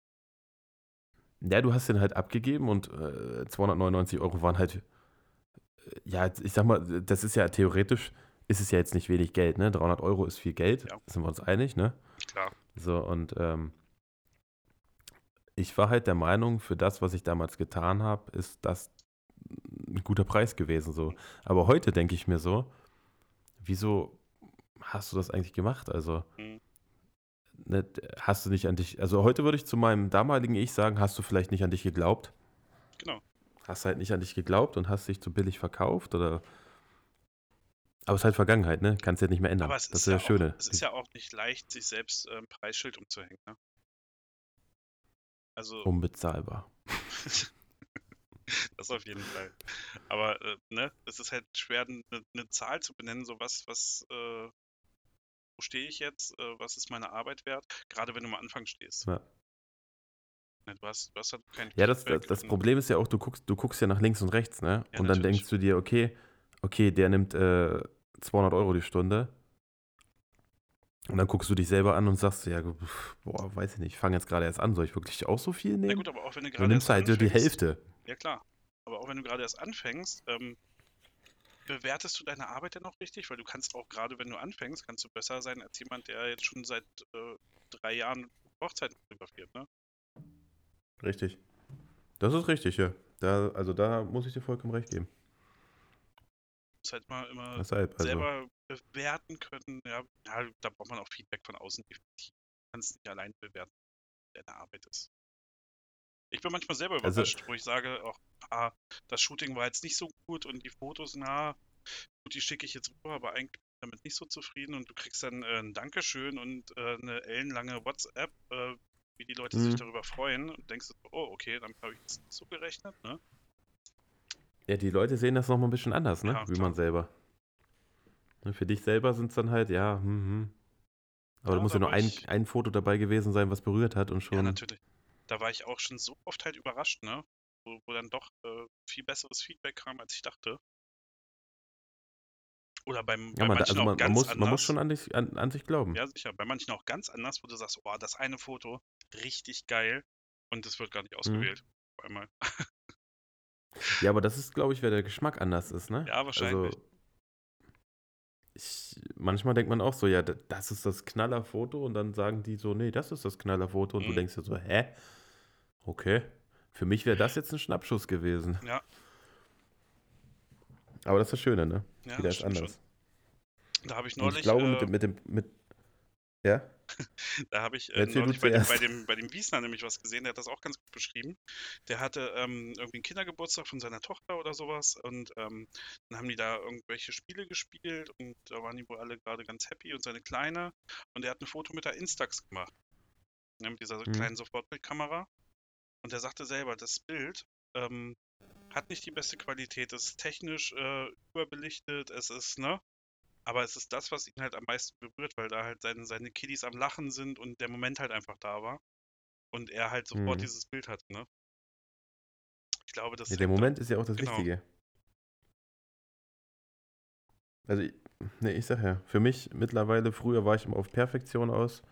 S1: Ja, du hast den halt abgegeben und äh, 299 Euro waren halt, äh, ja, ich sag mal, das ist ja theoretisch, ist es ja jetzt nicht wenig Geld, ne? 300 Euro ist viel Geld, ja. sind wir uns einig, ne?
S2: Klar.
S1: So, und ähm, ich war halt der Meinung, für das, was ich damals getan habe, ist das ein guter Preis gewesen. So. Aber heute denke ich mir so, wieso hast du das eigentlich gemacht? Also, mhm. ne, hast du nicht an dich, also heute würde ich zu meinem damaligen Ich sagen, hast du vielleicht nicht an dich geglaubt?
S2: Genau.
S1: Hast halt nicht an dich geglaubt und hast dich zu billig verkauft oder Aber es ist halt Vergangenheit, ne? Kannst du ja nicht mehr ändern.
S2: Aber es
S1: das
S2: ist,
S1: ja das Schöne.
S2: Auch, es ist ja auch nicht leicht, sich selbst ein Preisschild umzuhängen. Ne? Also.
S1: Unbezahlbar. [LAUGHS]
S2: das auf jeden Fall. Aber äh, ne, es ist halt schwer, eine ne Zahl zu benennen, so was, was, äh, wo stehe ich jetzt, äh, was ist meine Arbeit wert, gerade wenn du am Anfang stehst.
S1: Ja.
S2: Ne, du hast, du hast halt kein
S1: Ja, das, das, das Problem ist ja auch, du guckst, du guckst ja nach links und rechts, ne?
S2: Ja,
S1: und dann
S2: natürlich.
S1: denkst du dir, okay, okay, der nimmt äh, 200 Euro die Stunde. Und dann guckst du dich selber an und sagst, ja, boah, weiß ich nicht, ich fange jetzt gerade erst an, soll ich wirklich auch so viel nehmen?
S2: gut, aber auch wenn du gerade
S1: nimmst
S2: erst
S1: du halt so die
S2: anfängst-
S1: Hälfte.
S2: Ja klar. Aber auch wenn du gerade erst anfängst, ähm, bewertest du deine Arbeit denn auch richtig? Weil du kannst auch gerade, wenn du anfängst, kannst du besser sein als jemand, der jetzt schon seit äh, drei Jahren Hochzeiten fotografiert, ne?
S1: Richtig. Das ist richtig, ja. Da, also da muss ich dir vollkommen recht geben.
S2: Musst halt mal immer
S1: Deshalb, also.
S2: selber bewerten können. Ja, ja, da braucht man auch Feedback von außen definitiv. Du kannst nicht allein bewerten, wie deine Arbeit ist. Ich bin manchmal selber
S1: Also-
S2: überrascht, wo ich sage, auch, ah, das Shooting war jetzt nicht so gut und die Fotos, na, gut, die schicke ich jetzt rüber, aber eigentlich bin ich damit nicht so zufrieden und du kriegst dann äh, ein Dankeschön und äh, eine ellenlange WhatsApp, äh, wie die Leute sich
S1: Mhm.
S2: darüber freuen und denkst oh, okay, damit habe ich jetzt nicht so gerechnet, ne?
S1: Ja, die Leute sehen das nochmal ein bisschen anders, ne?
S2: Ja,
S1: Wie
S2: klar.
S1: man selber. Ne, Für dich selber sind es dann halt, ja, hm, hm. Aber
S2: Ja,
S1: da muss ja nur ein,
S2: ich-
S1: ein Foto dabei gewesen sein, was berührt hat und
S2: Ja,
S1: schon.
S2: natürlich. Da war ich auch schon so oft halt überrascht, ne? Wo, wo dann doch äh, viel besseres Feedback kam, als ich dachte. Oder beim,
S1: ja,
S2: bei
S1: man,
S2: manchen
S1: also
S2: auch
S1: man, man,
S2: ganz
S1: muss,
S2: anders.
S1: man muss schon an, dich, an, an sich glauben.
S2: Ja, sicher. Bei manchen auch ganz anders, wo du sagst, oh, das eine Foto, richtig geil. Und das wird gar
S1: Mhm.
S2: nicht ausgewählt. Auf einmal. [LAUGHS]
S1: Ja, aber das ist, glaube ich, weil der Geschmack anders ist, ne?
S2: Ja, wahrscheinlich.
S1: Also, ich, manchmal denkt man auch so, ja, das ist das Knallerfoto und dann sagen die so, nee, das ist das Knallerfoto und du
S2: Mhm.
S1: denkst dir so, hä? Okay. Für mich wäre das jetzt ein Schnappschuss gewesen.
S2: Ja.
S1: Aber das ist das Schöne, ne?
S2: Ja,
S1: Jeder
S2: das
S1: ist anders.
S2: schon. Da habe ich
S1: Und
S2: neulich,
S1: ich glaube,
S2: äh,
S1: mit dem, mit dem, mit, ja? [LAUGHS]
S2: Da habe ich äh, neulich bei dem, bei, dem, bei dem Wiesner nämlich was gesehen, der hat das auch ganz gut beschrieben. Der hatte ähm, irgendwie einen Kindergeburtstag von seiner Tochter oder sowas und ähm, dann haben die da irgendwelche Spiele gespielt und da waren die wohl alle gerade ganz happy und seine Kleine und er hat ein Foto mit der Instax gemacht. Ja, mit dieser
S1: Mhm.
S2: kleinen Sofortbildkamera. Und er sagte selber, das Bild ähm, hat nicht die beste Qualität, es ist technisch äh, überbelichtet, es ist, ne? Aber es ist das, was ihn halt am meisten berührt, weil da halt seine, seine Kiddies am Lachen sind und der Moment halt einfach da war. Und er halt sofort
S1: Mhm.
S2: dieses Bild hat, ne? Ich glaube, das
S1: Ja, der Moment ist ja auch das
S2: Genau.
S1: Wichtige. Also, nee, ich sag ja, für mich mittlerweile, früher war ich immer auf Perfektion aus,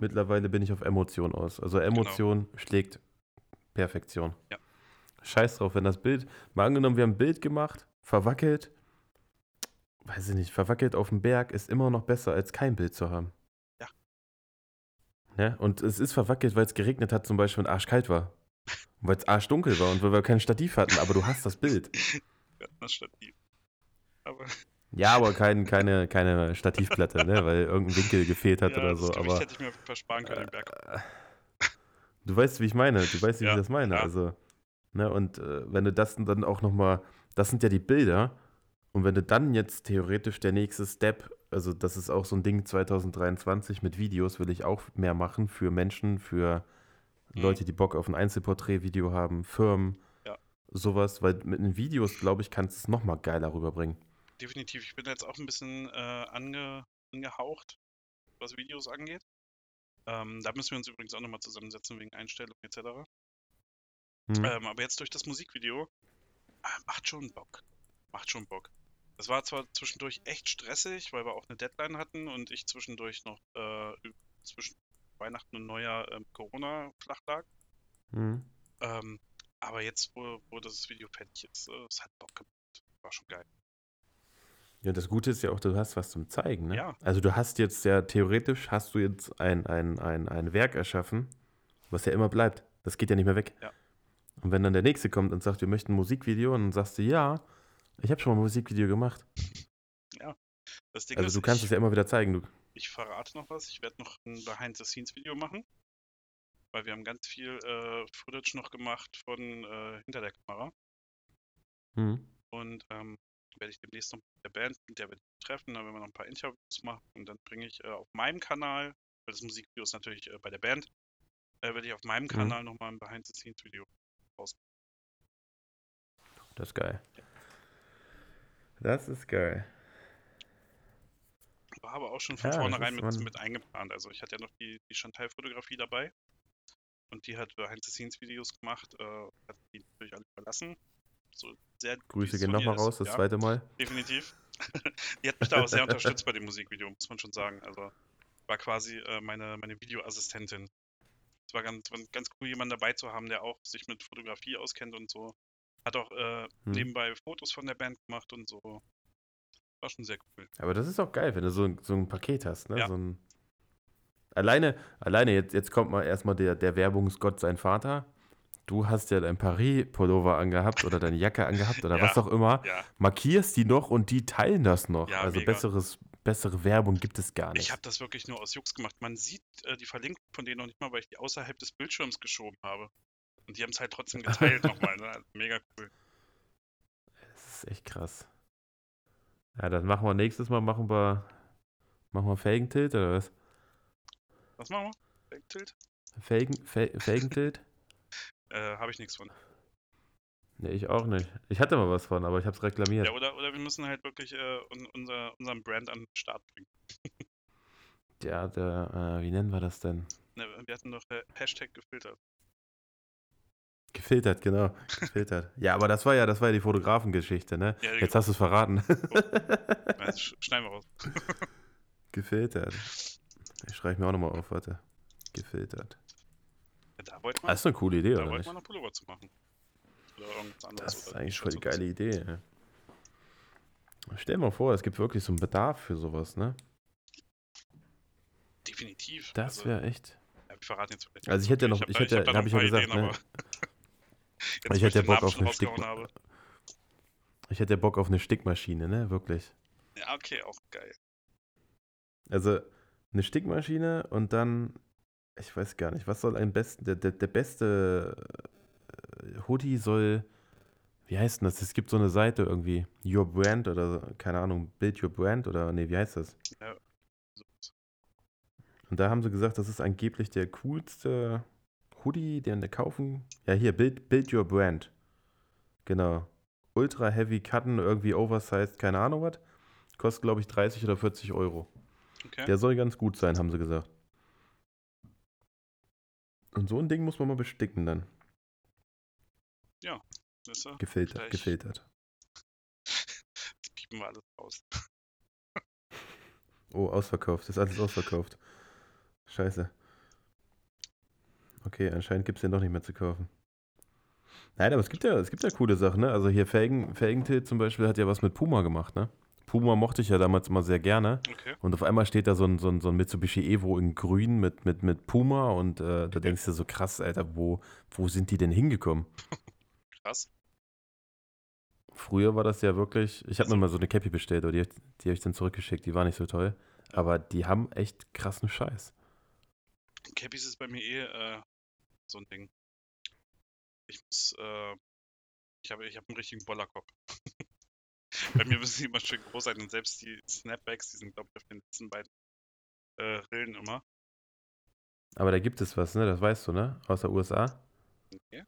S1: mittlerweile bin ich auf Emotion aus. Also Emotion schlägt Perfektion.
S2: Ja.
S1: Scheiß drauf, wenn das Bild, mal angenommen, wir haben ein Bild gemacht, verwackelt, weiß ich nicht, verwackelt auf dem Berg ist immer noch besser, als kein Bild zu haben.
S2: Ja.
S1: Ja, und es ist verwackelt, weil es geregnet hat, zum Beispiel und arschkalt war. Weil es arschdunkel war und weil wir kein Stativ hatten, aber du hast das Bild. [LAUGHS]
S2: Ja, das Stativ. Aber [LAUGHS]
S1: Ja, aber kein, keine, keine Stativplatte, ne? weil irgendein Winkel gefehlt hat
S2: ja,
S1: oder
S2: das
S1: so.
S2: Gewicht
S1: Aber
S2: hätte ich mir versparen können, den Berg.
S1: äh, du weißt, wie ich meine. Du weißt, wie
S2: Ja,
S1: ich das meine.
S2: ja.
S1: Also, ne? Und äh, wenn du das dann auch nochmal, das sind ja die Bilder. Und wenn du dann jetzt theoretisch der nächste Step, also das ist auch so ein Ding 2023 mit Videos, will ich auch mehr machen für Menschen, für
S2: Mhm.
S1: Leute, die Bock auf ein Einzelporträtvideo haben, Firmen,
S2: Ja.
S1: sowas, weil mit den Videos, glaube ich, kannst du es nochmal geiler rüberbringen.
S2: Definitiv. Ich bin jetzt auch ein bisschen äh, ange, angehaucht, was Videos angeht. Ähm, da müssen wir uns übrigens auch nochmal zusammensetzen wegen Einstellungen etc.
S1: Hm.
S2: Ähm, aber jetzt durch das Musikvideo ah, macht schon Bock. Macht schon Bock. Es war zwar zwischendurch echt stressig, weil wir auch eine Deadline hatten und ich zwischendurch noch äh, zwischen Weihnachten und Neujahr ähm, Corona flach lag.
S1: Hm.
S2: Ähm, aber jetzt, wo, wo das Video fertig ist, äh, es hat Bock gemacht. War schon geil.
S1: Ja, das Gute ist ja auch, du hast was zum Zeigen. Ne?
S2: Ja.
S1: Also du hast jetzt ja, theoretisch hast du jetzt ein, ein, ein, ein Werk erschaffen, was ja immer bleibt. Das geht ja nicht mehr weg.
S2: Ja.
S1: Und wenn dann der Nächste kommt und sagt, wir möchten ein Musikvideo, und dann sagst du, ja, ich habe schon mal ein Musikvideo gemacht.
S2: Das Ding
S1: Also
S2: ist,
S1: du kannst
S2: ich,
S1: es ja immer wieder zeigen. Du,
S2: ich verrate noch was. Ich werde noch ein Behind-the-Scenes-Video machen. Weil wir haben ganz viel äh, Footage noch gemacht von äh, hinter der Kamera.
S1: hm.
S2: Und ähm, werde ich demnächst noch mit der Band, mit der wir treffen, dann werden wir noch ein paar Interviews machen und dann bringe ich äh, auf meinem Kanal, weil das Musikvideo ist natürlich äh, bei der Band, äh, werde ich auf meinem mhm. Kanal nochmal ein Behind-the-Scenes-Video raus.
S1: Das ist geil. Das ist geil.
S2: War aber auch schon von ja, vornherein mit, mit, eingeplant. Also ich hatte ja noch die, die Chantal-Fotografie dabei und die hat Behind-the-Scenes-Videos gemacht, äh, hat die natürlich alle verlassen.
S1: So sehr, Grüße gehen nochmal raus, das ja, zweite Mal.
S2: Definitiv. [LAUGHS] die hat mich da auch sehr unterstützt bei dem Musikvideo, muss man schon sagen. Also war quasi äh, meine, meine Videoassistentin. Es war ganz, ganz cool, jemanden dabei zu haben, der auch sich mit Fotografie auskennt und so. Hat auch äh, hm. nebenbei Fotos von der Band gemacht und so. War schon sehr cool.
S1: Aber das ist auch geil, wenn du so, so ein Paket hast, ne? Ja. So ein alleine, alleine jetzt, jetzt kommt mal erstmal der, der Werbungsgott, sein Vater. Du hast ja dein Paris-Pullover angehabt oder deine Jacke angehabt oder [LAUGHS] ja, was auch immer. Ja. Markierst die noch und die teilen das noch. Ja, also besseres, bessere Werbung gibt es gar nicht.
S2: Ich habe das wirklich nur aus Jux gemacht. Man sieht äh, die Verlinkung von denen noch nicht mal, weil ich die außerhalb des Bildschirms geschoben habe. Und die haben es halt trotzdem geteilt nochmal. Ne? [LAUGHS] Mega cool.
S1: Das ist echt krass. Ja, das machen wir nächstes Mal. Machen wir, machen wir Felgentilt oder was?
S2: Was machen wir? Felgentilt?
S1: Felgen, Fel Felgentilt? [LAUGHS]
S2: äh, habe ich nichts von.
S1: Nee, ich auch nicht. Ich hatte mal was von, aber ich habe es reklamiert.
S2: Ja, oder, oder wir müssen halt wirklich äh, unser, unseren Brand an den Start bringen.
S1: ja, der, äh, wie nennen wir das denn?
S2: Ne, wir hatten doch äh, Hashtag gefiltert.
S1: Gefiltert, genau. Gefiltert. ja, aber das war ja, das war ja die Fotografengeschichte, ne? Ja, Jetzt hast du es verraten. Oh. [LAUGHS]
S2: schneiden wir raus.
S1: Gefiltert. Ich schreibe mir auch nochmal auf, warte. Gefiltert.
S2: Ja, da wollte
S1: man, das ist eine coole Idee,
S2: da
S1: oder? Da
S2: wollte man noch Pullover zu machen.
S1: Oder irgendwas anderes. Das ist eigentlich voll die geile Idee, ey. Stell dir mal vor, es gibt wirklich so einen Bedarf für sowas, ne?
S2: Definitiv.
S1: Das also, wäre echt.
S2: Ja, ich verrate jetzt.
S1: Also ich hätte ja noch, ich, hätte, ich habe ich ja gesagt, Ideen, ne? Ich hätte ja Bock auf eine Stickmaschine. Ich hätte ja Bock auf eine Stickmaschine, ne? Wirklich.
S2: Ja, okay, auch geil.
S1: Also eine Stickmaschine und dann, ich weiß gar nicht, was soll ein besten, der, der, der beste äh, Hoodie soll, wie heißt denn das? Es gibt so eine Seite irgendwie, Your Brand oder keine Ahnung, Build Your Brand oder nee, wie heißt das? Ja. Und da haben sie gesagt, das ist angeblich der coolste Hoodie, den wir kaufen. Ja, hier, Build, Build Your Brand. Genau. Ultra Heavy Cutten, irgendwie oversized, keine Ahnung was. Kostet, glaube ich, 30 oder 40 Euro. Okay. Der soll ganz gut sein, haben sie gesagt. Und so ein Ding muss man mal besticken dann.
S2: Ja, ist er.
S1: Gefiltert, Gleich. gefiltert.
S2: Jetzt piepen wir alles aus. [LAUGHS]
S1: oh, ausverkauft. ist alles ausverkauft. Scheiße. Okay, anscheinend gibt es den doch nicht mehr zu kaufen. Nein, aber es gibt ja, es gibt ja coole Sachen, ne? Also hier Felgen, Felgentilt zum Beispiel hat ja was mit Puma gemacht, ne? Puma mochte ich ja damals immer sehr gerne. Okay. Und auf einmal steht da so ein, so ein, so ein Mitsubishi Evo in grün mit, mit, mit Puma und äh, da [LAUGHS] denkst du so krass, Alter, wo, wo sind die denn hingekommen? [LAUGHS]
S2: Krass.
S1: Früher war das ja wirklich, ich habe mir mal so eine Cappy bestellt, aber die, die habe ich dann zurückgeschickt, die war nicht so toll. Aber die haben echt krassen Scheiß.
S2: Cappies ist bei mir eh äh, so ein Ding. Ich muss, äh, ich habe ich hab einen richtigen Bollerkopf. [LAUGHS] bei mir müssen die immer schön groß sein und selbst die Snapbacks, die sind, glaube ich, auf den letzten beiden äh, Rillen immer.
S1: Aber da gibt es was, ne? Das weißt du, ne? Aus der USA. Okay.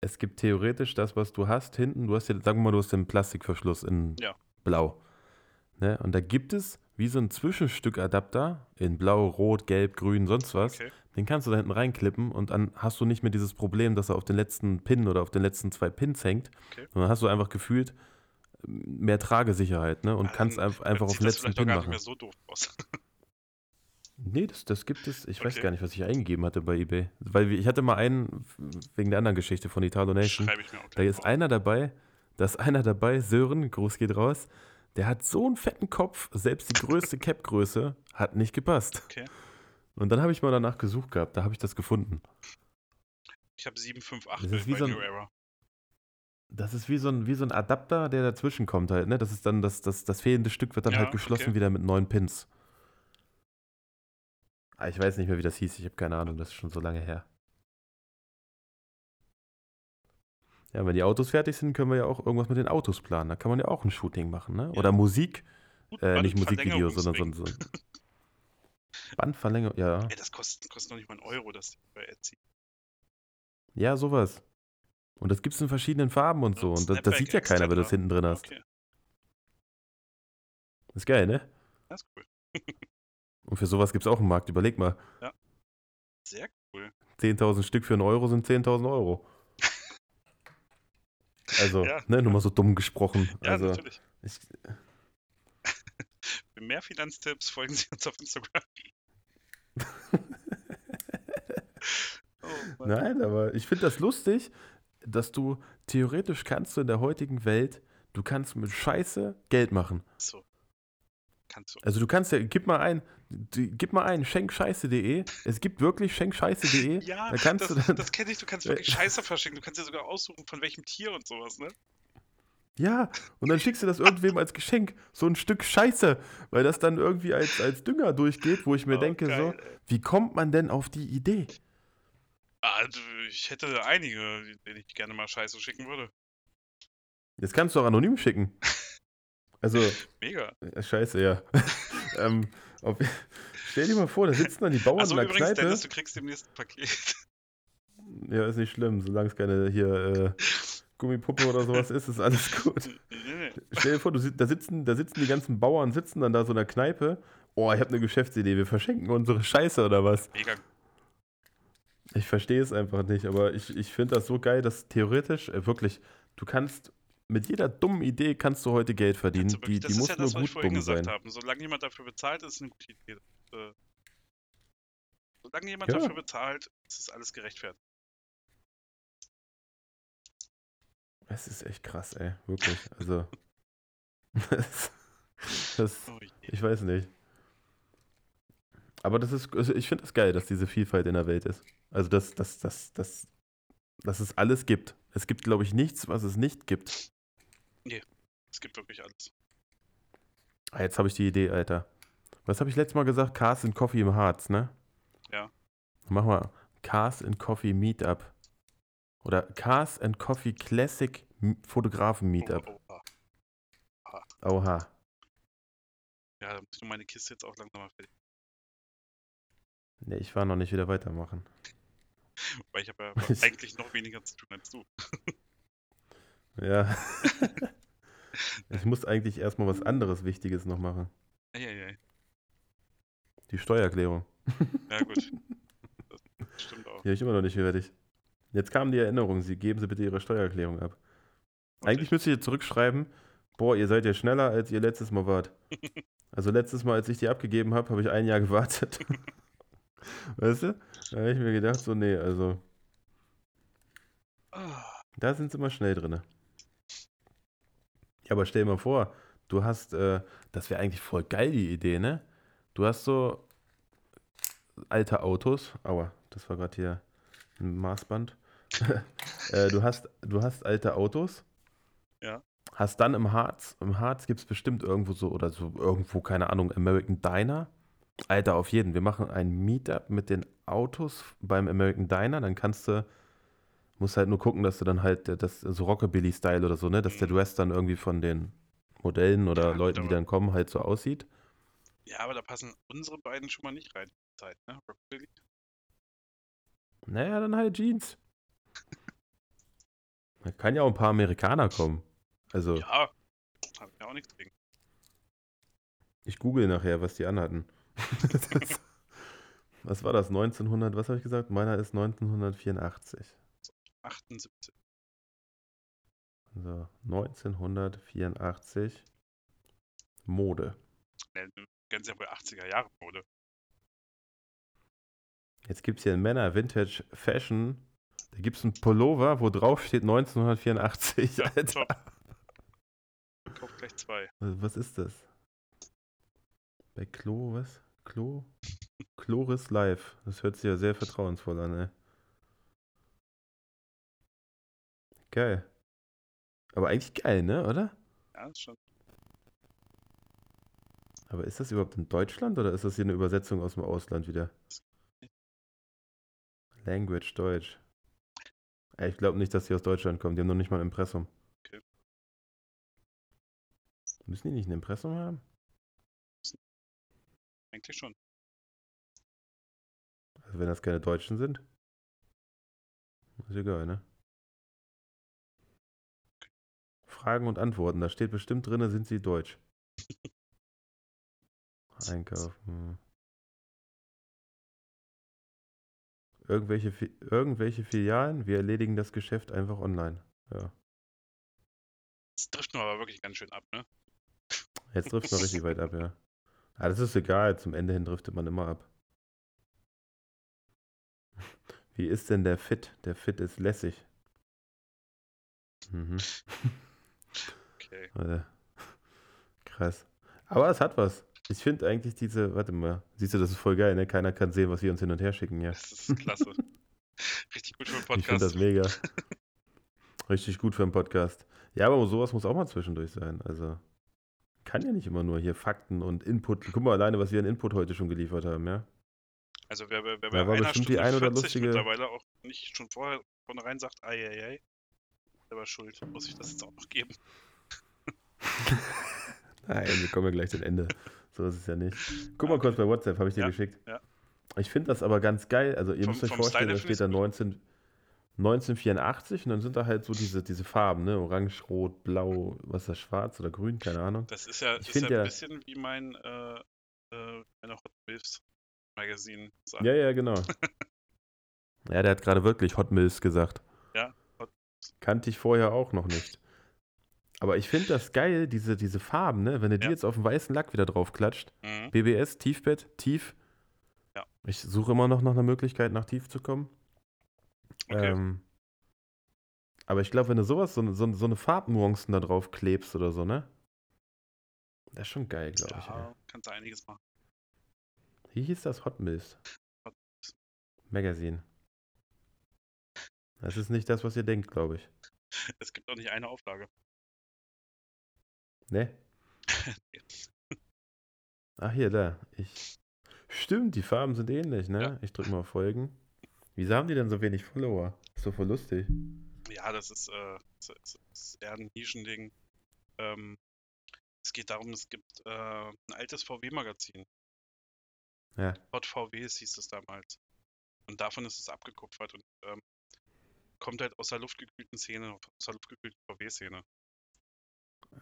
S1: Es gibt theoretisch das, was du hast hinten. Du hast ja, sagen wir mal, du hast den Plastikverschluss in ja. Blau. Ne? Und da gibt es wie so ein Zwischenstückadapter in Blau, Rot, Gelb, Grün, sonst was. Okay. Den kannst du da hinten reinklippen und dann hast du nicht mehr dieses Problem, dass er auf den letzten Pin oder auf den letzten zwei Pins hängt. Okay. Sondern hast du einfach gefühlt mehr Tragesicherheit ne? und ja, kannst dann, einfach auf den letzten Pin machen. Nicht mehr so doof aus. [LAUGHS] nee, das, das gibt es. Ich okay. weiß gar nicht, was ich eingegeben hatte bei eBay. Weil ich hatte mal einen, wegen der anderen Geschichte von Italo Nation. Da ist einer dabei, da ist einer dabei, Sören, Gruß geht raus der hat so einen fetten Kopf, selbst die größte [LAUGHS] Cap-Größe hat nicht gepasst. Okay. Und dann habe ich mal danach gesucht gehabt, da habe ich das gefunden.
S2: Ich habe 758 das ist wie bei so ein, New Era.
S1: Das ist wie so, ein, wie so ein Adapter, der dazwischen kommt halt, ne? Das ist dann, das, das, das fehlende Stück wird dann ja, halt geschlossen okay. wieder mit neun Pins. Ah, ich weiß nicht mehr, wie das hieß, ich habe keine Ahnung, das ist schon so lange her. Ja, wenn die Autos fertig sind, können wir ja auch irgendwas mit den Autos planen. Da kann man ja auch ein Shooting machen, ne? Oder Musik.
S2: Gut,
S1: Äh, nicht Musikvideo, sondern so, so [LAUGHS] Bandverlängerung. Ja.
S2: Ey, das kostet, kostet noch nicht mal einen Euro, das bei Etsy.
S1: ja, sowas. Und das gibt es in verschiedenen Farben und so. Und das, das sieht ja keiner, wenn du das hinten drin hast.
S2: Okay,
S1: Ist geil, ne?
S2: das ist cool.
S1: Und für sowas gibt es auch einen Markt. Überleg mal.
S2: Sehr cool.
S1: 10.000 Stück für einen Euro sind 10.000 Euro. [LAUGHS] Also,
S2: Ja.
S1: ne, nur mal so dumm gesprochen.
S2: Ja,
S1: also,
S2: natürlich.
S1: ich,
S2: Für mehr Finanztipps folgen Sie uns auf Instagram. [LAUGHS] oh,
S1: nein, aber ich finde das lustig, dass du theoretisch kannst du in der heutigen Welt, du kannst mit Scheiße Geld machen.
S2: So. Kannst du.
S1: Also du kannst ja, gib mal ein, gib mal ein, schenkscheiße.de. Es gibt wirklich schenkscheiße.de. [LAUGHS]
S2: Ja,
S1: da kannst
S2: das,
S1: du dann,
S2: das kenne ich. Du kannst wirklich [LAUGHS] Scheiße verschicken. Du kannst ja sogar aussuchen, von welchem Tier und sowas, ne?
S1: Ja, und dann schickst du das irgendwem als Geschenk. So ein Stück Scheiße, weil das dann irgendwie als, als Dünger durchgeht, wo ich mir
S2: Oh,
S1: denke,
S2: geil,
S1: so, wie kommt man denn auf die Idee?
S2: Also, ich hätte einige, denen ich gerne mal Scheiße schicken würde.
S1: Das kannst du auch anonym schicken. [LAUGHS] Also,
S2: Mega.
S1: äh, scheiße, ja. [LAUGHS] ähm, auf, stell dir mal vor, da sitzen dann die Bauern
S2: Also
S1: in der
S2: übrigens,
S1: Kneipe.
S2: Dennis, du kriegst demnächst ein Paket.
S1: Ja, ist nicht schlimm, solange es keine hier äh, [LAUGHS] Gummipuppe oder sowas ist, ist alles gut. [LAUGHS] Stell dir vor, du, da, sitzen, da sitzen die ganzen Bauern, sitzen dann da so in der Kneipe. Oh, ich habe eine Geschäftsidee, wir verschenken unsere Scheiße oder was?
S2: Mega.
S1: Ich verstehe es einfach nicht, aber ich, ich finde das so geil, dass theoretisch äh, wirklich, du kannst mit jeder dummen Idee kannst du heute Geld verdienen.
S2: Du
S1: Die, die
S2: das ist
S1: muss
S2: ja
S1: nur
S2: das, was ich
S1: gut
S2: vorhin
S1: dumm
S2: gesagt
S1: sein.
S2: habe. Solange jemand dafür bezahlt, ist es eine gute Idee. Äh, solange jemand
S1: Ja.
S2: dafür bezahlt, ist es alles gerechtfertigt.
S1: Es ist echt krass, ey, wirklich. Also, [LAUGHS] das, das,
S2: Oh
S1: ich weiß nicht. Aber das ist, also ich finde es das geil, dass diese Vielfalt in der Welt ist. Also, dass, dass, dass, dass, dass es alles gibt. Es gibt, glaube ich, nichts, was es nicht gibt.
S2: Es gibt wirklich alles.
S1: Ah, jetzt habe ich die Idee, Alter. Was habe ich letztes Mal gesagt? Cars and Coffee im Harz, ne?
S2: Ja.
S1: Mach mal Cars and Coffee Meetup. Oder Cars and Coffee Classic M- Fotografen Meetup.
S2: Oh, oh, ah.
S1: Oha.
S2: Ja, da muss ich nur meine Kiste jetzt auch langsam mal fertig.
S1: Ne, ich war noch nicht wieder weitermachen. [LAUGHS]
S2: Weil ich habe ja [LAUGHS] eigentlich noch weniger zu tun als du. [LAUGHS]
S1: Ja. ich muss eigentlich erstmal was anderes Wichtiges noch machen.
S2: Eieiei.
S1: Die Steuererklärung.
S2: Ja, gut. Das stimmt auch.
S1: Die habe ich immer noch nicht fertig. Jetzt kam die Erinnerung, Sie geben Sie bitte Ihre Steuererklärung ab. Eigentlich müsst ihr zurückschreiben, boah, ihr seid ja schneller, als ihr letztes Mal wart. [LAUGHS] Also letztes Mal, als ich die abgegeben habe, habe ich ein Jahr gewartet. [LAUGHS] weißt du? Da habe ich mir gedacht, so, nee, also,
S2: Ah,
S1: da sind sie immer schnell drin. Ja, aber stell dir mal vor, du hast, äh, das wäre eigentlich voll geil, die Idee, ne? Du hast so alte Autos, aua, das war gerade hier ein Maßband. [LAUGHS] äh, du, hast, du hast alte Autos.
S2: Ja.
S1: Hast dann im Harz, im Harz gibt es bestimmt irgendwo so, oder so irgendwo, keine Ahnung, American Diner. Alter, auf jeden. Wir machen ein Meetup mit den Autos beim American Diner. Dann kannst du, musst halt nur gucken, dass du dann halt, das so Rockabilly-Style oder so, ne, dass der
S2: Mhm.
S1: Dress dann irgendwie von den Modellen oder
S2: Ja,
S1: Leuten, die dann kommen, halt so aussieht.
S2: ja, aber da passen unsere beiden schon mal nicht rein. Zeit, ne? Rockabilly.
S1: Naja, dann halt Jeans. Da kann ja auch ein paar Amerikaner kommen. Also,
S2: Ja, hab ich ja auch nichts gegen.
S1: ich google nachher, was die anhatten. das, [LAUGHS] was war das? 1900, was habe ich gesagt? Meiner ist 1984.
S2: 78.
S1: So, 1984. Mode.
S2: Kennst ja wohl 80er Jahre Mode.
S1: Jetzt gibt es hier Männer Vintage Fashion. Da gibt es einen Pullover, wo drauf steht 1984.
S2: Ja,
S1: Alter.
S2: top. Kauf gleich zwei.
S1: Was was ist das? Bei Klo, was? Klo? Chloris Live. Das hört sich ja sehr vertrauensvoll an, ey. Geil. Aber eigentlich geil, ne, oder?
S2: Ja, ist schon.
S1: Aber ist das überhaupt in Deutschland oder ist das hier eine Übersetzung aus dem Ausland wieder? Language Deutsch. Ich glaube nicht, dass die aus Deutschland kommen. Die haben noch nicht mal ein Impressum.
S2: Okay.
S1: Müssen die nicht ein Impressum haben?
S2: Eigentlich schon.
S1: Also wenn das keine Deutschen sind? Ist egal, ne? Fragen und Antworten. Da steht bestimmt drin, sind sie deutsch. [LAUGHS] Einkaufen. Irgendwelche, irgendwelche Filialen, wir erledigen das Geschäft einfach online. Ja.
S2: Das trifft nur aber wirklich ganz schön ab, ne?
S1: Jetzt trifft man richtig weit ab, ja. Aber das ist egal, zum Ende hin driftet man immer ab. [LAUGHS] Wie ist denn der Fit? Der Fit ist lässig. Mhm. [LAUGHS]
S2: Okay. [LAUGHS]
S1: Äh, Krass. Aber es hat was. Ich finde eigentlich diese, warte mal, siehst du, das ist voll geil, ne? Keiner kann sehen, was wir uns hin und her schicken, ja.
S2: Das ist klasse. Richtig gut für einen
S1: Ich finde das
S2: Podcast.
S1: mega. Richtig gut für einen Podcast. Ja, aber sowas muss auch mal zwischendurch sein. Also, kann ja nicht immer nur hier Fakten und Input. Guck mal alleine, was wir an Input heute schon geliefert haben, ja.
S2: Also wer, wer, wer bei
S1: war
S2: einer
S1: bestimmt
S2: Stunde
S1: die ein oder
S2: 40
S1: lustige-
S2: mittlerweile auch nicht schon vorher von rein sagt, ei, ei, ei, selber schuld, muss ich das jetzt auch noch geben. [LAUGHS]
S1: Nein, wir kommen ja gleich zum Ende. So ist es ja nicht. [LAUGHS] Guck mal kurz bei WhatsApp, habe ich dir
S2: Ja,
S1: geschickt.
S2: ja.
S1: Ich finde das aber ganz geil. Also, ihr
S2: Vom-
S1: müsst euch vorstellen, da steht da
S2: ich's
S1: 19, 1984 und dann sind da halt so diese, diese Farben, ne? Orange, Rot, Blau, was ist das, Schwarz oder Grün, keine Ahnung.
S2: Das ist ja,
S1: Ich
S2: ist ja ein bisschen wie mein äh, äh, Hot Milfs Magazin. sagt.
S1: Ja, ja, genau. [LAUGHS] ja, der hat gerade wirklich Hot Mills gesagt.
S2: Ja, Hot
S1: Kannte ich vorher auch noch nicht. Aber ich finde das geil, diese, diese Farben, ne? Wenn du die
S2: Ja.
S1: jetzt auf den weißen Lack wieder drauf klatscht.
S2: Mhm.
S1: BBS, Tiefbett, tief.
S2: Ja.
S1: Ich suche immer noch nach einer Möglichkeit, nach tief zu kommen.
S2: Okay.
S1: Ähm, aber ich glaube, wenn du sowas, so, eine- so, so eine Farbnuancen da drauf klebst oder so, ne? Das ist schon geil, glaube ich.
S2: ja,
S1: Ey.
S2: kannst du einiges machen.
S1: Wie hieß das? Hot Mills.
S2: Hot Mills.
S1: Magazine. Das ist nicht das, was ihr denkt, glaube ich. [LAUGHS]
S2: Es gibt auch nicht eine Auflage.
S1: Ne? [LAUGHS] Ach, hier, da. Ich. Stimmt, die Farben sind ähnlich, ne?
S2: Ja.
S1: Ich drücke mal auf Folgen. Wieso haben die denn so wenig Follower? Ist doch voll lustig.
S2: Ja, das ist, äh, das ist- das ist eher ein Nischending. Ähm, es geht darum, es gibt äh, ein altes VW-Magazin.
S1: Ja.
S2: Hot VWs hieß es damals. Und davon ist es abgekupfert und ähm, kommt halt aus der luftgekühlten Szene, aus der luftgekühlten VW-Szene.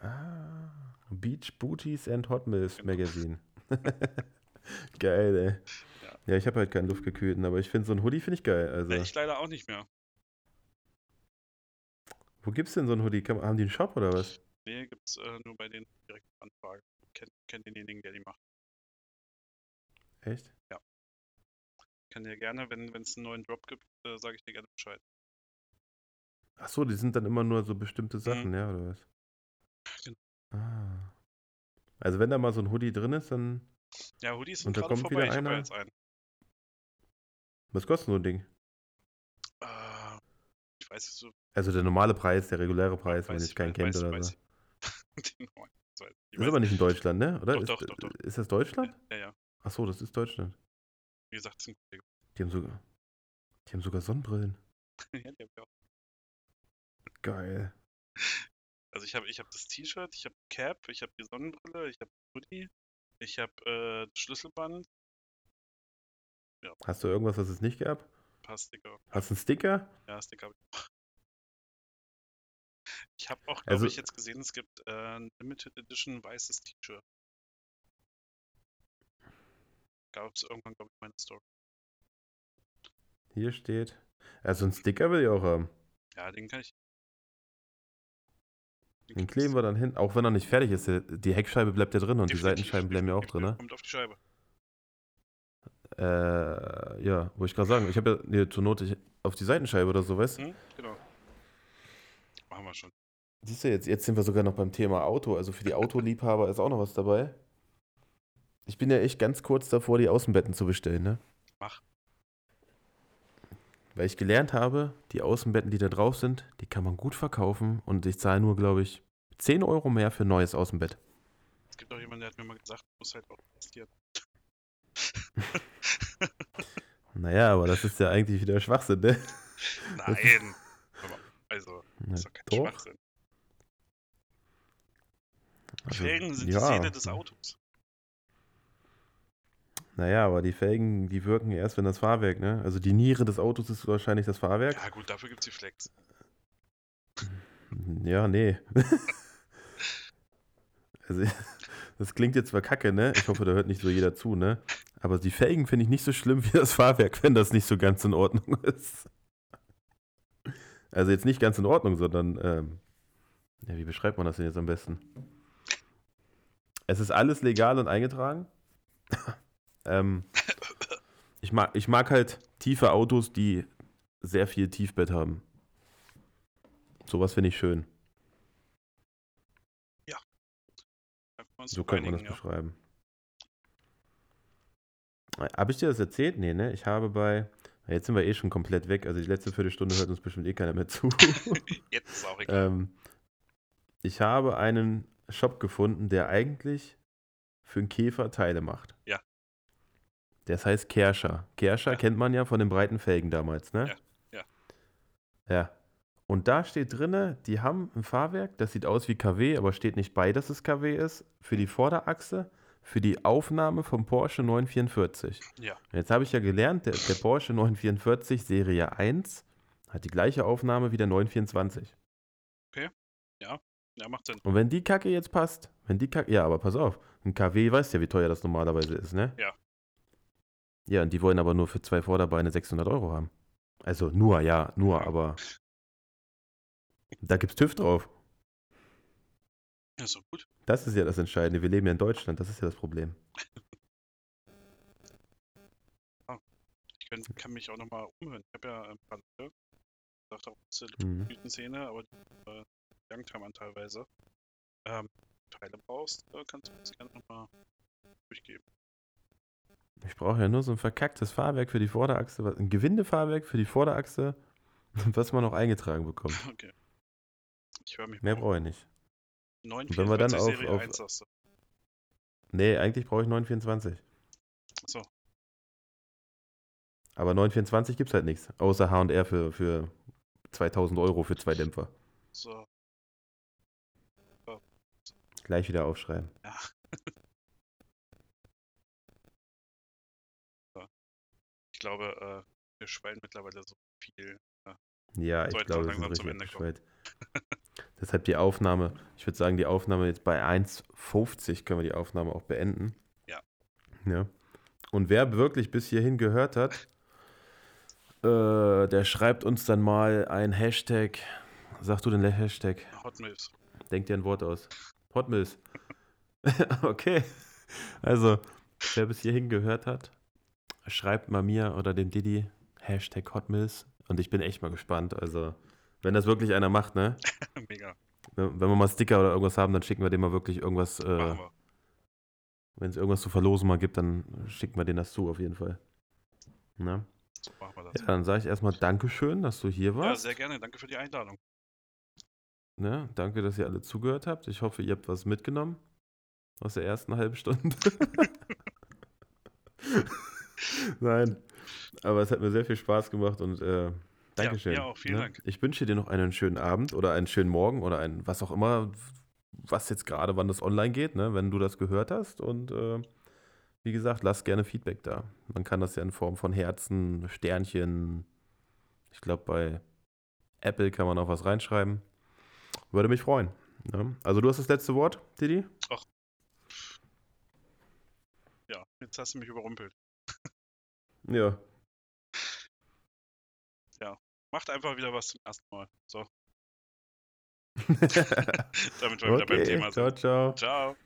S1: Ah, Beach Booties and Hot Mills
S2: Genau.
S1: Magazine. [LAUGHS] geil, ey.
S2: Ja.
S1: Ja, ich habe halt keinen luftgekühlten, aber ich finde so ein Hoodie finde ich geil. Also,
S2: Ja, ich leider auch nicht mehr.
S1: wo gibt's denn so ein Hoodie? Haben die einen Shop oder was?
S2: Nee, gibt's äh, nur bei den direkten Anfragen. Kennt kenn denjenigen, der die macht.
S1: Echt?
S2: Kann dir gerne, wenn es einen neuen Drop gibt, äh, sage ich dir gerne Bescheid.
S1: Ach so, die sind dann immer nur so bestimmte Sachen,
S2: Mhm.
S1: ja, oder was?
S2: Genau.
S1: Ah. Also wenn da mal so ein Hoodie drin ist, dann.
S2: Ja, Hoodies sind gerade
S1: kommt
S2: vorbei.
S1: wieder
S2: Ich
S1: einer?
S2: jetzt einen.
S1: Was kostet so ein Ding?
S2: Äh, ich weiß es so.
S1: Also der normale Preis, der reguläre Preis, wenn
S2: ich,
S1: keinen kennt oder so. Das [LAUGHS] ist aber nicht in Deutschland, ne? Oder?
S2: Doch,
S1: ist,
S2: doch, doch, doch.
S1: ist das Deutschland?
S2: Ja, ja.
S1: Ach so, das ist Deutschland.
S2: Wie gesagt, das sind Kollegen.
S1: Die haben sogar, die haben sogar Sonnenbrillen. [LAUGHS]
S2: ja, die hab ich auch.
S1: Geil. [LAUGHS]
S2: Also ich habe ich hab das T-Shirt, ich habe Cap, ich habe die Sonnenbrille, ich habe Hoodie, ich habe äh, Schlüsselband,
S1: Hast du irgendwas, was es nicht gab?
S2: ein paar Sticker.
S1: Hast du einen Sticker?
S2: Ja, Sticker. hab ich auch. Ich habe auch, glaube
S1: Also-
S2: ich, jetzt gesehen, es gibt äh, ein Limited Edition weißes T-Shirt. Gab es irgendwann, glaube ich, meine Story.
S1: Hier steht. Also einen Sticker will ich auch haben.
S2: Ja, den kann ich.
S1: Den kleben wir dann hin, auch wenn er nicht fertig ist. Die Heckscheibe bleibt ja drin und die
S2: Definitiv,
S1: Seitenscheiben bleiben ja auch drin, ne?
S2: Kommt auf die Scheibe.
S1: Äh, ja, wollte ich gerade sagen. Ich habe ja nee, zur Not ich, auf die Seitenscheibe oder so, weißt du?
S2: Hm? Genau. Machen wir schon.
S1: Siehst du, jetzt, jetzt sind wir sogar noch beim Thema Auto. Also für die Autoliebhaber ist auch noch was dabei. Ich bin ja echt ganz kurz davor, die Außenbetten zu bestellen, ne?
S2: Mach.
S1: Weil ich gelernt habe, die Außenbetten, die da drauf sind, die kann man gut verkaufen und ich zahle nur, glaube ich, 10 Euro mehr für ein neues Außenbett.
S2: Es gibt auch jemanden, der hat mir mal gesagt, du musst halt auch investieren. [LAUGHS]
S1: Naja, aber das ist ja eigentlich wieder Schwachsinn, ne?
S2: Nein. Also, das ist doch kein
S1: doch.
S2: Schwachsinn. Die
S1: Also,
S2: Felgen sind
S1: ja.
S2: die Seele des Autos.
S1: Naja, aber die Felgen, die wirken erst, wenn das Fahrwerk, ne? Also die Niere des Autos ist wahrscheinlich das Fahrwerk.
S2: Ja, gut, dafür gibt es die Flex.
S1: Ja, nee. [LAUGHS] also, das klingt jetzt zwar kacke, ne? Ich hoffe, da hört nicht so jeder zu, ne? Aber die Felgen finde ich nicht so schlimm wie das Fahrwerk, wenn das nicht so ganz in Ordnung [LAUGHS] ist. Also jetzt nicht ganz in Ordnung, sondern, ähm, ja, wie beschreibt man das denn jetzt am besten? Es ist alles legal und eingetragen. Ähm, ich, mag, ich mag halt tiefe Autos, die sehr viel Tiefbett haben. Sowas finde ich schön.
S2: Uns
S1: So könnte man das
S2: ja.
S1: beschreiben. Habe ich dir das erzählt? Nee, ne? Ich habe bei. Jetzt sind wir eh schon komplett weg. Also die letzte Viertelstunde hört uns bestimmt eh keiner mehr zu. [LAUGHS]
S2: Jetzt ist auch egal.
S1: ähm, ich habe einen Shop gefunden, der eigentlich für einen Käfer Teile macht.
S2: Ja.
S1: Das heißt Kerscher. Kerscher
S2: Ja.
S1: kennt man ja von den breiten Felgen damals, ne?
S2: Ja, ja.
S1: Ja. Und da steht drinne, die haben ein Fahrwerk, das sieht aus wie KW, aber steht nicht bei, dass es KW ist, für die Vorderachse, für die Aufnahme vom Porsche 944.
S2: Ja.
S1: Und Jetzt habe ich ja gelernt, der, der Porsche 944 Serie 1 hat die gleiche Aufnahme wie der 924.
S2: Ja, macht Sinn.
S1: Und wenn die Kacke jetzt passt, wenn die Kacke, ja, aber pass auf, ein KW weißt ja, wie teuer das normalerweise ist, ne?
S2: Ja.
S1: Ja, und die wollen aber nur für zwei Vorderbeine 600 Euro haben. Also nur, ja, nur, aber da gibt's TÜV drauf.
S2: Ja, so gut.
S1: Das ist ja das Entscheidende. Wir leben ja in Deutschland, das ist ja das Problem. [LAUGHS]
S2: Ich kann, kann mich auch nochmal umhören. Ich habe ja ein paar Leute, gesagt auch der
S1: Mhm.
S2: Blütenszene, aber die äh, Youngtimer teilweise. Ähm, Teile brauchst, äh, kannst du das gerne nochmal durchgeben.
S1: Ich brauche ja nur so ein verkacktes Fahrwerk für die Vorderachse, was- ein Gewindefahrwerk für die Vorderachse, [LAUGHS] was man noch eingetragen bekommt. [LAUGHS]
S2: Okay. Ich höre mich
S1: Mehr
S2: mal
S1: brauche ich nicht.
S2: 944
S1: wenn wir dann auf-
S2: Serie
S1: auf-
S2: 1 sagst du.
S1: Nee, eigentlich brauche ich 924.
S2: Achso,
S1: Aber 924 gibt es halt nichts, außer H&R für, für 2000 Euro für zwei Dämpfer.
S2: so.
S1: Gleich wieder aufschreiben.
S2: Ja. [LAUGHS] glaube, äh, wir schweigen mittlerweile so viel.
S1: Ja, ich glaube,
S2: langsam zum Ende kommen. [LAUGHS]
S1: Deshalb die Aufnahme, ich würde sagen, die Aufnahme jetzt bei 1,50 können wir die Aufnahme auch beenden.
S2: Ja.
S1: ja. Und wer wirklich bis hierhin gehört hat, äh, der schreibt uns dann mal ein Hashtag. Sag du den Hashtag.
S2: Hot Milfs.
S1: Denk dir ein Wort aus. Hot Mills. [LAUGHS] okay. Also, wer bis hierhin gehört hat, schreibt mal mir oder dem Didi Hashtag Hot Mills. Und ich bin echt mal gespannt. Also, wenn das wirklich einer macht, ne? [LAUGHS]
S2: Mega.
S1: Wenn wir mal Sticker oder irgendwas haben, dann schicken wir dem mal wirklich irgendwas. Äh, wenn es irgendwas zu verlosen mal gibt, dann schicken wir denen das zu, auf jeden Fall. Na?
S2: So machen wir
S1: Ja,
S2: das.
S1: dann sage ich erstmal Dankeschön, dass du hier
S2: Ja,
S1: warst.
S2: sehr gerne. Danke für die Einladung.
S1: Ne? Danke, dass ihr alle zugehört habt. Ich hoffe, ihr habt was mitgenommen aus der ersten halben Stunde. [LAUGHS] [LAUGHS] [LAUGHS] Nein, aber es hat mir sehr viel Spaß gemacht und äh, Dankeschön.
S2: mir auch. Vielen
S1: ne?
S2: Dank.
S1: Ich wünsche dir noch einen schönen Abend oder einen schönen Morgen oder ein was auch immer, was jetzt gerade, wann das online geht, ne? wenn du das gehört hast. Und äh, wie gesagt, lass gerne Feedback da. Man kann das ja in Form von Herzen, Sternchen. Ich glaube, bei Apple kann man auch was reinschreiben. Würde mich freuen. Ne? Also du hast das letzte Wort, Didi?
S2: Ja, jetzt hast du mich überrumpelt.
S1: Ja.
S2: Macht einfach wieder was zum ersten Mal. So, [LAUGHS] [LAUGHS] damit wir wieder beim
S1: okay,
S2: Thema
S1: ciao,
S2: sind.
S1: ciao.
S2: Ciao.